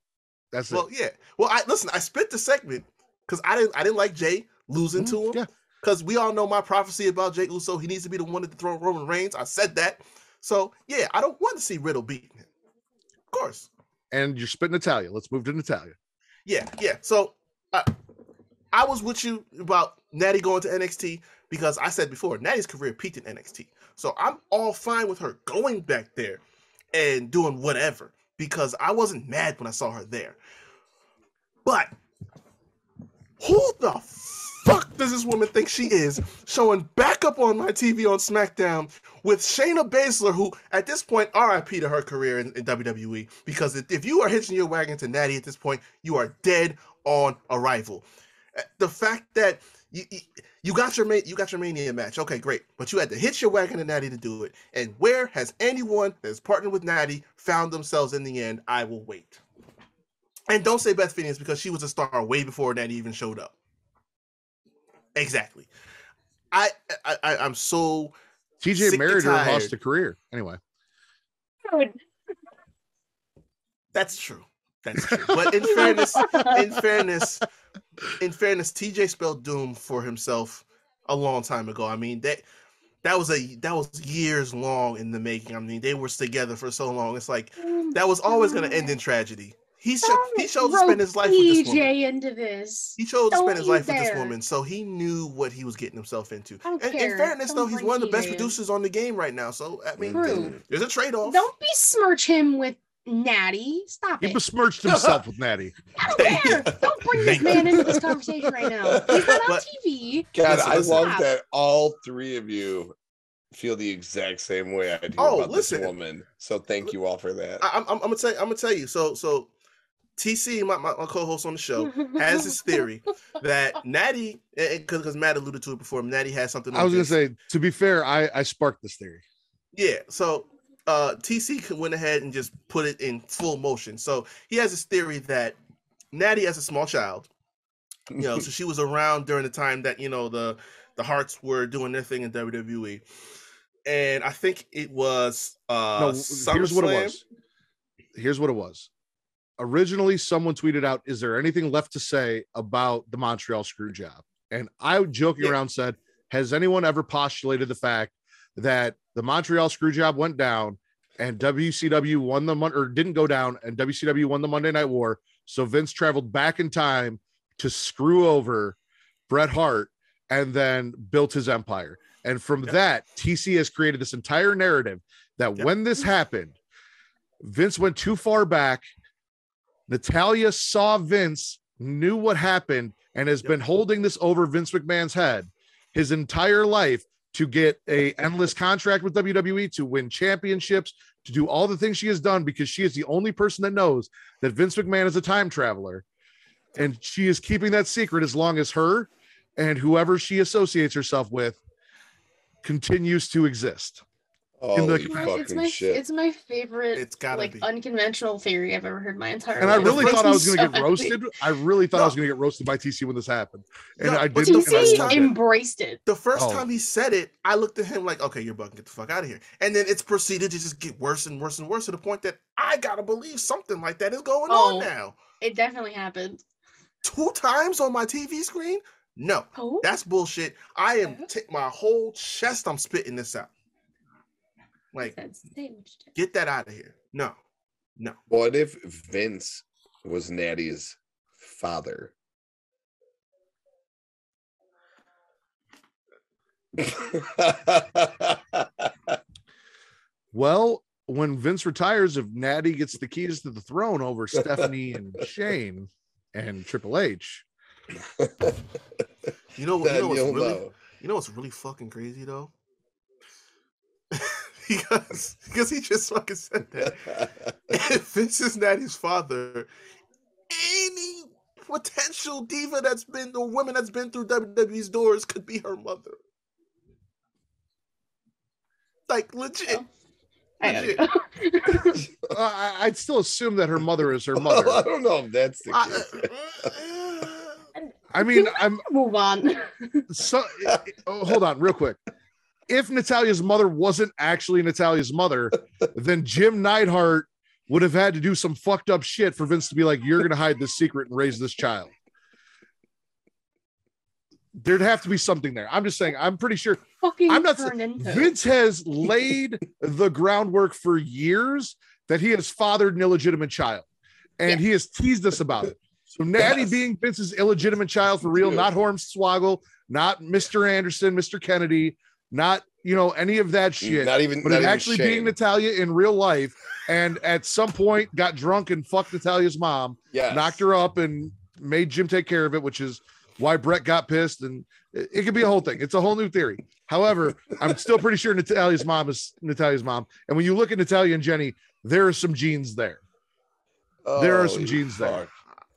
That's Well, it. Well, yeah. Well, I listen. I split the segment because I didn't. I didn't like Jey losing Mhm, to him. yeah. Because we all know my prophecy about Jey Uso. He needs to be the one to throw Roman Reigns. I said that. So yeah, I don't want to see Riddle beating him. Of course. And you're spitting Natalya. Let's move to Natalya. Yeah, yeah. So uh, I was with you about Natty going to NXT because I said before Natty's career peaked in NXT. So I'm all fine with her going back there and doing whatever because I wasn't mad when I saw her there. But who the fuck does this woman think she is showing back up on my TV on SmackDown with Shayna Baszler, who at this point, RIP to her career in, in WWE, because if, you are hitching your wagon to Natty at this point, you are dead on arrival. Uh, The fact that you, you, you got your you got your mania match, okay, great, but you had to hitch your wagon to Natty to do it. And where has anyone that's partnered with Natty found themselves in the end? I will wait. And don't say Beth Phoenix because she was a star way before Natty even showed up. Exactly. I, I I- I'm so TJ Sick married her and lost a career. Anyway, that's true. That's true. But in fairness, in fairness, in fairness, TJ spelled doom for himself a long time ago. I mean that that was a that was years long in the making. I mean they were together for so long. It's like that was always going to end in tragedy. He cho- he chose to spend his life with this woman. TJ into this. He chose to Don't spend his you life with this woman, so he knew what he was getting himself into. I don't And in fairness, Don't though, he's one of the best in. producers on the game right now. So I mean, True. there's a trade-off. Don't besmirch him with Natty. Stop he it. besmirched himself with Natty. I don't care. Don't bring this man into this conversation right now. He's not on But- TV. God, Listen, I listen. love Stop. that all three of you feel the exact same way I do Oh, about listen. this woman. So thank you all for that. I, I'm, I'm gonna tell I'm gonna tell you. So so TC, my, my, my co-host on the show, has this theory that Natty, because because Matt alluded to it before, Natty has something. I was gonna say, to be fair, I I sparked this theory. Yeah. So uh TC went ahead and just put it in full motion. So he has this theory that Natty as a small child, you know, so she was around during the time that, you know, the the Hearts were doing their thing in WWE. And I think it was uh no, here's what it was. Here's what it was. Originally, someone tweeted out, "Is there anything left to say about the Montreal screw job?" And I, joking Yeah. around, said, "Has anyone ever postulated the fact that the Montreal screw job went down and WCW won the mon- or didn't go down and WCW won the Monday Night War? So Vince traveled back in time to screw over Bret Hart and then built his empire. And from Yep. that, TC has created this entire narrative that Yep. when this happened, Vince went too far back. Natalya saw Vince, knew what happened, and has Yep. been holding this over Vince McMahon's head his entire life to get a endless contract with WWE, to win championships, to do all the things she has done because she is the only person that knows that Vince McMahon is a time traveler. And she is keeping that secret as long as her and whoever she associates herself with continues to exist. In the- Holy My- fucking it's my shit. it's my favorite It's gotta like be. unconventional theory I've ever heard my entire And I really thought I was going to so get roasted. happy. I really thought I was going to get roasted by TC when this happened. And No, I didn't. the and I TC time- embraced it. The first Oh. time he said it, I looked at him like, okay, you're bugging, get the fuck out of here. And then it's proceeded to just get worse and worse and worse to the point that I gotta believe something like that is going Oh. on now. It definitely happened. Two times on my TV screen? No, Oh, that's bullshit. I am ta- my whole chest, I'm spitting this out. Like, that's staged. get that out of here. No, no. What if Vince was Natty's father? Well, when Vince retires, if Natty gets the keys to the throne over Stephanie and Shane and Triple H, You know, what? you know what's really, know. you know what's really fucking crazy though? because because he just fucking said that. if Vince is Natty's father, any potential diva that's been the woman that's been through WWE's doors could be her mother. Like legit. I gotta Legit. go. uh, I- I'd still assume that her mother is her Well, I don't know if that's the case. I mean, I'm Move on. so. oh, hold on, real quick. If Natalya's mother wasn't actually Natalya's mother, then Jim Neidhart would have had to do some fucked up shit for Vince to be like, "You're going to hide this secret and raise this child." There'd have to be something there. I'm just saying. I'm pretty sure Fucking I'm not turned into. Vince has laid the groundwork for years that he has fathered an illegitimate child, and Yes. he has teased us about it. So Natty Yes. being Vince's illegitimate child for real, Yeah. not Hornswoggle, not Mr. Anderson, Mr. Kennedy, not you know any of that shit. Not even, but not it even actually being Natalya in real life, and at some point got drunk and fucked Natalya's mom, Yes. knocked her up, and made Jim take care of it, which is why Bret got pissed. And it, it could be a whole thing. It's a whole new theory. However, I'm still pretty sure Natalya's mom is Natalya's mom. And when you look at Natalya and Jenny, there are some genes there. there are oh, some Holy genes there.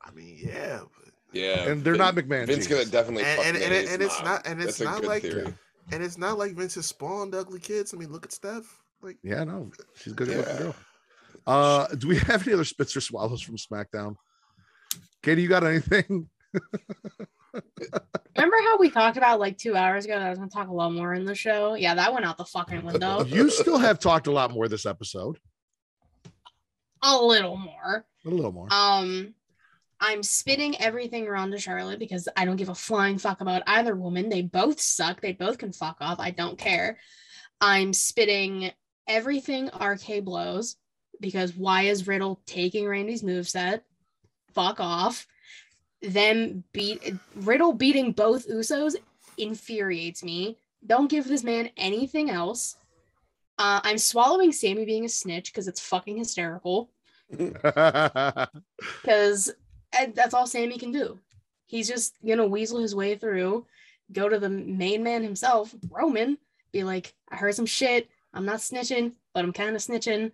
I mean, yeah, but, Yeah, And they're Vin- not McMahon Vince genes. gonna definitely And- fuck and- and and it's mom. not- and it's That's not like- theory. And it's not like Vince has spawned ugly kids. I mean, look at Steph. Like, Yeah, no, she's a good looking girl. Uh, do we have any other spits or swallows from SmackDown? Katie, you got anything? Remember how we talked about like two hours ago that I was gonna talk a lot more in the show? Yeah, that went out the fucking window. You still have talked a lot more this episode. a little more. A little more. Um, I'm spitting everything around to Charlotte because I don't give a flying fuck about either woman. They both suck. They both can fuck off. I don't care. I'm spitting everything RK-Bro because why is Riddle taking Randy's moveset? Fuck off. Them beat Riddle beating both Usos infuriates me. Don't give this man anything else. Uh, I'm swallowing Sammy being a snitch because it's fucking hysterical because that's all Sammy can do. He's just gonna weasel his way through, go to the main man himself, Roman, be like, I heard some shit. I'm not snitching, but I'm kind of snitching.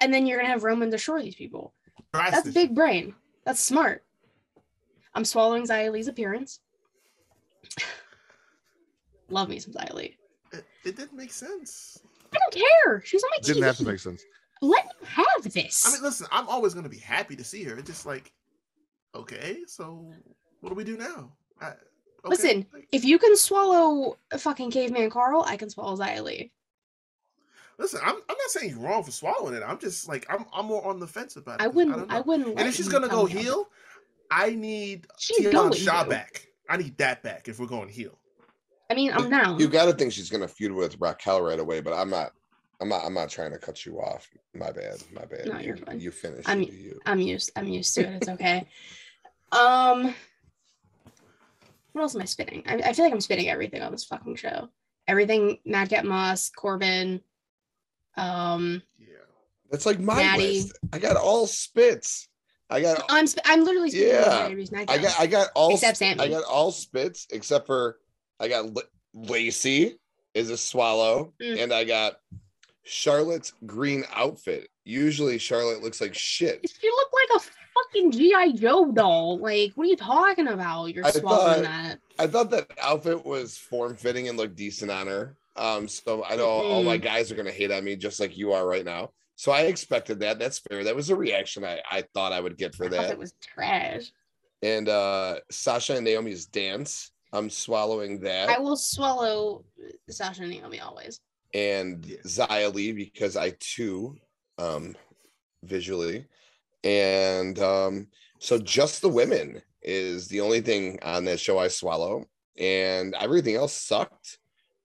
And then you're gonna have Roman destroy these people. dry That's big brain. That's smart. I'm swallowing Xia Li's appearance. Love me some Xia Li. It, it didn't make sense. I don't care. She's on my Didn't TV. have to make sense. Let me have this. I mean, listen, I'm always gonna be happy to see her. It's just like, okay, so what do we do now? I, okay, Listen, if you can swallow a fucking caveman Carl, I can swallow Xia Li. listen, I'm, I'm not saying you're wrong for swallowing it. I'm just like, I'm, I'm more on the fence about it. I wouldn't. don't I, wouldn't. And if she's gonna go heal, I need She's Tian Sha back. I need that back if we're going heal. I mean, I'm down. You got to think she's gonna feud with Raquel right away, but I'm not. I'm not. I'm not trying to cut you off. My bad. My bad. No, you, you're fine. You finish. I'm- you you. I'm used. I'm used to it. It's okay. um, what else am I spinning? I, I feel like I'm spinning everything on this fucking show. Everything. Madcap Moss, Corbin. Um, Yeah. That's like my Natty. list. I got all spits. I got. I'm. Sp- I'm literally Yeah. I got. I got all. Except sp- I got all spits except for I got L- Lacey is a swallow, Mm. and I got Charlotte's green outfit. Usually Charlotte looks like shit. She looked like a fucking GI Joe doll. Like, what are you talking about? You're I swallowing thought- that. I thought that outfit was form fitting and looked decent on her. Um, so I know all my guys are gonna hate on me just like you are right now. So I expected that. That's fair. That was a reaction I, I thought I would get for I that. it was trash. And uh Sasha and Naomi's dance. I'm swallowing that. I will swallow Sasha and Naomi always. and Yeah. Xia Li because I too um visually and um so just the women is the only thing on that show I swallow. And everything else sucked.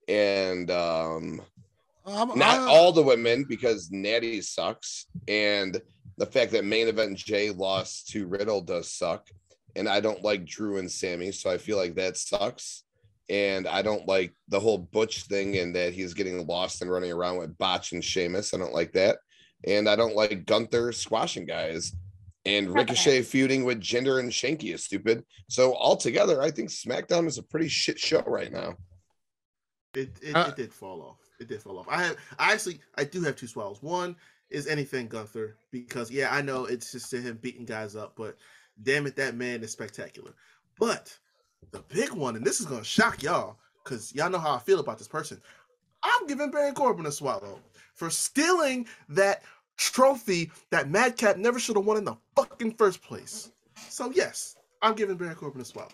And um Um, not uh, all the women because Natty sucks. And the fact that main event Jey lost to Riddle does suck. And I don't like Drew and Sammy so I feel like that sucks. And I don't like the whole Butch thing and that he's getting lost and running around with Botch and Sheamus. I don't like that and I don't like Gunther squashing guys and Ricochet feuding with Jinder and Shanky is stupid so altogether I think SmackDown is a pretty shit show right now It it, Uh, it did fall off. It did fall off. I have I actually I do have two swallows. One is anything Gunther because yeah I know it's just him beating guys up, but damn it that man is spectacular. But the big one, and this is gonna shock y'all because y'all know how I feel about this person. I'm giving Baron Corbin a swallow for stealing that trophy that Madcap never should have won in the fucking first place. So yes, I'm giving Baron Corbin a swallow.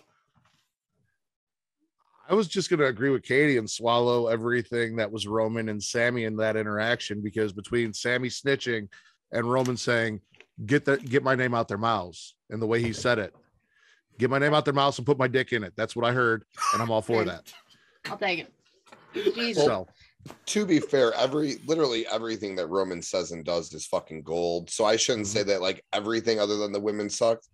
I was just going to agree with Katie and swallow everything that was Roman and Sammy in that interaction because between Sammy snitching and Roman saying, "Get that, get my name out their mouths," and the way he said it, "Get my name out their mouths and put my dick in it." That's what I heard, and I'm all for that. I'll take it. Jesus. So to be fair, every literally everything that Roman says and does is fucking gold. So I shouldn't say that like everything other than the women sucked.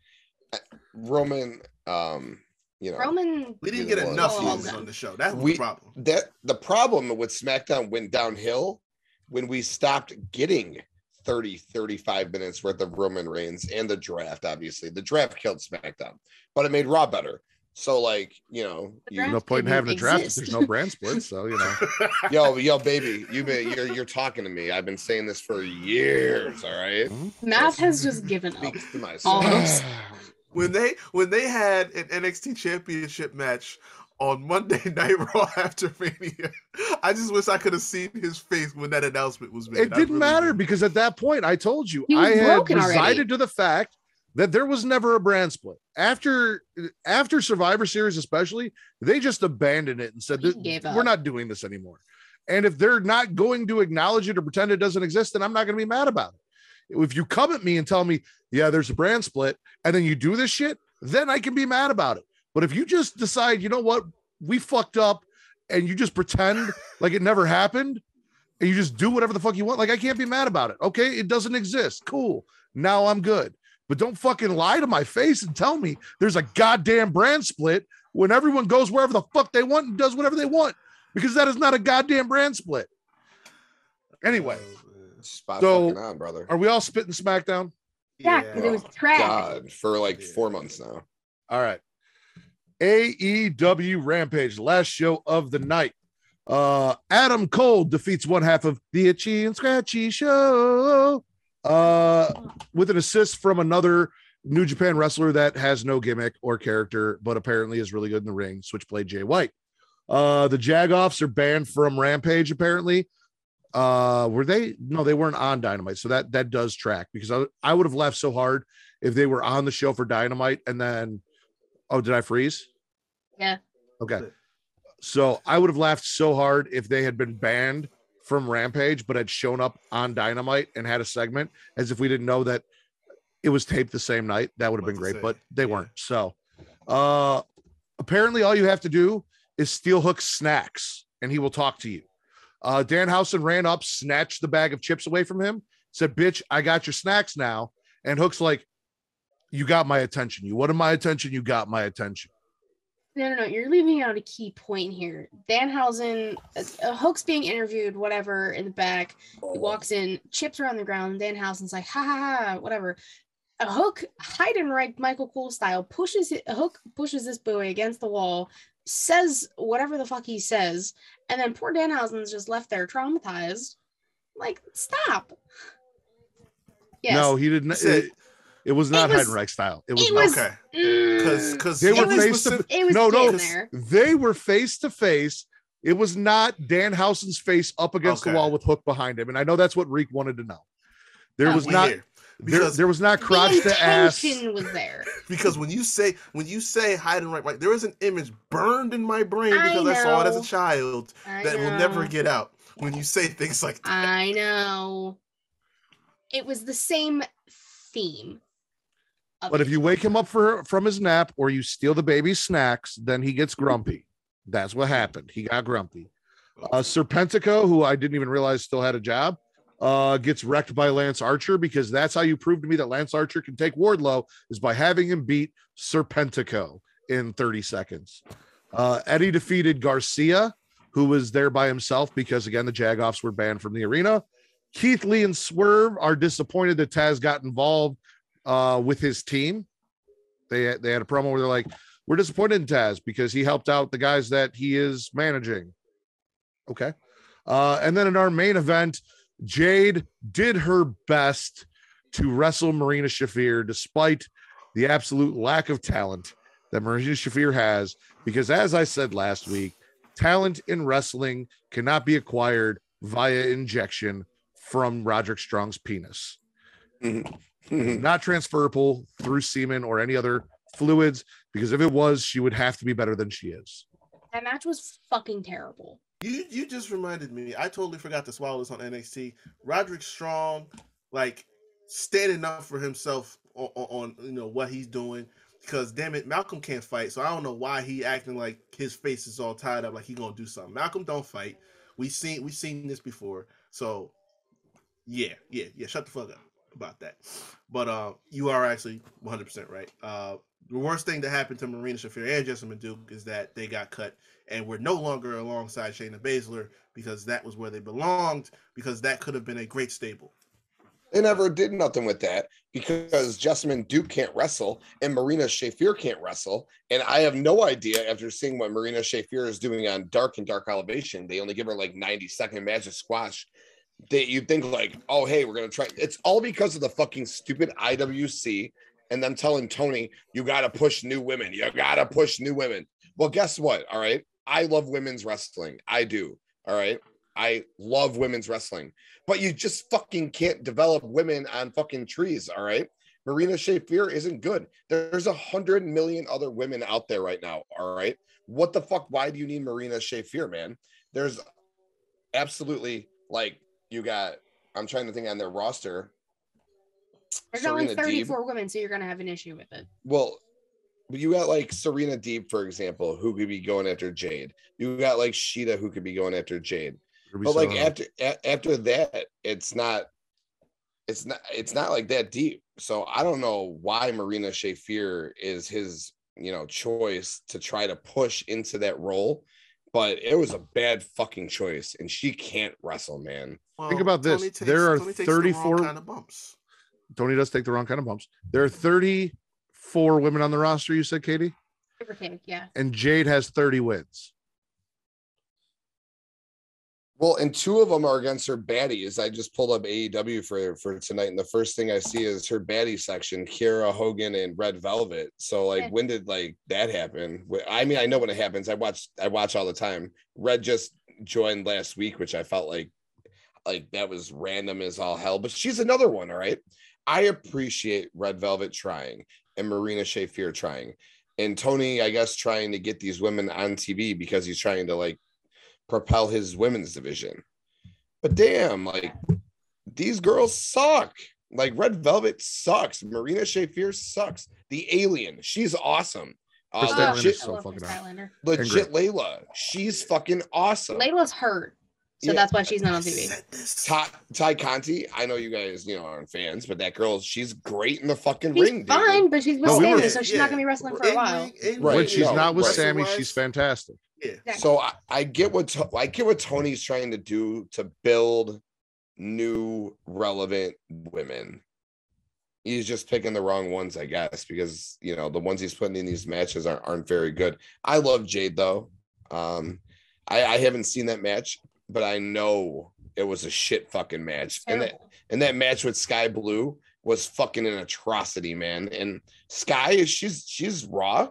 Roman, um, you know, Roman. We didn't get one. enough Oh, views okay. on the show. That's We- the problem. that the problem with SmackDown went downhill when we stopped getting 30, 35 minutes worth of Roman Reigns and the draft, obviously. The draft killed SmackDown, but it made Raw better. So, like, you know, you, No point in having a draft if there's no brand split. So you know. yo, yo, baby, you been you're you're talking to me. I've been saying this for years, all right? Hmm? Math has just given up. Speak to myself. Almost. when they when they had an NXT championship match on Monday Night Raw after Mania, I just wish I could have seen his face when that announcement was made. It didn't really matter did. because at that point I told you He was I had broken resided already. to the fact that there was never a brand split. After after Survivor Series, especially, they just abandoned it and said He that gave we're not doing this anymore. And if they're not going to acknowledge it or pretend it doesn't exist, then I'm not going to be mad about it. If you come at me and tell me, yeah, there's a brand split, and then you do this shit, then I can be mad about it. But if you just decide, you know what, we fucked up, and you just pretend like it never happened, and you just do whatever the fuck you want, like I can't be mad about it. Okay, it doesn't exist. Cool. Now I'm good. But don't fucking lie to my face and tell me there's a goddamn brand split when everyone goes wherever the fuck they want and does whatever they want because that is not a goddamn brand split. Anyway, Spot So- on, brother. are we all spitting SmackDown? Yeah, because it was trash. God, for like Yeah. four months now. All right. AEW Rampage, last show of the night. Uh Adam Cole defeats one half of the Itchy and Scratchy show. Uh with an assist from another New Japan wrestler that has no gimmick or character, but apparently is really good in the ring. Switchblade Jay White. Uh the Jagoffs are banned from Rampage, apparently. Uh were they no, they weren't on Dynamite, so that that does track because I, I would have laughed so hard if they were on the show for Dynamite and then oh, did I freeze? Yeah. Okay. So I would have laughed so hard if they had been banned from Rampage, but had shown up on Dynamite and had a segment as if we didn't know that it was taped the same night. That would have been great, say. but they Yeah. weren't. So uh apparently all you have to do is steal Hook's snacks and he will talk to you. Uh Danhausen ran up, snatched the bag of chips away from him, said, Bitch, I got your snacks now. And Hook's like, You got my attention. You wanted my attention, you got my attention. No, no, no. You're leaving out a key point here. Danhausen, uh, uh, Hook's being interviewed, whatever, in the back. He walks in, chips are on the ground. Danhausen's like, ha ha ha, whatever. A Hook, Heidenreich, Michael Cole style, pushes it. A Hook pushes this boy against the wall, says whatever the fuck he says, and then poor Danhausen's just left there traumatized. Like, stop. Yes. No, he didn't. Said- It, it was not was- Heidenreich style. It was, it was- Okay, Mm, because because They were face to- it was no, no, there. they were face to face. It was not Dan Danhausen's face up against the wall with Hook behind him, and I know that's what Reek wanted to know. There Oh, was not here. there, there was not The crotch to ass. was there. because when you say when you say Heidenreich, right, there is an image burned in my brain because I, saw it as a child I that will never get out. When you say things like that, I know. It was the same theme. But if you wake him up for from his nap or you steal the baby's snacks, then he gets grumpy. That's what happened. He got grumpy. Uh, Serpentico, who I didn't even realize still had a job, uh, gets wrecked by Lance Archer because that's how you prove to me that Lance Archer can take Wardlow is by having him beat Serpentico in 30 seconds. Uh, Eddie defeated Garcia, who was there by himself because again the Jagoffs were banned from the arena. Keith Lee and Swerve are disappointed that Taz got involved uh, with his team. They they had a promo where they're like, "We're disappointed in Taz because he helped out the guys that he is managing." Okay, uh, and then in our main event, Jade did her best to wrestle Marina Shafir despite the absolute lack of talent that Marina Shafir has. Because as I said last week, talent in wrestling cannot be acquired via injection from Roderick Strong's penis Mm-hmm. not transferable through semen or any other fluids because if it was she would have to be better than she is that match was fucking terrible. you you just reminded me. I totally forgot to swallow this on NXT. Roderick Strong, like standing up for himself on, on, on you know what he's doing. Because damn it, Malcolm can't fight, so I don't know why he acting like his face is all tied up, like he gonna do something. Malcolm don't fight. We seen we seen this before, so yeah, yeah, yeah. Shut the fuck up. About that. But uh, you are actually 100 percent right. Uh, the worst thing that happened to Marina Shafir and Jessamyn Duke is that they got cut and were no longer alongside Shayna Baszler because that was where they belonged. Because that could have been a great stable. They never did nothing with that because Jessamyn Duke can't wrestle and Marina Shafir can't wrestle. And I have no idea after seeing what Marina Shafir is doing on Dark and Dark Elevation. They only give her like 90 second of squash. That you think like, oh hey, we're gonna try. It's all because of the fucking stupid IWC and them telling Tony, you gotta push new women. You gotta push new women. Well, guess what? All right. I love women's wrestling. I do. All right. I love women's wrestling, but you just fucking can't develop women on fucking trees. All right. Marina Shafir isn't good. There's a hundred million other women out there right now. All right. What the fuck? Why do you need Marina Shafir, man? There's absolutely like you got. I'm trying to think on their roster. There's only Serena Deeb. 34 women, so you're gonna have an issue with it. Well, you got like Serena Deeb, for example, who could be going after Jade. You got like Sheeta, who could be going after Jade. Ruby But like Soho. after a- after that, it's not it's not it's not like that deep. So I don't know why Marina Shafir is his you know choice to try to push into that role, but it was a bad fucking choice, and she can't wrestle, man. Think about this. Takes- There are Tony takes the wrong 34 kind of bumps. Tony does take the wrong kind of bumps. There are 34 women on the roster, you said, Katie, Give take, yeah. and Jade has 30 wins. Well, and two of them are against her baddies. I just pulled up AEW for for tonight, and the first thing I see is her baddie section: Kiera Hogan and Red Velvet. So, like, Yeah. when did like that happen? I mean, I know when it happens. I watch, I watch all the time. Red just joined last week, which I felt like, like that was random as all hell. But she's another one. All right, I appreciate Red Velvet trying and Marina Shafir trying, and Tony, I guess, trying to get these women on TV because he's trying to like propel his women's division. But damn, like these girls suck. Like Red Velvet sucks. Marina Shafir sucks. The alien, she's awesome. Uh, Oh, legit, so fucking Kris awesome. Statlander. legit Leyla, she's fucking awesome. Leyla's hurt, so Yeah. that's why she's not on TV. said. Tay, Tay Conti, I know you guys, you know, aren't fans, but that girl, she's great in the fucking She's ring. dude. fine, but she's with No, we Sammy, were- so she's not gonna be wrestling for a while. ring- in Right, when she's no, not with. Sammy, wrestling-wise, she's fantastic. Yeah. Exactly. So I, I get what To- I get what Tony's trying to do to build new relevant women. He's just picking the wrong ones, I guess, because you know the ones he's putting in these matches aren't, aren't very good. I love Jade though. Um, I, I haven't seen that match, but I know it was a shit fucking match. And that and that match with Skye Blue was fucking an atrocity, man. And Skye, is she's she's raw,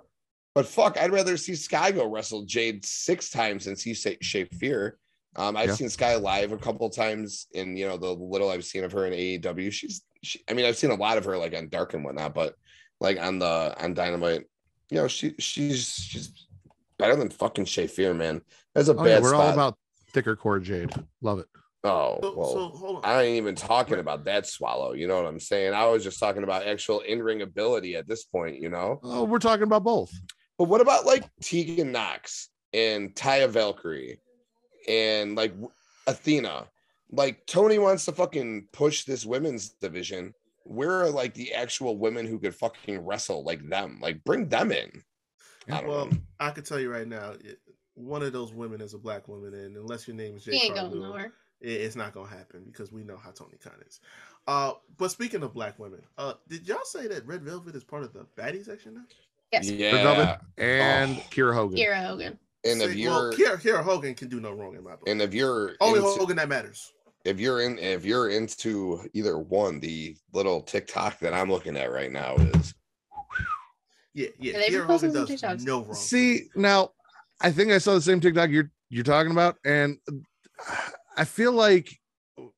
but fuck, I'd rather see Skye go wrestle Jade six times than see Sha- Shafir. Um, I've Yeah. seen Skye live a couple of times, in you know the little I've seen of her in AEW. She's, she, I mean, I've seen a lot of her like on Dark and whatnot, but like on the on Dynamite, you know, she she's she's better than fucking Shafir, man. That's a Oh, bad yeah, we're spot. all about thicker core Jade. Love it. oh, So, well, so hold on. I ain't even talking about that swallow. You know what I'm saying? I was just talking about actual in ring ability at this point, you know? Oh, we're talking about both. But what about like Tegan Nox and Taya Valkyrie and like Athena? Like Tony wants to fucking push this women's division. Where are like the actual women who could fucking wrestle like them? Like bring them in. I Well, know. I can tell you right now, it- one of those women is a black woman, and unless your name is Jay She ain't going Carlu, nowhere. it- it's not gonna happen because we know how Tony Khan is. Uh, but speaking of black women, uh, did y'all say that Red Velvet is part of the baddie section now? Yes. Red Yeah. Velvet and Oh. Kiera Hogan. Kiera Hogan. And if you're well, Kiera, Kiera Hogan can do no wrong in my book. and if you're Only into- Hogan that matters. if you're in if you're into either one, the little TikTok that I'm looking at right now is Yeah, yeah. Yeah, they've been Kiera posting Hogan some does TikToks. no wrong. See, now I think I saw the same TikTok you're you're talking about, and I feel like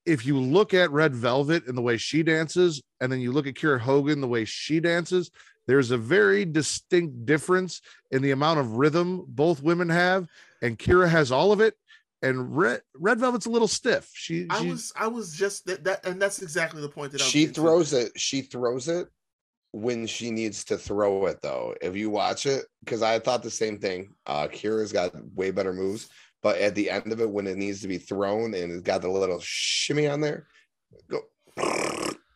if you look at Red Velvet and the way she dances, and then you look at Kiera Hogan the way she dances, there's a very distinct difference in the amount of rhythm both women have, and Kiera has all of it, and Red Red Velvet's a little stiff. She, I she- was, I was just that, that, and that's exactly the point that I was she getting to. throws it she throws it when she needs to throw it though if you watch it because i thought the same thing uh kiera's got way better moves but at the end of it when it needs to be thrown and it's got the little shimmy on there go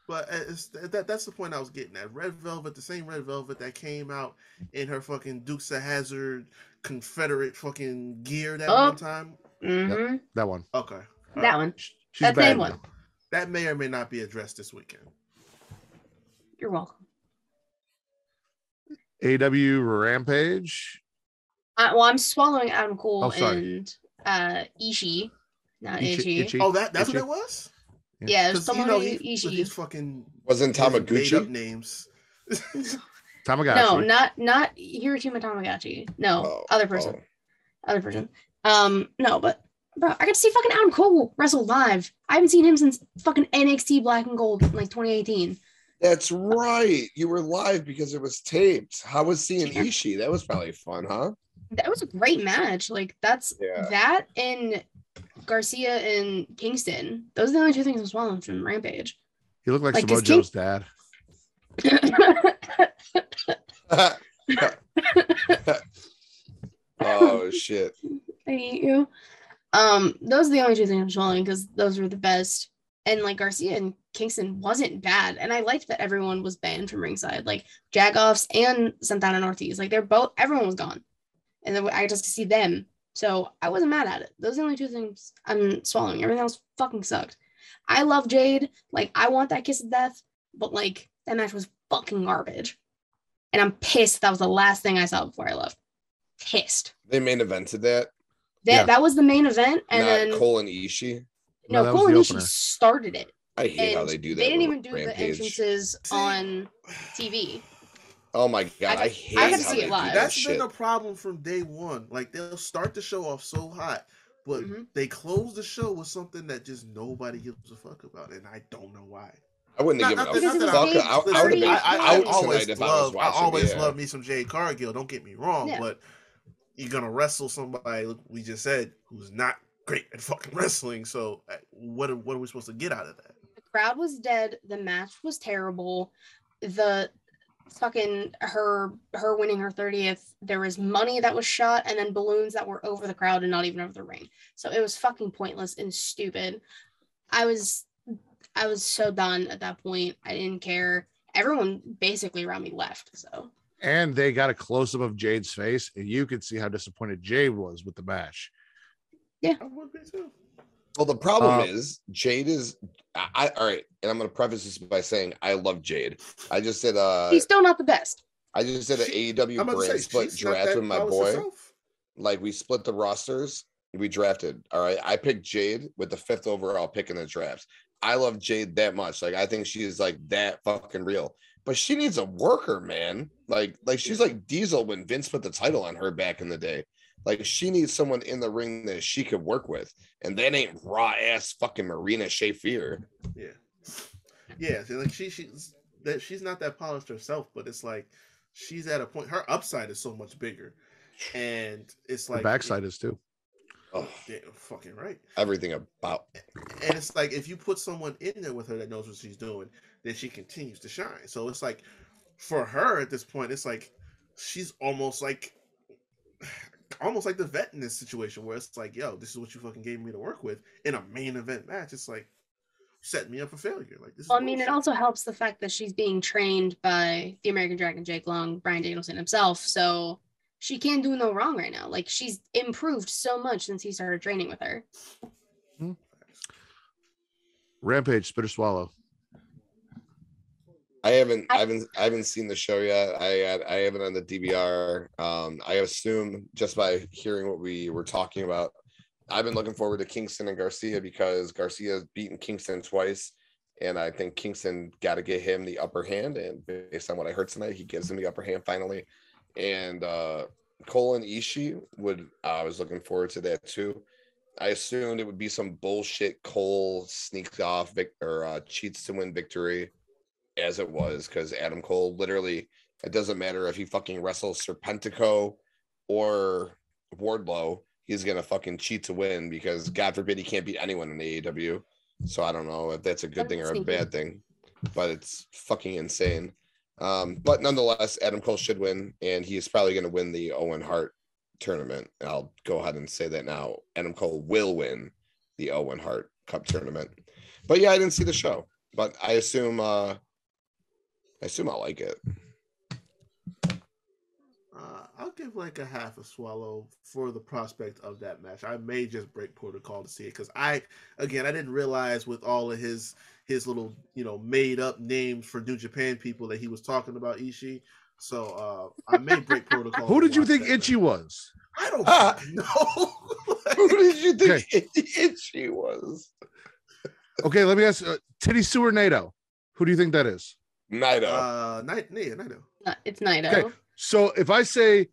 But it's, that that's the point I was getting at. Red Velvet, the same Red Velvet that came out in her fucking Dukes of Hazzard Confederate fucking gear that Oh. one time. hmm That one. Okay, All That right. one. She's That bad same now. one. that may or may not be addressed this weekend. You're welcome. AEW Rampage. Uh, well, I'm swallowing Adam Cole Oh, sorry. and uh Ishii, not Ichi- Itchy. Ichi. Oh, that that's Itchy. what it was. Yeah, Because someone you know he, Ishii. his fucking Wasn't his made up Tamaguchi? names. Tamagotchi. No, not not Hiroshima Tamagotchi. No, Oh, other person. oh. Other person. Um, no, but bro, I got to see fucking Adam Cole wrestle live. I haven't seen him since fucking NXT Black and Gold in like 2018. That's right. You were live because it was taped. How was seeing Yeah. Ishii? That was probably fun, huh? That was a great match. Like that's Yeah. that and Garcia and Kingston. Those are the only two things I'm swallowing from Rampage. He looked like, Like, Samoa is King- Joe's dad. oh shit. I hate you. Um, those are the only two things I'm swallowing because those were the best. And like Garcia and Kingston wasn't bad, and I liked that everyone was banned from ringside, like Jagoffs and Santana and Ortiz. Like they're both, everyone was gone, and then I just to see them. So I wasn't mad at it. Those are the only two things I'm swallowing. Everything else fucking sucked. I love Jade. Like I want that kiss of death, but like that match was fucking garbage, and I'm pissed that was the last thing I saw before I left. Pissed. They main evented that. That Yeah. that was the main event, and not then Cole and Ishii. No, no, that Cole and Ishii started it. I hate how they do that. They didn't even do the entrances on TV. Oh my god, I I, hate I got to see it live. that That's shit. been a problem from day one. Like they'll start the show off so hot, but Mhm. they close the show with something that just nobody gives a fuck about, and I don't know why. I wouldn't have Not- given not a fuck. I- I, I, would have been I, I- I, I always tonight I love, I always yeah. love me some Jade Cargill. Don't get me wrong, Yeah. but you're gonna wrestle somebody like we just said who's not great at fucking wrestling. So uh, what are, what are we supposed to get out of that? The crowd was dead. The match was terrible. The fucking her her winning her 30th there was money that was shot and then balloons that were over the crowd and not even over the ring so it was fucking pointless and stupid i was i was so done at that point i didn't care everyone basically around me left so And they got a close up of Jade's face, and you could see how disappointed Jade was with the match. I would be too. Well, the problem Uh, is Jade is. I, I all right, and I'm going to preface this by saying I love Jade. I just said a. he's still not the best I just did an She- AEW I'm about to brand say, split she's not draft that with my boy. herself. Like we split the rosters. We drafted. All right. I picked Jade with the fifth overall pick in the draft. I love Jade that much. Like I think she is like that fucking real. But she needs a worker, man. Like, like she's like Diesel when Vince put the title on her back in the day. Like she needs someone in the ring that she could work with, and that ain't raw ass fucking Marina Shafir. Yeah, yeah. see, Like she, she's that she's not that polished herself, but it's like she's at a point. Her upside is so much bigger, and it's like the backside is too. Oh, Yeah, fucking right. everything about And it's like if you put someone in there with her that knows what she's doing, then she continues to shine. So it's like for her at this point, it's like she's almost like almost like the vet in this situation where it's like, yo, this is what you fucking gave me to work with in a main event match. It's like set me up for failure. Like this is Well, I mean, it also helps the fact that she's being trained by the American Dragon Jake Long, Bryan Danielson himself. So she can't do no wrong right now. Like she's improved so much since he started training with her. Hmm. Rampage, spit or swallow. I haven't, I, I- haven't, I haven't seen the show yet. I, I haven't on the DVR. Um, I assume just by hearing what we were talking about, I've been looking forward to Kingston and Garcia because Garcia's beaten Kingston twice, and I think Kingston got to get him the upper hand. And based on what I heard tonight, he gives him the upper hand finally. And uh, Cole and Ishii would, I was looking forward to that too. I assumed it would be some bullshit. Cole sneaks off vic- or uh, cheats to win victory as it was because Adam Cole literally it doesn't matter if he fucking wrestles Serpentico or Wardlow, he's gonna fucking cheat to win because God forbid he can't beat anyone in AEW. So I don't know if that's a good thing or a bad thing, but it's fucking insane. Um, but nonetheless, Adam Cole should win, and he is probably gonna win the Owen Hart tournament. I'll go ahead and say that now. Adam Cole will win the Owen Hart Cup tournament. But yeah, I didn't see the show. but I assume uh I assume I like it. Uh, I'll give like a half a swallow for the prospect of that match. I may just break protocol to see it because I, again, I didn't realize with all of his his little you know made up names for New Japan people that he was talking about Ishii. So uh, I may break protocol. Who did you think that Itchy match. was? I don't Ah. fucking know. Who did you think Itchy was? Okay, let me ask uh, Titty Sewer Nato. Who do you think that is? Naito. uh, Night, yeah, Naito. Uh, It's Naito. Okay. So if I say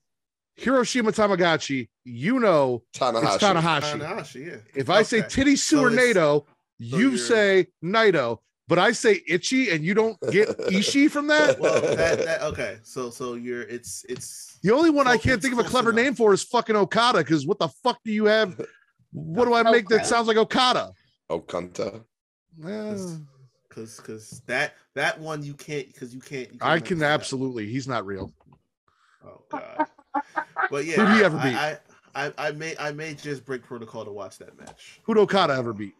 Hiroshima Tamagotchi, you know Tanahashi. it's Tanahashi. Tanahashi, yeah. If I say Titty Sewer it's- Nato, so you you're- say Naito, but I say Itchy and you don't get Ishi from that? Well, that, that okay. So so you're it's it's The only one I can't think of a clever enough. name for is fucking Okada. Because what the fuck do you have? What do I make that sounds like Okada? Okunta. Eh, because because that that one you can't because you can't. You I can't can make that. absolutely. He's not real. Oh god. But yeah, Who'd he ever I- beat? I, I I may I may just break protocol to watch that match. Who'd Okada ever beat?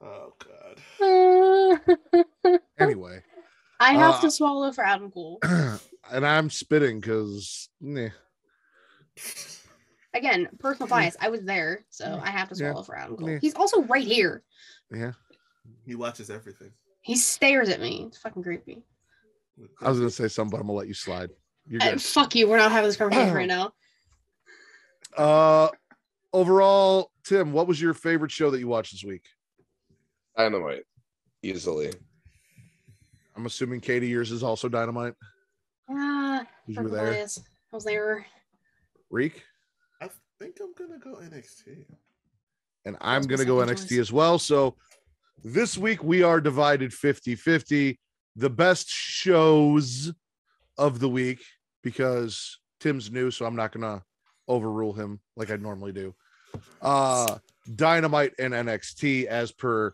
Oh god. Anyway, I have Uh, to swallow for Adam Cole. and I'm spitting because Again, personal bias. I was there, so I have to Yeah. swallow for Adam Cole. Yeah. He's also right here. yeah. He watches everything. He stares at me. It's fucking creepy. I was gonna say something, but I'm gonna let you slide. You're Uh, good. fuck you. We're not having this conversation right now. Uh, overall, Tim, what was your favorite show that you watched this week? Dynamite. Easily. I'm assuming Katie, yours is also Dynamite. Ah, 'cause You were fucking there. I was there. Reek, I think I'm gonna go NXT. and I'm gonna go second NXT choice. as well. So this week we are divided 50-50. The best shows of the week because Tim's new, so I'm not gonna overrule him like I normally do. Uh Dynamite and NXT as per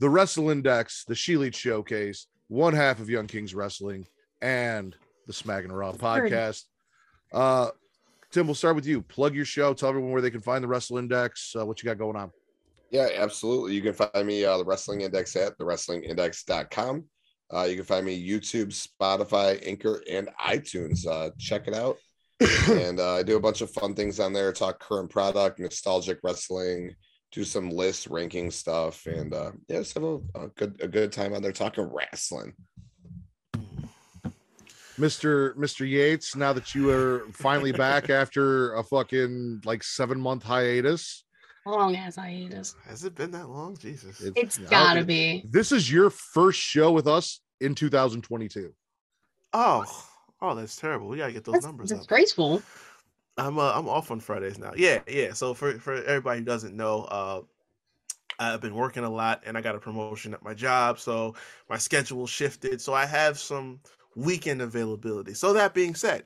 the Wrestle Index, the She Showcase, one half of Young Kings Wrestling, and the Smack and Raw podcast. Uh Tim, we'll start with you. Plug your show. Tell everyone where they can find the Wrestle Index. Uh, what you got going on? Yeah, absolutely. You can find me uh, the Wrestling Index at thewrestlingindex.com. Uh, you can find me YouTube, Spotify, Anchor, and iTunes. Uh, check it out. and uh, I do a bunch of fun things on there. Talk current product, nostalgic wrestling, do some list ranking stuff, and uh, yeah, just have a, a good a good time on there talking wrestling. Mr. Mr. Yates, now that you are finally back after a fucking like seven month hiatus, Long as hiatus. Has it been that long? Jesus. it- It's I'll- gotta be. This is your first show with us in 2022. oh, oh, that's terrible. We gotta get those That's numbers up. disgraceful. I'm uh, I'm off on Fridays now. Yeah, yeah. So for for everybody who doesn't know, uh, I've been working a lot, and I got a promotion at my job, so my schedule shifted. So I have some weekend availability. So that being said,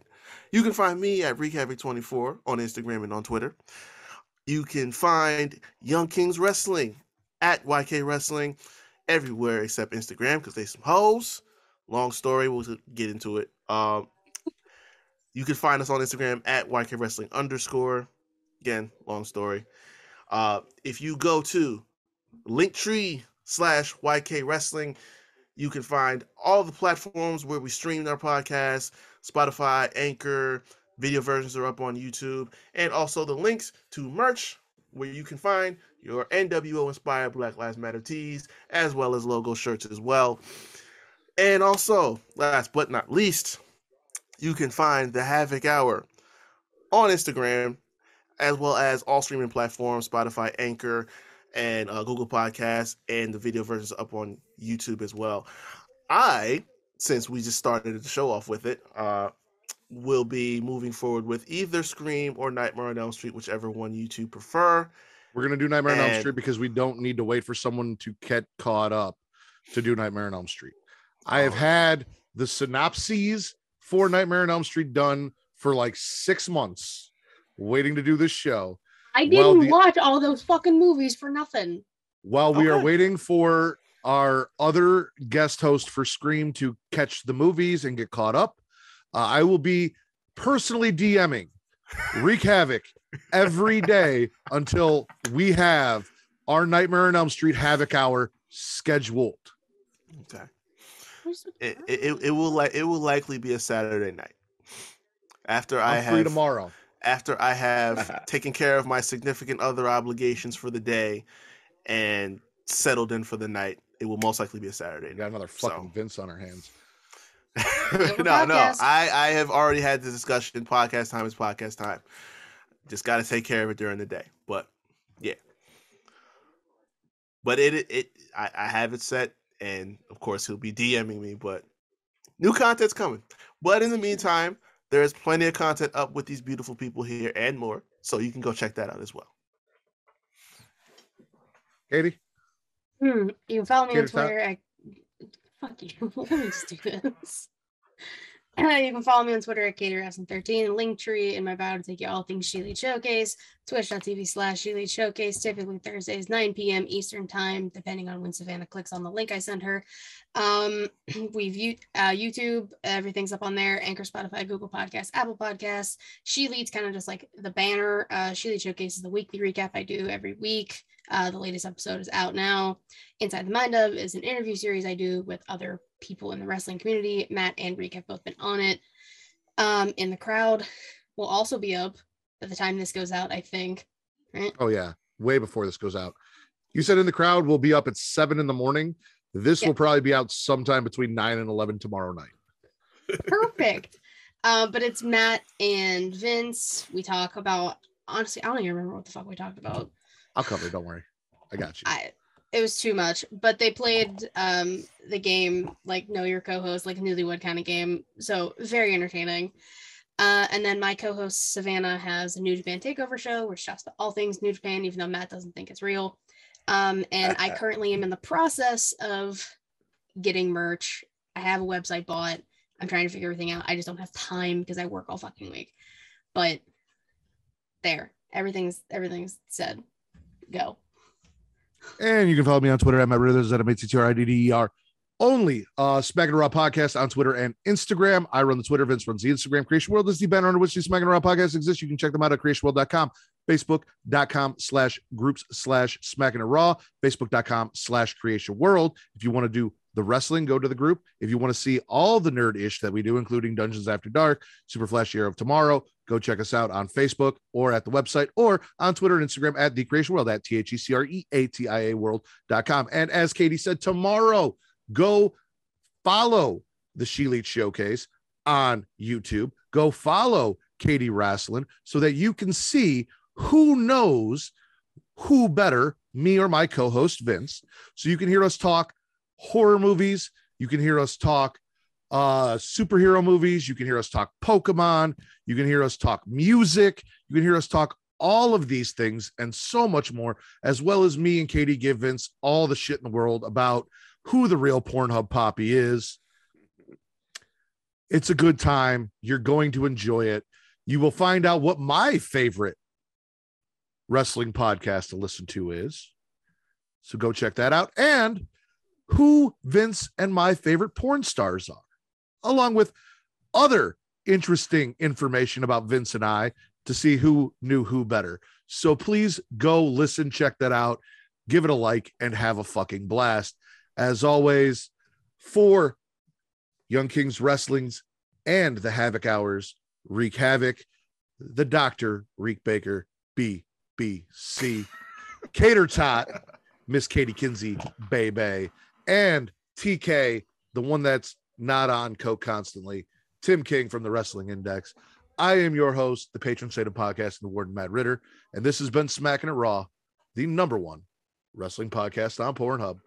you can find me at Recavik24 on Instagram and on Twitter. You can find Young Kings Wrestling at YK Wrestling everywhere except Instagram because they some hoes. Long story, we'll get into it. Um, you can find us on Instagram at YK Wrestling underscore. Again, long story. Uh, if you go to Linktree slash YK Wrestling, you can find all the platforms where we stream our podcast, Spotify, Anchor, video versions are up on YouTube, and also the links to merch where you can find your NWO inspired Black Lives Matter tees, as well as logo shirts as well. And also, last but not least, you can find the Havoc Hour on Instagram, as well as all streaming platforms, Spotify, Anchor, and uh, Google Podcasts, and the video versions up on YouTube as well. I, since we just started the show off with it, uh, will be moving forward with either Scream or Nightmare on Elm Street, whichever one you two prefer. We're gonna do Nightmare on Elm Street because we don't need to wait for someone to get caught up to do Nightmare on Elm Street. I have Oh. had the synopses for Nightmare on Elm Street done for like six months, waiting to do this show. I didn't the- watch all those fucking movies for nothing. While we are waiting for our other guest host for Scream to catch the movies and get caught up, uh, I will be personally DMing Reek Havoc every day until we have our Nightmare on Elm Street Havoc Hour scheduled. Okay. It, it, it- it will like it will likely be a Saturday night. After I I'm free have tomorrow. after I have taken care of my significant other obligations for the day and settled in for the night, it will most likely be a Saturday We night. got another So- fucking Vince on our hands. no, no. I, I have already had the discussion. Podcast time is podcast time. Just got to take care of it during the day. But yeah, but it it, it I, I have it set, and of course he'll be DMing me. But new content's coming. But in the meantime, there's plenty of content up with these beautiful people here and more, so you can go check that out as well. Katie, Hmm, you can follow me on Twitter at fuck you. Let me just do this. you can follow me on Twitter at CaterWrestling13, Linktree in my bio to take you all things She Lead Showcase, twitch.tv slash She Lead Showcase, typically Thursdays, 9 p.m. Eastern Time, depending on when Savannah clicks on the link I sent her. Um, we've uh, YouTube, everything's up on there, Anchor, Spotify, Google Podcasts, Apple Podcasts. She Leads kind of just like the banner. Uh, she Lead Showcase is the weekly recap I do every week. Uh, the latest episode is out now. Inside the Mind of is an interview series I do with other people in the wrestling community. Matt and Reek have both been on it. Um, in the crowd will also be up by the time this goes out, I think. Right? oh yeah, way before this goes out. You said in the crowd will be up at seven in the morning. This Yeah. will probably be out sometime between nine and eleven tomorrow night. Perfect. Uh, but it's Matt and Vince. We talk about honestly, I don't even remember what the fuck we talked about. I'll cover it. Don't worry. I got you. I it was too much, but they played um the game like know your co-host, like Newlywed kind of game. So very entertaining. Uh, and then my co-host Savannah has a New Japan Takeover show, which talks about all things New Japan, even though Matt doesn't think it's real. Um, and I currently am in the process of getting merch. I have a website bought. I'm trying to figure everything out. I just don't have time because I work all fucking week. But there, everything's everything's said. Go. And you can follow me on Twitter at Matt Rithers at M-A-T-T-R-I-D-D-E-R. Only uh Smack and Raw podcast on Twitter and Instagram. I run the Twitter, Vince runs the Instagram. Creation World is the banner under which the Smack and Raw podcast exists. You can check them out at creationworld.com, facebook.com slash groups slash Smack and Raw, facebook.com slash creation world. If you want to do the wrestling, go to the group. If you want to see all the nerd ish that we do, including Dungeons After Dark, Super Flash Year of Tomorrow, go check us out on Facebook or at the website or on Twitter and Instagram at the creation world at T H E C R E A T I A world.com. And as Katie said, tomorrow, go follow the She Showcase on YouTube. Go follow Katie Wrestling so that you can see who knows who better, me or my co host Vince. So you can hear us talk horror movies. You can hear us talk uh superhero movies. You can hear us talk pokemon. You can hear us talk music. You can hear us talk all of these things and so much more as well as me and katie give vince all the shit in the world about who the real pornhub poppy is. It's a good time. You're going to enjoy it. You will find out what my favorite wrestling podcast to listen to is. So go check that out. And who Vince and my favorite porn stars are, along with other interesting information about Vince and I to see who knew who better. So please go listen, check that out, give it a like, and have a fucking blast. As always, for Young Kings Wrestling's and the Havoc Hours, Reek Havoc, the Doctor, Reek Baker, BBC, Cater Tot, Miss Katie Kinsey, Bay Bay, and TK, the one that's not on Coke constantly, Tim King from the Wrestling Index. I am your host, the patron saint of podcast, and the warden Matt Ritter, and this has been Smacking It Raw, the number one wrestling podcast on Pornhub.